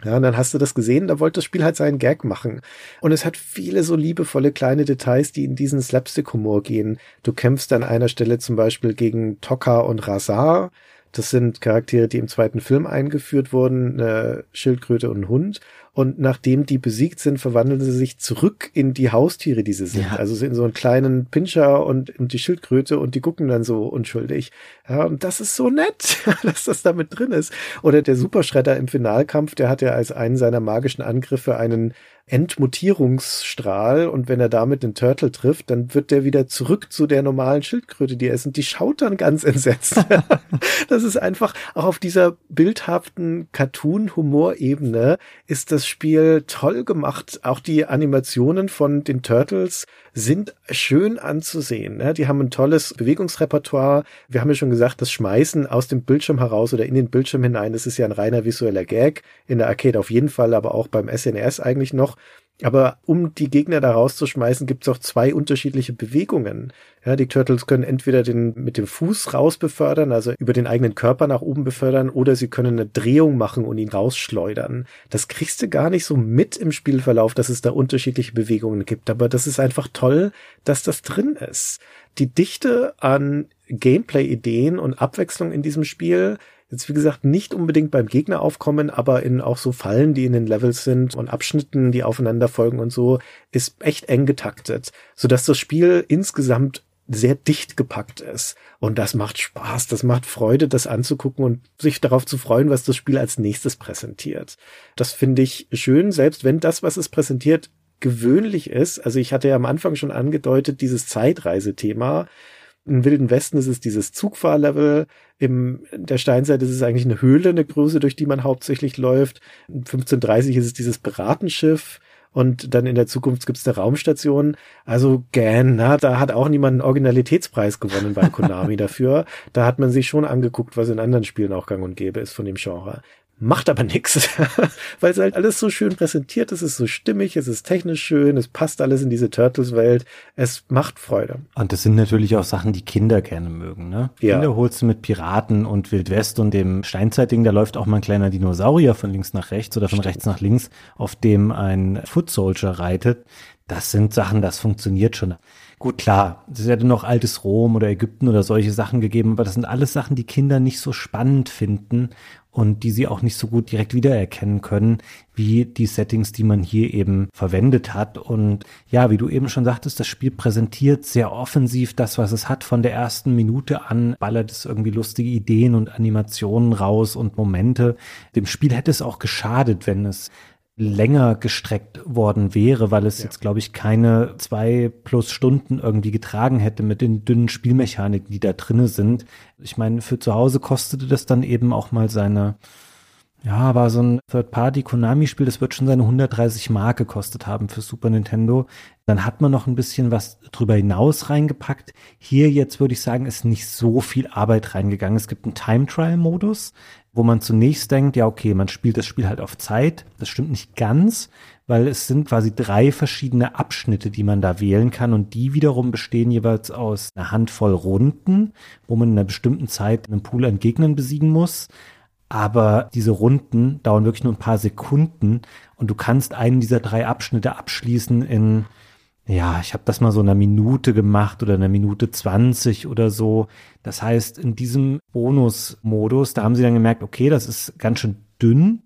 Ja, und dann hast du das gesehen, da wollte das Spiel halt seinen Gag machen. Und es hat viele so liebevolle kleine Details, die in diesen Slapstick-Humor gehen. Du kämpfst an einer Stelle zum Beispiel gegen Tokka und Razar. Das sind Charaktere, die im zweiten Film eingeführt wurden, eine Schildkröte und ein Hund. Und nachdem die besiegt sind, verwandeln sie sich zurück in die Haustiere, die sie sind. Ja. Also in so einen kleinen Pinscher und, und die Schildkröte und die gucken dann so unschuldig. Ja, und das ist so nett, dass das da mit drin ist. Oder der Superschredder im Finalkampf, der hat ja als einen seiner magischen Angriffe einen Entmutierungsstrahl und wenn er damit den Turtle trifft, dann wird der wieder zurück zu der normalen Schildkröte, die er ist und die schaut dann ganz entsetzt. das ist einfach, auch auf dieser bildhaften Cartoon-Humor-Ebene ist das Spiel toll gemacht. Auch die Animationen von den Turtles sind schön anzusehen. Ja, die haben ein tolles Bewegungsrepertoire. Wir haben ja schon gesagt, das Schmeißen aus dem Bildschirm heraus oder in den Bildschirm hinein, das ist ja ein reiner visueller Gag. In der Arcade auf jeden Fall, aber auch beim SNES eigentlich noch. Aber um die Gegner da rauszuschmeißen, gibt es auch zwei unterschiedliche Bewegungen. Ja, die Turtles können entweder den mit dem Fuß raus befördern, also über den eigenen Körper nach oben befördern, oder sie können eine Drehung machen und ihn rausschleudern. Das kriegst du gar nicht so mit im Spielverlauf, dass es da unterschiedliche Bewegungen gibt. Aber das ist einfach toll, dass das drin ist. Die Dichte an Gameplay-Ideen und Abwechslung in diesem Spiel jetzt wie gesagt nicht unbedingt beim Gegner aufkommen, aber in auch so Fallen, die in den Levels sind und Abschnitten, die aufeinander folgen und so, ist echt eng getaktet, so dass das Spiel insgesamt sehr dicht gepackt ist. Und das macht Spaß, das macht Freude, das anzugucken und sich darauf zu freuen, was das Spiel als nächstes präsentiert. Das finde ich schön, selbst wenn das, was es präsentiert, gewöhnlich ist. Also ich hatte ja am Anfang schon angedeutet, dieses Zeitreisethema. Im Wilden Westen ist es dieses Zugfahrlevel. Im der Steinzeit ist es eigentlich eine Höhle, eine Größe, durch die man hauptsächlich läuft. 1530 ist es dieses Piratenschiff. Und dann in der Zukunft gibt's eine Raumstation. Also Gan, na, da hat auch niemand einen Originalitätspreis gewonnen bei Konami dafür. Da hat man sich schon angeguckt, was in anderen Spielen auch gang und gäbe ist von dem Genre macht aber nichts, weil es halt alles so schön präsentiert ist, es ist so stimmig, es ist technisch schön, es passt alles in diese Turtles-Welt, es macht Freude. Und das sind natürlich auch Sachen, die Kinder gerne mögen, ne? Ja. Kinder holst du mit Piraten und Wildwest und dem Steinzeitding, da läuft auch mal ein kleiner Dinosaurier von links nach rechts oder von Stimmt. rechts nach links, auf dem ein Foot Soldier reitet. Das sind Sachen, das funktioniert schon. Gut, klar, es hätte noch altes Rom oder Ägypten oder solche Sachen gegeben, aber das sind alles Sachen, die Kinder nicht so spannend finden und die sie auch nicht so gut direkt wiedererkennen können, wie die Settings, die man hier eben verwendet hat. Und ja, wie du eben schon sagtest, das Spiel präsentiert sehr offensiv das, was es hat. Von der ersten Minute an ballert es irgendwie lustige Ideen und Animationen raus und Momente. Dem Spiel hätte es auch geschadet, wenn es länger gestreckt worden wäre, weil es ja. jetzt, glaube ich, keine zwei plus Stunden irgendwie getragen hätte mit den dünnen Spielmechaniken, die da drinne sind. Ich meine, für zu Hause kostete das dann eben auch mal seine, ja, war so ein Third-Party-Konami-Spiel, das wird schon seine 130 Mark gekostet haben für Super Nintendo. Dann hat man noch ein bisschen was drüber hinaus reingepackt. Hier jetzt würde ich sagen, ist nicht so viel Arbeit reingegangen. Es gibt einen Time-Trial-Modus wo man zunächst denkt, ja, okay, man spielt das Spiel halt auf Zeit. Das stimmt nicht ganz, weil es sind quasi drei verschiedene Abschnitte, die man da wählen kann und die wiederum bestehen jeweils aus einer Handvoll Runden, wo man in einer bestimmten Zeit einen Pool an Gegnern besiegen muss. Aber diese Runden dauern wirklich nur ein paar Sekunden und du kannst einen dieser drei Abschnitte abschließen in ja, ich habe das mal so eine Minute gemacht oder eine Minute zwanzig oder so. Das heißt, in diesem Bonus-Modus, da haben sie dann gemerkt, okay, das ist ganz schön dünn.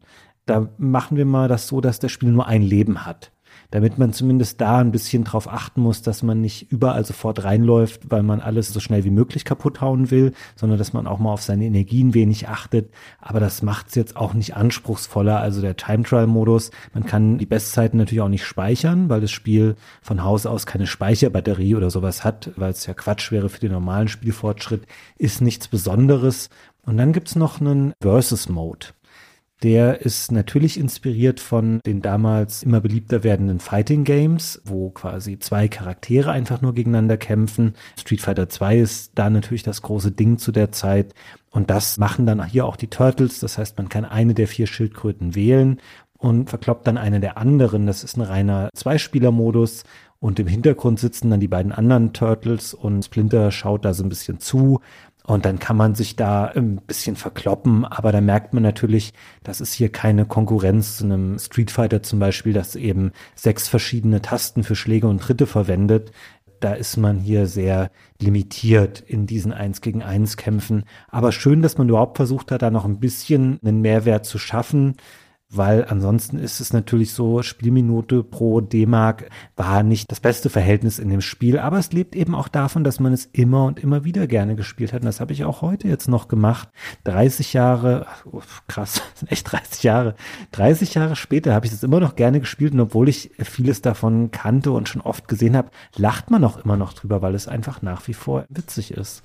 Da machen wir mal das so, dass das Spiel nur ein Leben hat damit man zumindest da ein bisschen drauf achten muss, dass man nicht überall sofort reinläuft, weil man alles so schnell wie möglich kaputt hauen will, sondern dass man auch mal auf seine Energien wenig achtet. Aber das macht es jetzt auch nicht anspruchsvoller. Also der Time Trial Modus, man kann die Bestzeiten natürlich auch nicht speichern, weil das Spiel von Haus aus keine Speicherbatterie oder sowas hat, weil es ja Quatsch wäre für den normalen Spielfortschritt, ist nichts Besonderes. Und dann gibt's noch einen Versus Mode. Der ist natürlich inspiriert von den damals immer beliebter werdenden Fighting Games, wo quasi zwei Charaktere einfach nur gegeneinander kämpfen. Street Fighter 2 ist da natürlich das große Ding zu der Zeit. Und das machen dann hier auch die Turtles. Das heißt, man kann eine der vier Schildkröten wählen und verkloppt dann eine der anderen. Das ist ein reiner Zweispieler-Modus. Und im Hintergrund sitzen dann die beiden anderen Turtles und Splinter schaut da so ein bisschen zu. Und dann kann man sich da ein bisschen verkloppen, aber da merkt man natürlich, das ist hier keine Konkurrenz zu einem Street Fighter zum Beispiel, das eben sechs verschiedene Tasten für Schläge und Tritte verwendet. Da ist man hier sehr limitiert in diesen Eins gegen Eins Kämpfen. Aber schön, dass man überhaupt versucht hat, da noch ein bisschen einen Mehrwert zu schaffen weil ansonsten ist es natürlich so, Spielminute pro D-Mark war nicht das beste Verhältnis in dem Spiel, aber es lebt eben auch davon, dass man es immer und immer wieder gerne gespielt hat und das habe ich auch heute jetzt noch gemacht. 30 Jahre, oh, krass, sind echt 30 Jahre, 30 Jahre später habe ich es immer noch gerne gespielt und obwohl ich vieles davon kannte und schon oft gesehen habe, lacht man auch immer noch drüber, weil es einfach nach wie vor witzig ist.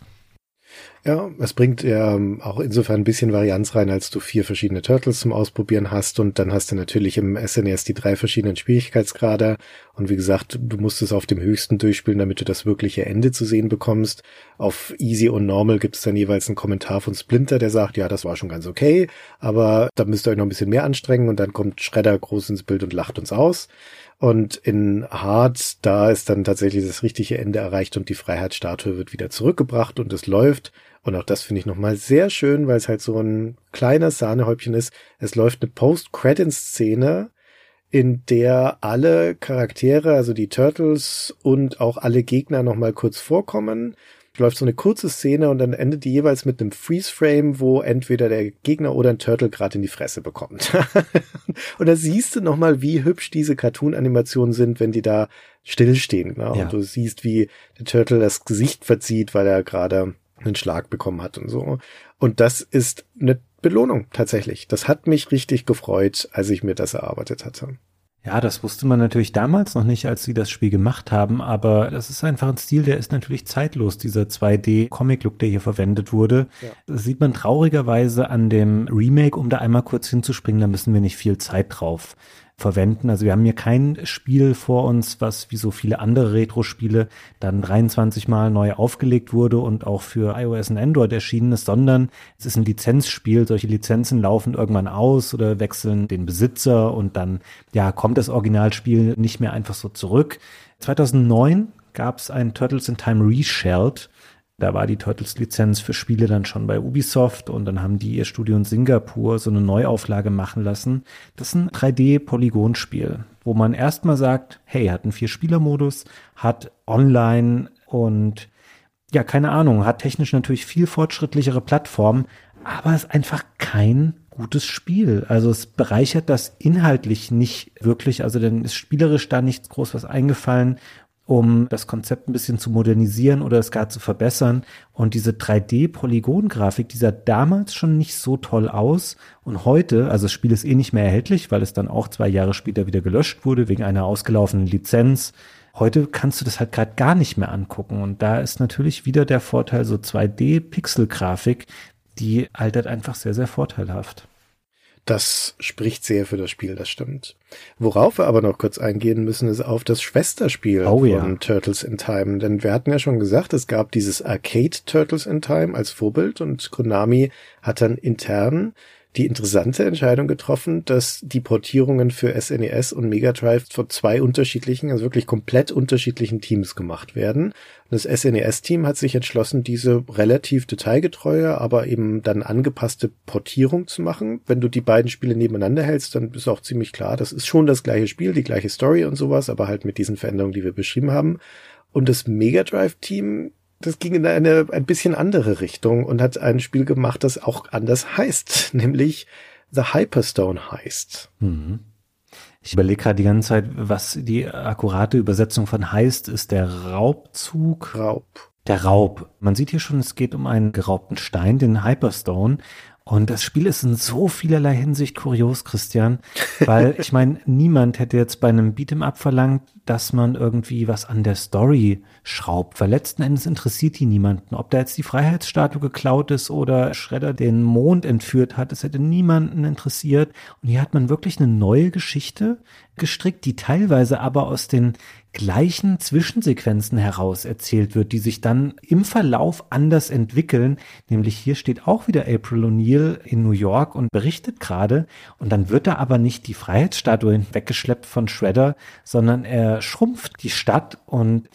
Ja, es bringt ja ähm, auch insofern ein bisschen Varianz rein, als du vier verschiedene Turtles zum Ausprobieren hast und dann hast du natürlich im SNES die drei verschiedenen Schwierigkeitsgrade und wie gesagt, du musst es auf dem höchsten durchspielen, damit du das wirkliche Ende zu sehen bekommst. Auf Easy und Normal gibt es dann jeweils einen Kommentar von Splinter, der sagt, ja, das war schon ganz okay, aber da müsst ihr euch noch ein bisschen mehr anstrengen und dann kommt Shredder groß ins Bild und lacht uns aus. Und in Hard, da ist dann tatsächlich das richtige Ende erreicht und die Freiheitsstatue wird wieder zurückgebracht und es läuft. Und auch das finde ich nochmal sehr schön, weil es halt so ein kleines Sahnehäubchen ist. Es läuft eine Post-Credit-Szene, in der alle Charaktere, also die Turtles und auch alle Gegner nochmal kurz vorkommen läuft so eine kurze Szene und dann endet die jeweils mit einem Freeze-Frame, wo entweder der Gegner oder ein Turtle gerade in die Fresse bekommt. und da siehst du nochmal, wie hübsch diese Cartoon-Animationen sind, wenn die da stillstehen. Ne? Ja. Und du siehst, wie der Turtle das Gesicht verzieht, weil er gerade einen Schlag bekommen hat und so. Und das ist eine Belohnung tatsächlich. Das hat mich richtig gefreut, als ich mir das erarbeitet hatte. Ja, das wusste man natürlich damals noch nicht, als sie das Spiel gemacht haben, aber das ist einfach ein Stil, der ist natürlich zeitlos, dieser 2D-Comic-Look, der hier verwendet wurde. Ja. Das sieht man traurigerweise an dem Remake, um da einmal kurz hinzuspringen, da müssen wir nicht viel Zeit drauf verwenden. Also wir haben hier kein Spiel vor uns, was wie so viele andere Retro-Spiele dann 23 Mal neu aufgelegt wurde und auch für iOS und Android erschienen ist, sondern es ist ein Lizenzspiel. Solche Lizenzen laufen irgendwann aus oder wechseln den Besitzer und dann ja kommt das Originalspiel nicht mehr einfach so zurück. 2009 gab es ein Turtles in Time Reshelled da war die Turtles-Lizenz für Spiele dann schon bei Ubisoft und dann haben die ihr Studio in Singapur so eine Neuauflage machen lassen. Das ist ein 3D-Polygonspiel, wo man erstmal sagt, hey, hat einen Vier-Spieler-Modus, hat online und ja, keine Ahnung, hat technisch natürlich viel fortschrittlichere Plattformen, aber ist einfach kein gutes Spiel. Also es bereichert das inhaltlich nicht wirklich, also dann ist spielerisch da nichts groß was eingefallen um das Konzept ein bisschen zu modernisieren oder es gar zu verbessern. Und diese 3D-Polygon-Grafik, die sah damals schon nicht so toll aus. Und heute, also das Spiel ist eh nicht mehr erhältlich, weil es dann auch zwei Jahre später wieder gelöscht wurde wegen einer ausgelaufenen Lizenz. Heute kannst du das halt gerade gar nicht mehr angucken. Und da ist natürlich wieder der Vorteil so 2D-Pixel-Grafik, die altert einfach sehr, sehr vorteilhaft. Das spricht sehr für das Spiel, das stimmt. Worauf wir aber noch kurz eingehen müssen, ist auf das Schwesterspiel oh, von ja. Turtles in Time. Denn wir hatten ja schon gesagt, es gab dieses Arcade Turtles in Time als Vorbild und Konami hat dann intern die interessante Entscheidung getroffen, dass die Portierungen für SNES e und Mega Drive von zwei unterschiedlichen, also wirklich komplett unterschiedlichen Teams gemacht werden. Das SNES-Team hat sich entschlossen, diese relativ detailgetreue, aber eben dann angepasste Portierung zu machen. Wenn du die beiden Spiele nebeneinander hältst, dann ist auch ziemlich klar, das ist schon das gleiche Spiel, die gleiche Story und sowas, aber halt mit diesen Veränderungen, die wir beschrieben haben. Und das Mega Drive-Team das ging in eine ein bisschen andere Richtung und hat ein Spiel gemacht, das auch anders heißt, nämlich The Hyperstone heißt. Mhm. Ich überlege gerade die ganze Zeit, was die akkurate Übersetzung von heißt, ist der Raubzug. Raub. Der Raub. Man sieht hier schon, es geht um einen geraubten Stein, den Hyperstone. Und das Spiel ist in so vielerlei Hinsicht kurios, Christian, weil ich meine, niemand hätte jetzt bei einem Beat'em Up verlangt, dass man irgendwie was an der Story schraubt, weil letzten Endes interessiert die niemanden. Ob da jetzt die Freiheitsstatue geklaut ist oder Schredder den Mond entführt hat, es hätte niemanden interessiert. Und hier hat man wirklich eine neue Geschichte gestrickt, die teilweise aber aus den gleichen Zwischensequenzen heraus erzählt wird, die sich dann im Verlauf anders entwickeln. Nämlich hier steht auch wieder April O'Neil in New York und berichtet gerade. Und dann wird da aber nicht die Freiheitsstatue weggeschleppt von Shredder, sondern er schrumpft die Stadt und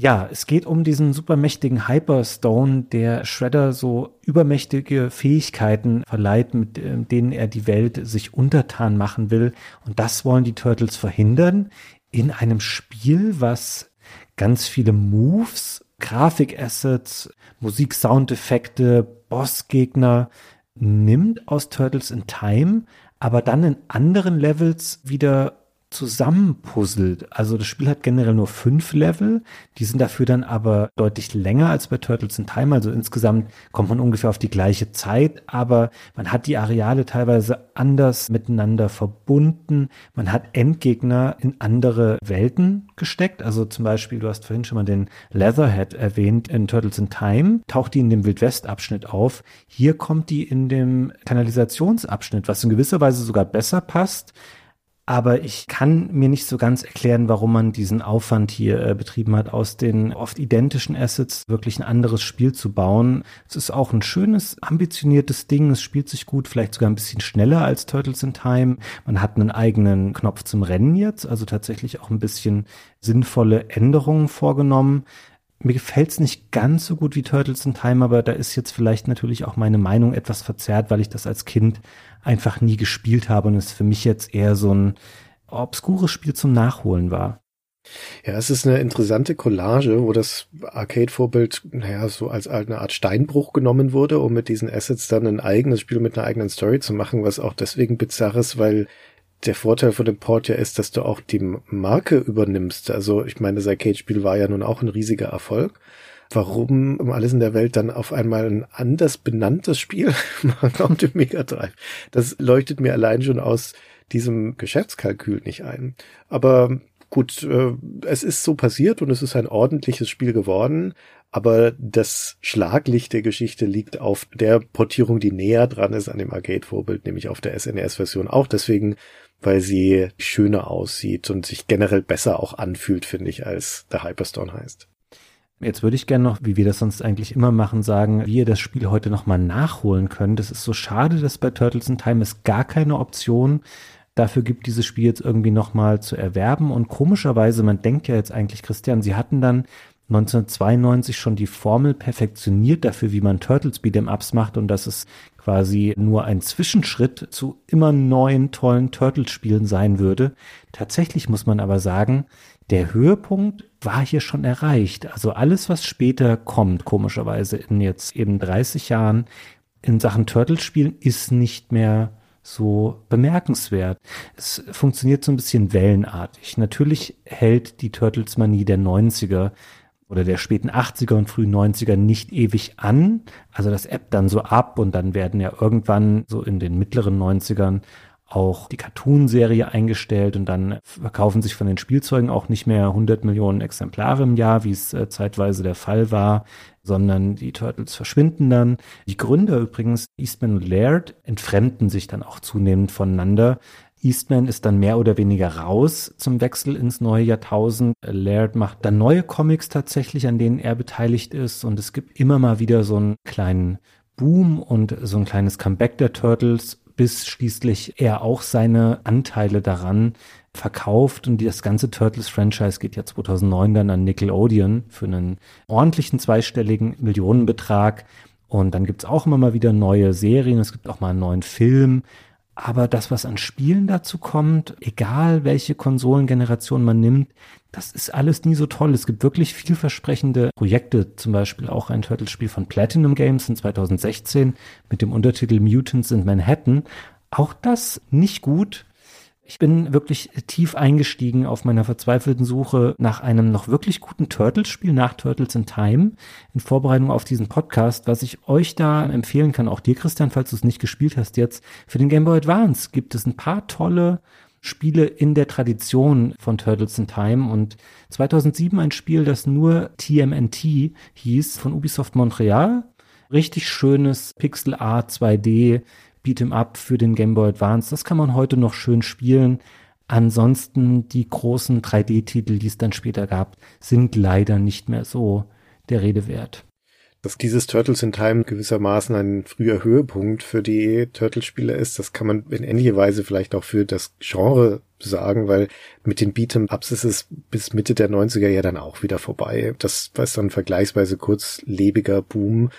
ja, es geht um diesen supermächtigen Hyperstone, der Shredder so übermächtige Fähigkeiten verleiht, mit äh, denen er die Welt sich untertan machen will. Und das wollen die Turtles verhindern, in einem Spiel, was ganz viele Moves, Grafikassets, Musik, Soundeffekte, Bossgegner nimmt aus Turtles in Time, aber dann in anderen Levels wieder zusammenpuzzelt. Also das Spiel hat generell nur fünf Level, die sind dafür dann aber deutlich länger als bei Turtles in Time. Also insgesamt kommt man ungefähr auf die gleiche Zeit, aber man hat die Areale teilweise anders miteinander verbunden. Man hat Endgegner in andere Welten gesteckt. Also zum Beispiel, du hast vorhin schon mal den Leatherhead erwähnt in Turtles in Time, taucht die in dem Wildwest-Abschnitt auf. Hier kommt die in dem Kanalisationsabschnitt, was in gewisser Weise sogar besser passt aber ich kann mir nicht so ganz erklären, warum man diesen Aufwand hier äh, betrieben hat, aus den oft identischen Assets wirklich ein anderes Spiel zu bauen. Es ist auch ein schönes, ambitioniertes Ding. Es spielt sich gut, vielleicht sogar ein bisschen schneller als Turtles in Time. Man hat einen eigenen Knopf zum Rennen jetzt, also tatsächlich auch ein bisschen sinnvolle Änderungen vorgenommen. Mir gefällt es nicht ganz so gut wie Turtles in Time, aber da ist jetzt vielleicht natürlich auch meine Meinung etwas verzerrt, weil ich das als Kind einfach nie gespielt habe und es für mich jetzt eher so ein obskures Spiel zum Nachholen war. Ja, es ist eine interessante Collage, wo das Arcade-Vorbild, naja, so als eine Art Steinbruch genommen wurde, um mit diesen Assets dann ein eigenes Spiel mit einer eigenen Story zu machen, was auch deswegen bizarr ist, weil der Vorteil von dem Port ja ist, dass du auch die Marke übernimmst. Also ich meine, das Arcade-Spiel war ja nun auch ein riesiger Erfolg warum um alles in der Welt dann auf einmal ein anders benanntes Spiel kommt im Mega Drive. Das leuchtet mir allein schon aus diesem Geschäftskalkül nicht ein. Aber gut, äh, es ist so passiert und es ist ein ordentliches Spiel geworden. Aber das Schlaglicht der Geschichte liegt auf der Portierung, die näher dran ist an dem Arcade-Vorbild, nämlich auf der SNES-Version. Auch deswegen, weil sie schöner aussieht und sich generell besser auch anfühlt, finde ich, als der Hyperstone heißt. Jetzt würde ich gerne noch, wie wir das sonst eigentlich immer machen, sagen, wie ihr das Spiel heute nochmal nachholen könnt. Es ist so schade, dass bei Turtles in Time es gar keine Option dafür gibt, dieses Spiel jetzt irgendwie nochmal zu erwerben. Und komischerweise, man denkt ja jetzt eigentlich, Christian, sie hatten dann 1992 schon die Formel perfektioniert dafür, wie man Turtles Beat'em Ups macht und dass es quasi nur ein Zwischenschritt zu immer neuen, tollen Turtles-Spielen sein würde. Tatsächlich muss man aber sagen, der Höhepunkt war hier schon erreicht. Also alles, was später kommt, komischerweise in jetzt eben 30 Jahren in Sachen Turtles-Spielen, ist nicht mehr so bemerkenswert. Es funktioniert so ein bisschen wellenartig. Natürlich hält die Turtles-Manie der 90er oder der späten 80er und frühen 90er nicht ewig an. Also das App dann so ab und dann werden ja irgendwann so in den mittleren 90ern auch die Cartoon-Serie eingestellt und dann verkaufen sich von den Spielzeugen auch nicht mehr 100 Millionen Exemplare im Jahr, wie es äh, zeitweise der Fall war, sondern die Turtles verschwinden dann. Die Gründer übrigens, Eastman und Laird, entfremden sich dann auch zunehmend voneinander. Eastman ist dann mehr oder weniger raus zum Wechsel ins neue Jahrtausend. Laird macht dann neue Comics tatsächlich, an denen er beteiligt ist und es gibt immer mal wieder so einen kleinen Boom und so ein kleines Comeback der Turtles bis schließlich er auch seine Anteile daran verkauft und das ganze Turtles-Franchise geht ja 2009 dann an Nickelodeon für einen ordentlichen zweistelligen Millionenbetrag. Und dann gibt's auch immer mal wieder neue Serien, es gibt auch mal einen neuen Film. Aber das, was an Spielen dazu kommt, egal welche Konsolengeneration man nimmt, das ist alles nie so toll. Es gibt wirklich vielversprechende Projekte, zum Beispiel auch ein Turtles-Spiel von Platinum Games in 2016 mit dem Untertitel Mutants in Manhattan. Auch das nicht gut. Ich bin wirklich tief eingestiegen auf meiner verzweifelten Suche nach einem noch wirklich guten Turtles-Spiel nach Turtles in Time in Vorbereitung auf diesen Podcast. Was ich euch da empfehlen kann, auch dir Christian, falls du es nicht gespielt hast jetzt, für den Game Boy Advance gibt es ein paar tolle Spiele in der Tradition von Turtles in Time und 2007 ein Spiel, das nur TMNT hieß von Ubisoft Montreal. Richtig schönes Pixel Art 2D Beat'em Up für den Game Boy Advance. Das kann man heute noch schön spielen. Ansonsten die großen 3D-Titel, die es dann später gab, sind leider nicht mehr so der Rede wert. Dass dieses Turtles in Time gewissermaßen ein früher Höhepunkt für die Turtles-Spiele ist, das kann man in ähnlicher Weise vielleicht auch für das Genre sagen, weil mit den Beat'em-Ups ist es bis Mitte der 90er ja dann auch wieder vorbei. Das war dann vergleichsweise kurzlebiger Boom.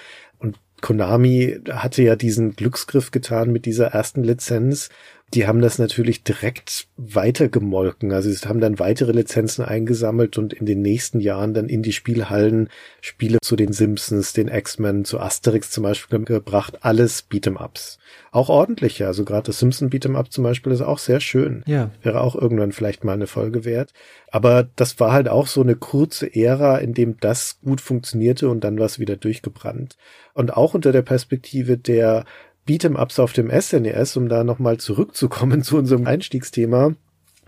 Konami hatte ja diesen Glücksgriff getan mit dieser ersten Lizenz, die haben das natürlich direkt weitergemolken. Also sie haben dann weitere Lizenzen eingesammelt und in den nächsten Jahren dann in die Spielhallen Spiele zu den Simpsons, den X-Men, zu Asterix zum Beispiel gebracht. Alles Beat'em-Ups. Auch ordentliche. Also gerade das Simpson Beat'em-Up zum Beispiel ist auch sehr schön. Ja. Wäre auch irgendwann vielleicht mal eine Folge wert. Aber das war halt auch so eine kurze Ära, in dem das gut funktionierte und dann war es wieder durchgebrannt. Und auch unter der Perspektive der Beat'em-Ups auf dem SNES, um da nochmal zurückzukommen zu unserem Einstiegsthema,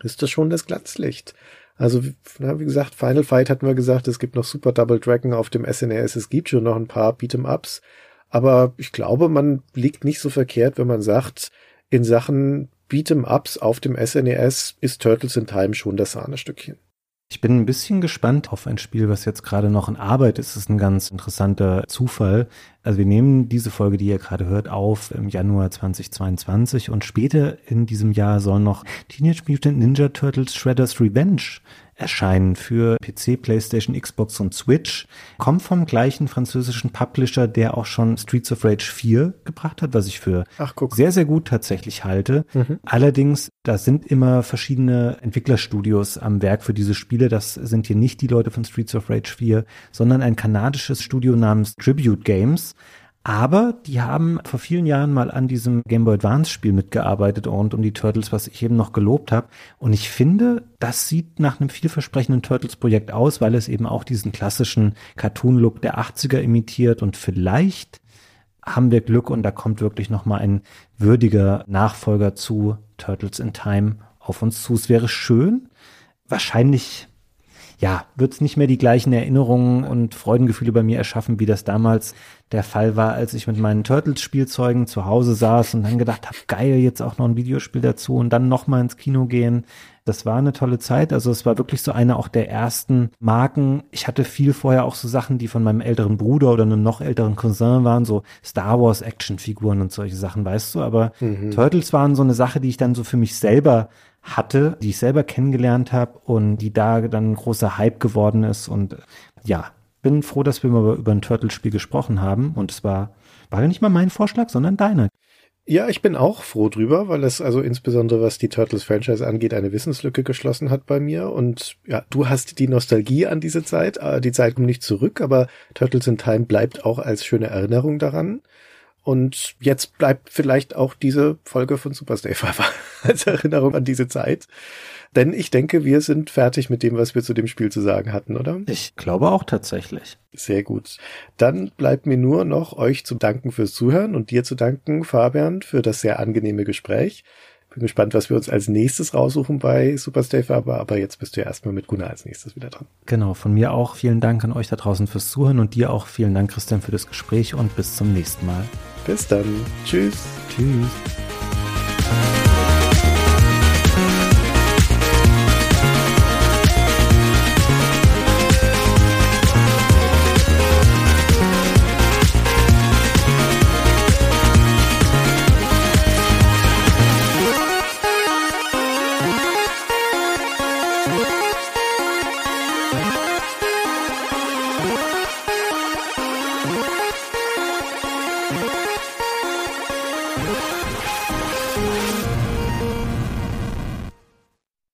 ist das schon das Glanzlicht. Also, wie gesagt, Final Fight hatten wir gesagt, es gibt noch Super Double Dragon auf dem SNES, es gibt schon noch ein paar Beat'em-Ups. Aber ich glaube, man liegt nicht so verkehrt, wenn man sagt, in Sachen Beat'em-Ups auf dem SNES ist Turtles in Time schon das Sahnestückchen. Ich bin ein bisschen gespannt auf ein Spiel, was jetzt gerade noch in Arbeit ist. Das ist ein ganz interessanter Zufall. Also wir nehmen diese Folge, die ihr gerade hört, auf im Januar 2022 und später in diesem Jahr soll noch Teenage Mutant Ninja Turtles Shredder's Revenge erscheinen für PC, PlayStation, Xbox und Switch. Kommt vom gleichen französischen Publisher, der auch schon Streets of Rage 4 gebracht hat, was ich für Ach, guck. sehr, sehr gut tatsächlich halte. Mhm. Allerdings, da sind immer verschiedene Entwicklerstudios am Werk für diese Spiele. Das sind hier nicht die Leute von Streets of Rage 4, sondern ein kanadisches Studio namens Tribute Games. Aber die haben vor vielen Jahren mal an diesem Game Boy Advance Spiel mitgearbeitet rund um die Turtles, was ich eben noch gelobt habe. Und ich finde, das sieht nach einem vielversprechenden Turtles Projekt aus, weil es eben auch diesen klassischen Cartoon Look der 80er imitiert und vielleicht haben wir Glück und da kommt wirklich noch mal ein würdiger Nachfolger zu Turtles in Time auf uns zu. Es wäre schön. Wahrscheinlich ja, wird es nicht mehr die gleichen Erinnerungen und Freudengefühle bei mir erschaffen, wie das damals der Fall war, als ich mit meinen Turtles-Spielzeugen zu Hause saß und dann gedacht habe, geil, jetzt auch noch ein Videospiel dazu und dann noch mal ins Kino gehen. Das war eine tolle Zeit. Also es war wirklich so eine auch der ersten Marken. Ich hatte viel vorher auch so Sachen, die von meinem älteren Bruder oder einem noch älteren Cousin waren, so Star Wars Actionfiguren und solche Sachen, weißt du. Aber Mhm. Turtles waren so eine Sache, die ich dann so für mich selber hatte, die ich selber kennengelernt habe und die da dann ein großer Hype geworden ist. Und ja, bin froh, dass wir mal über ein Turtles-Spiel gesprochen haben. Und es war, war ja nicht mal mein Vorschlag, sondern deiner. Ja, ich bin auch froh drüber, weil es also insbesondere was die Turtles-Franchise angeht, eine Wissenslücke geschlossen hat bei mir. Und ja, du hast die Nostalgie an diese Zeit. äh, Die Zeit kommt nicht zurück, aber Turtles in Time bleibt auch als schöne Erinnerung daran. Und jetzt bleibt vielleicht auch diese Folge von Superstay Forever als Erinnerung an diese Zeit. Denn ich denke, wir sind fertig mit dem, was wir zu dem Spiel zu sagen hatten, oder? Ich glaube auch tatsächlich. Sehr gut. Dann bleibt mir nur noch euch zu danken fürs Zuhören und dir zu danken, Fabian, für das sehr angenehme Gespräch. Bin gespannt, was wir uns als nächstes raussuchen bei Superstay Forever, aber jetzt bist du ja erstmal mit Gunnar als nächstes wieder dran. Genau, von mir auch vielen Dank an euch da draußen fürs Zuhören und dir auch vielen Dank, Christian, für das Gespräch und bis zum nächsten Mal. Bis dann. Tschüss. Tschüss.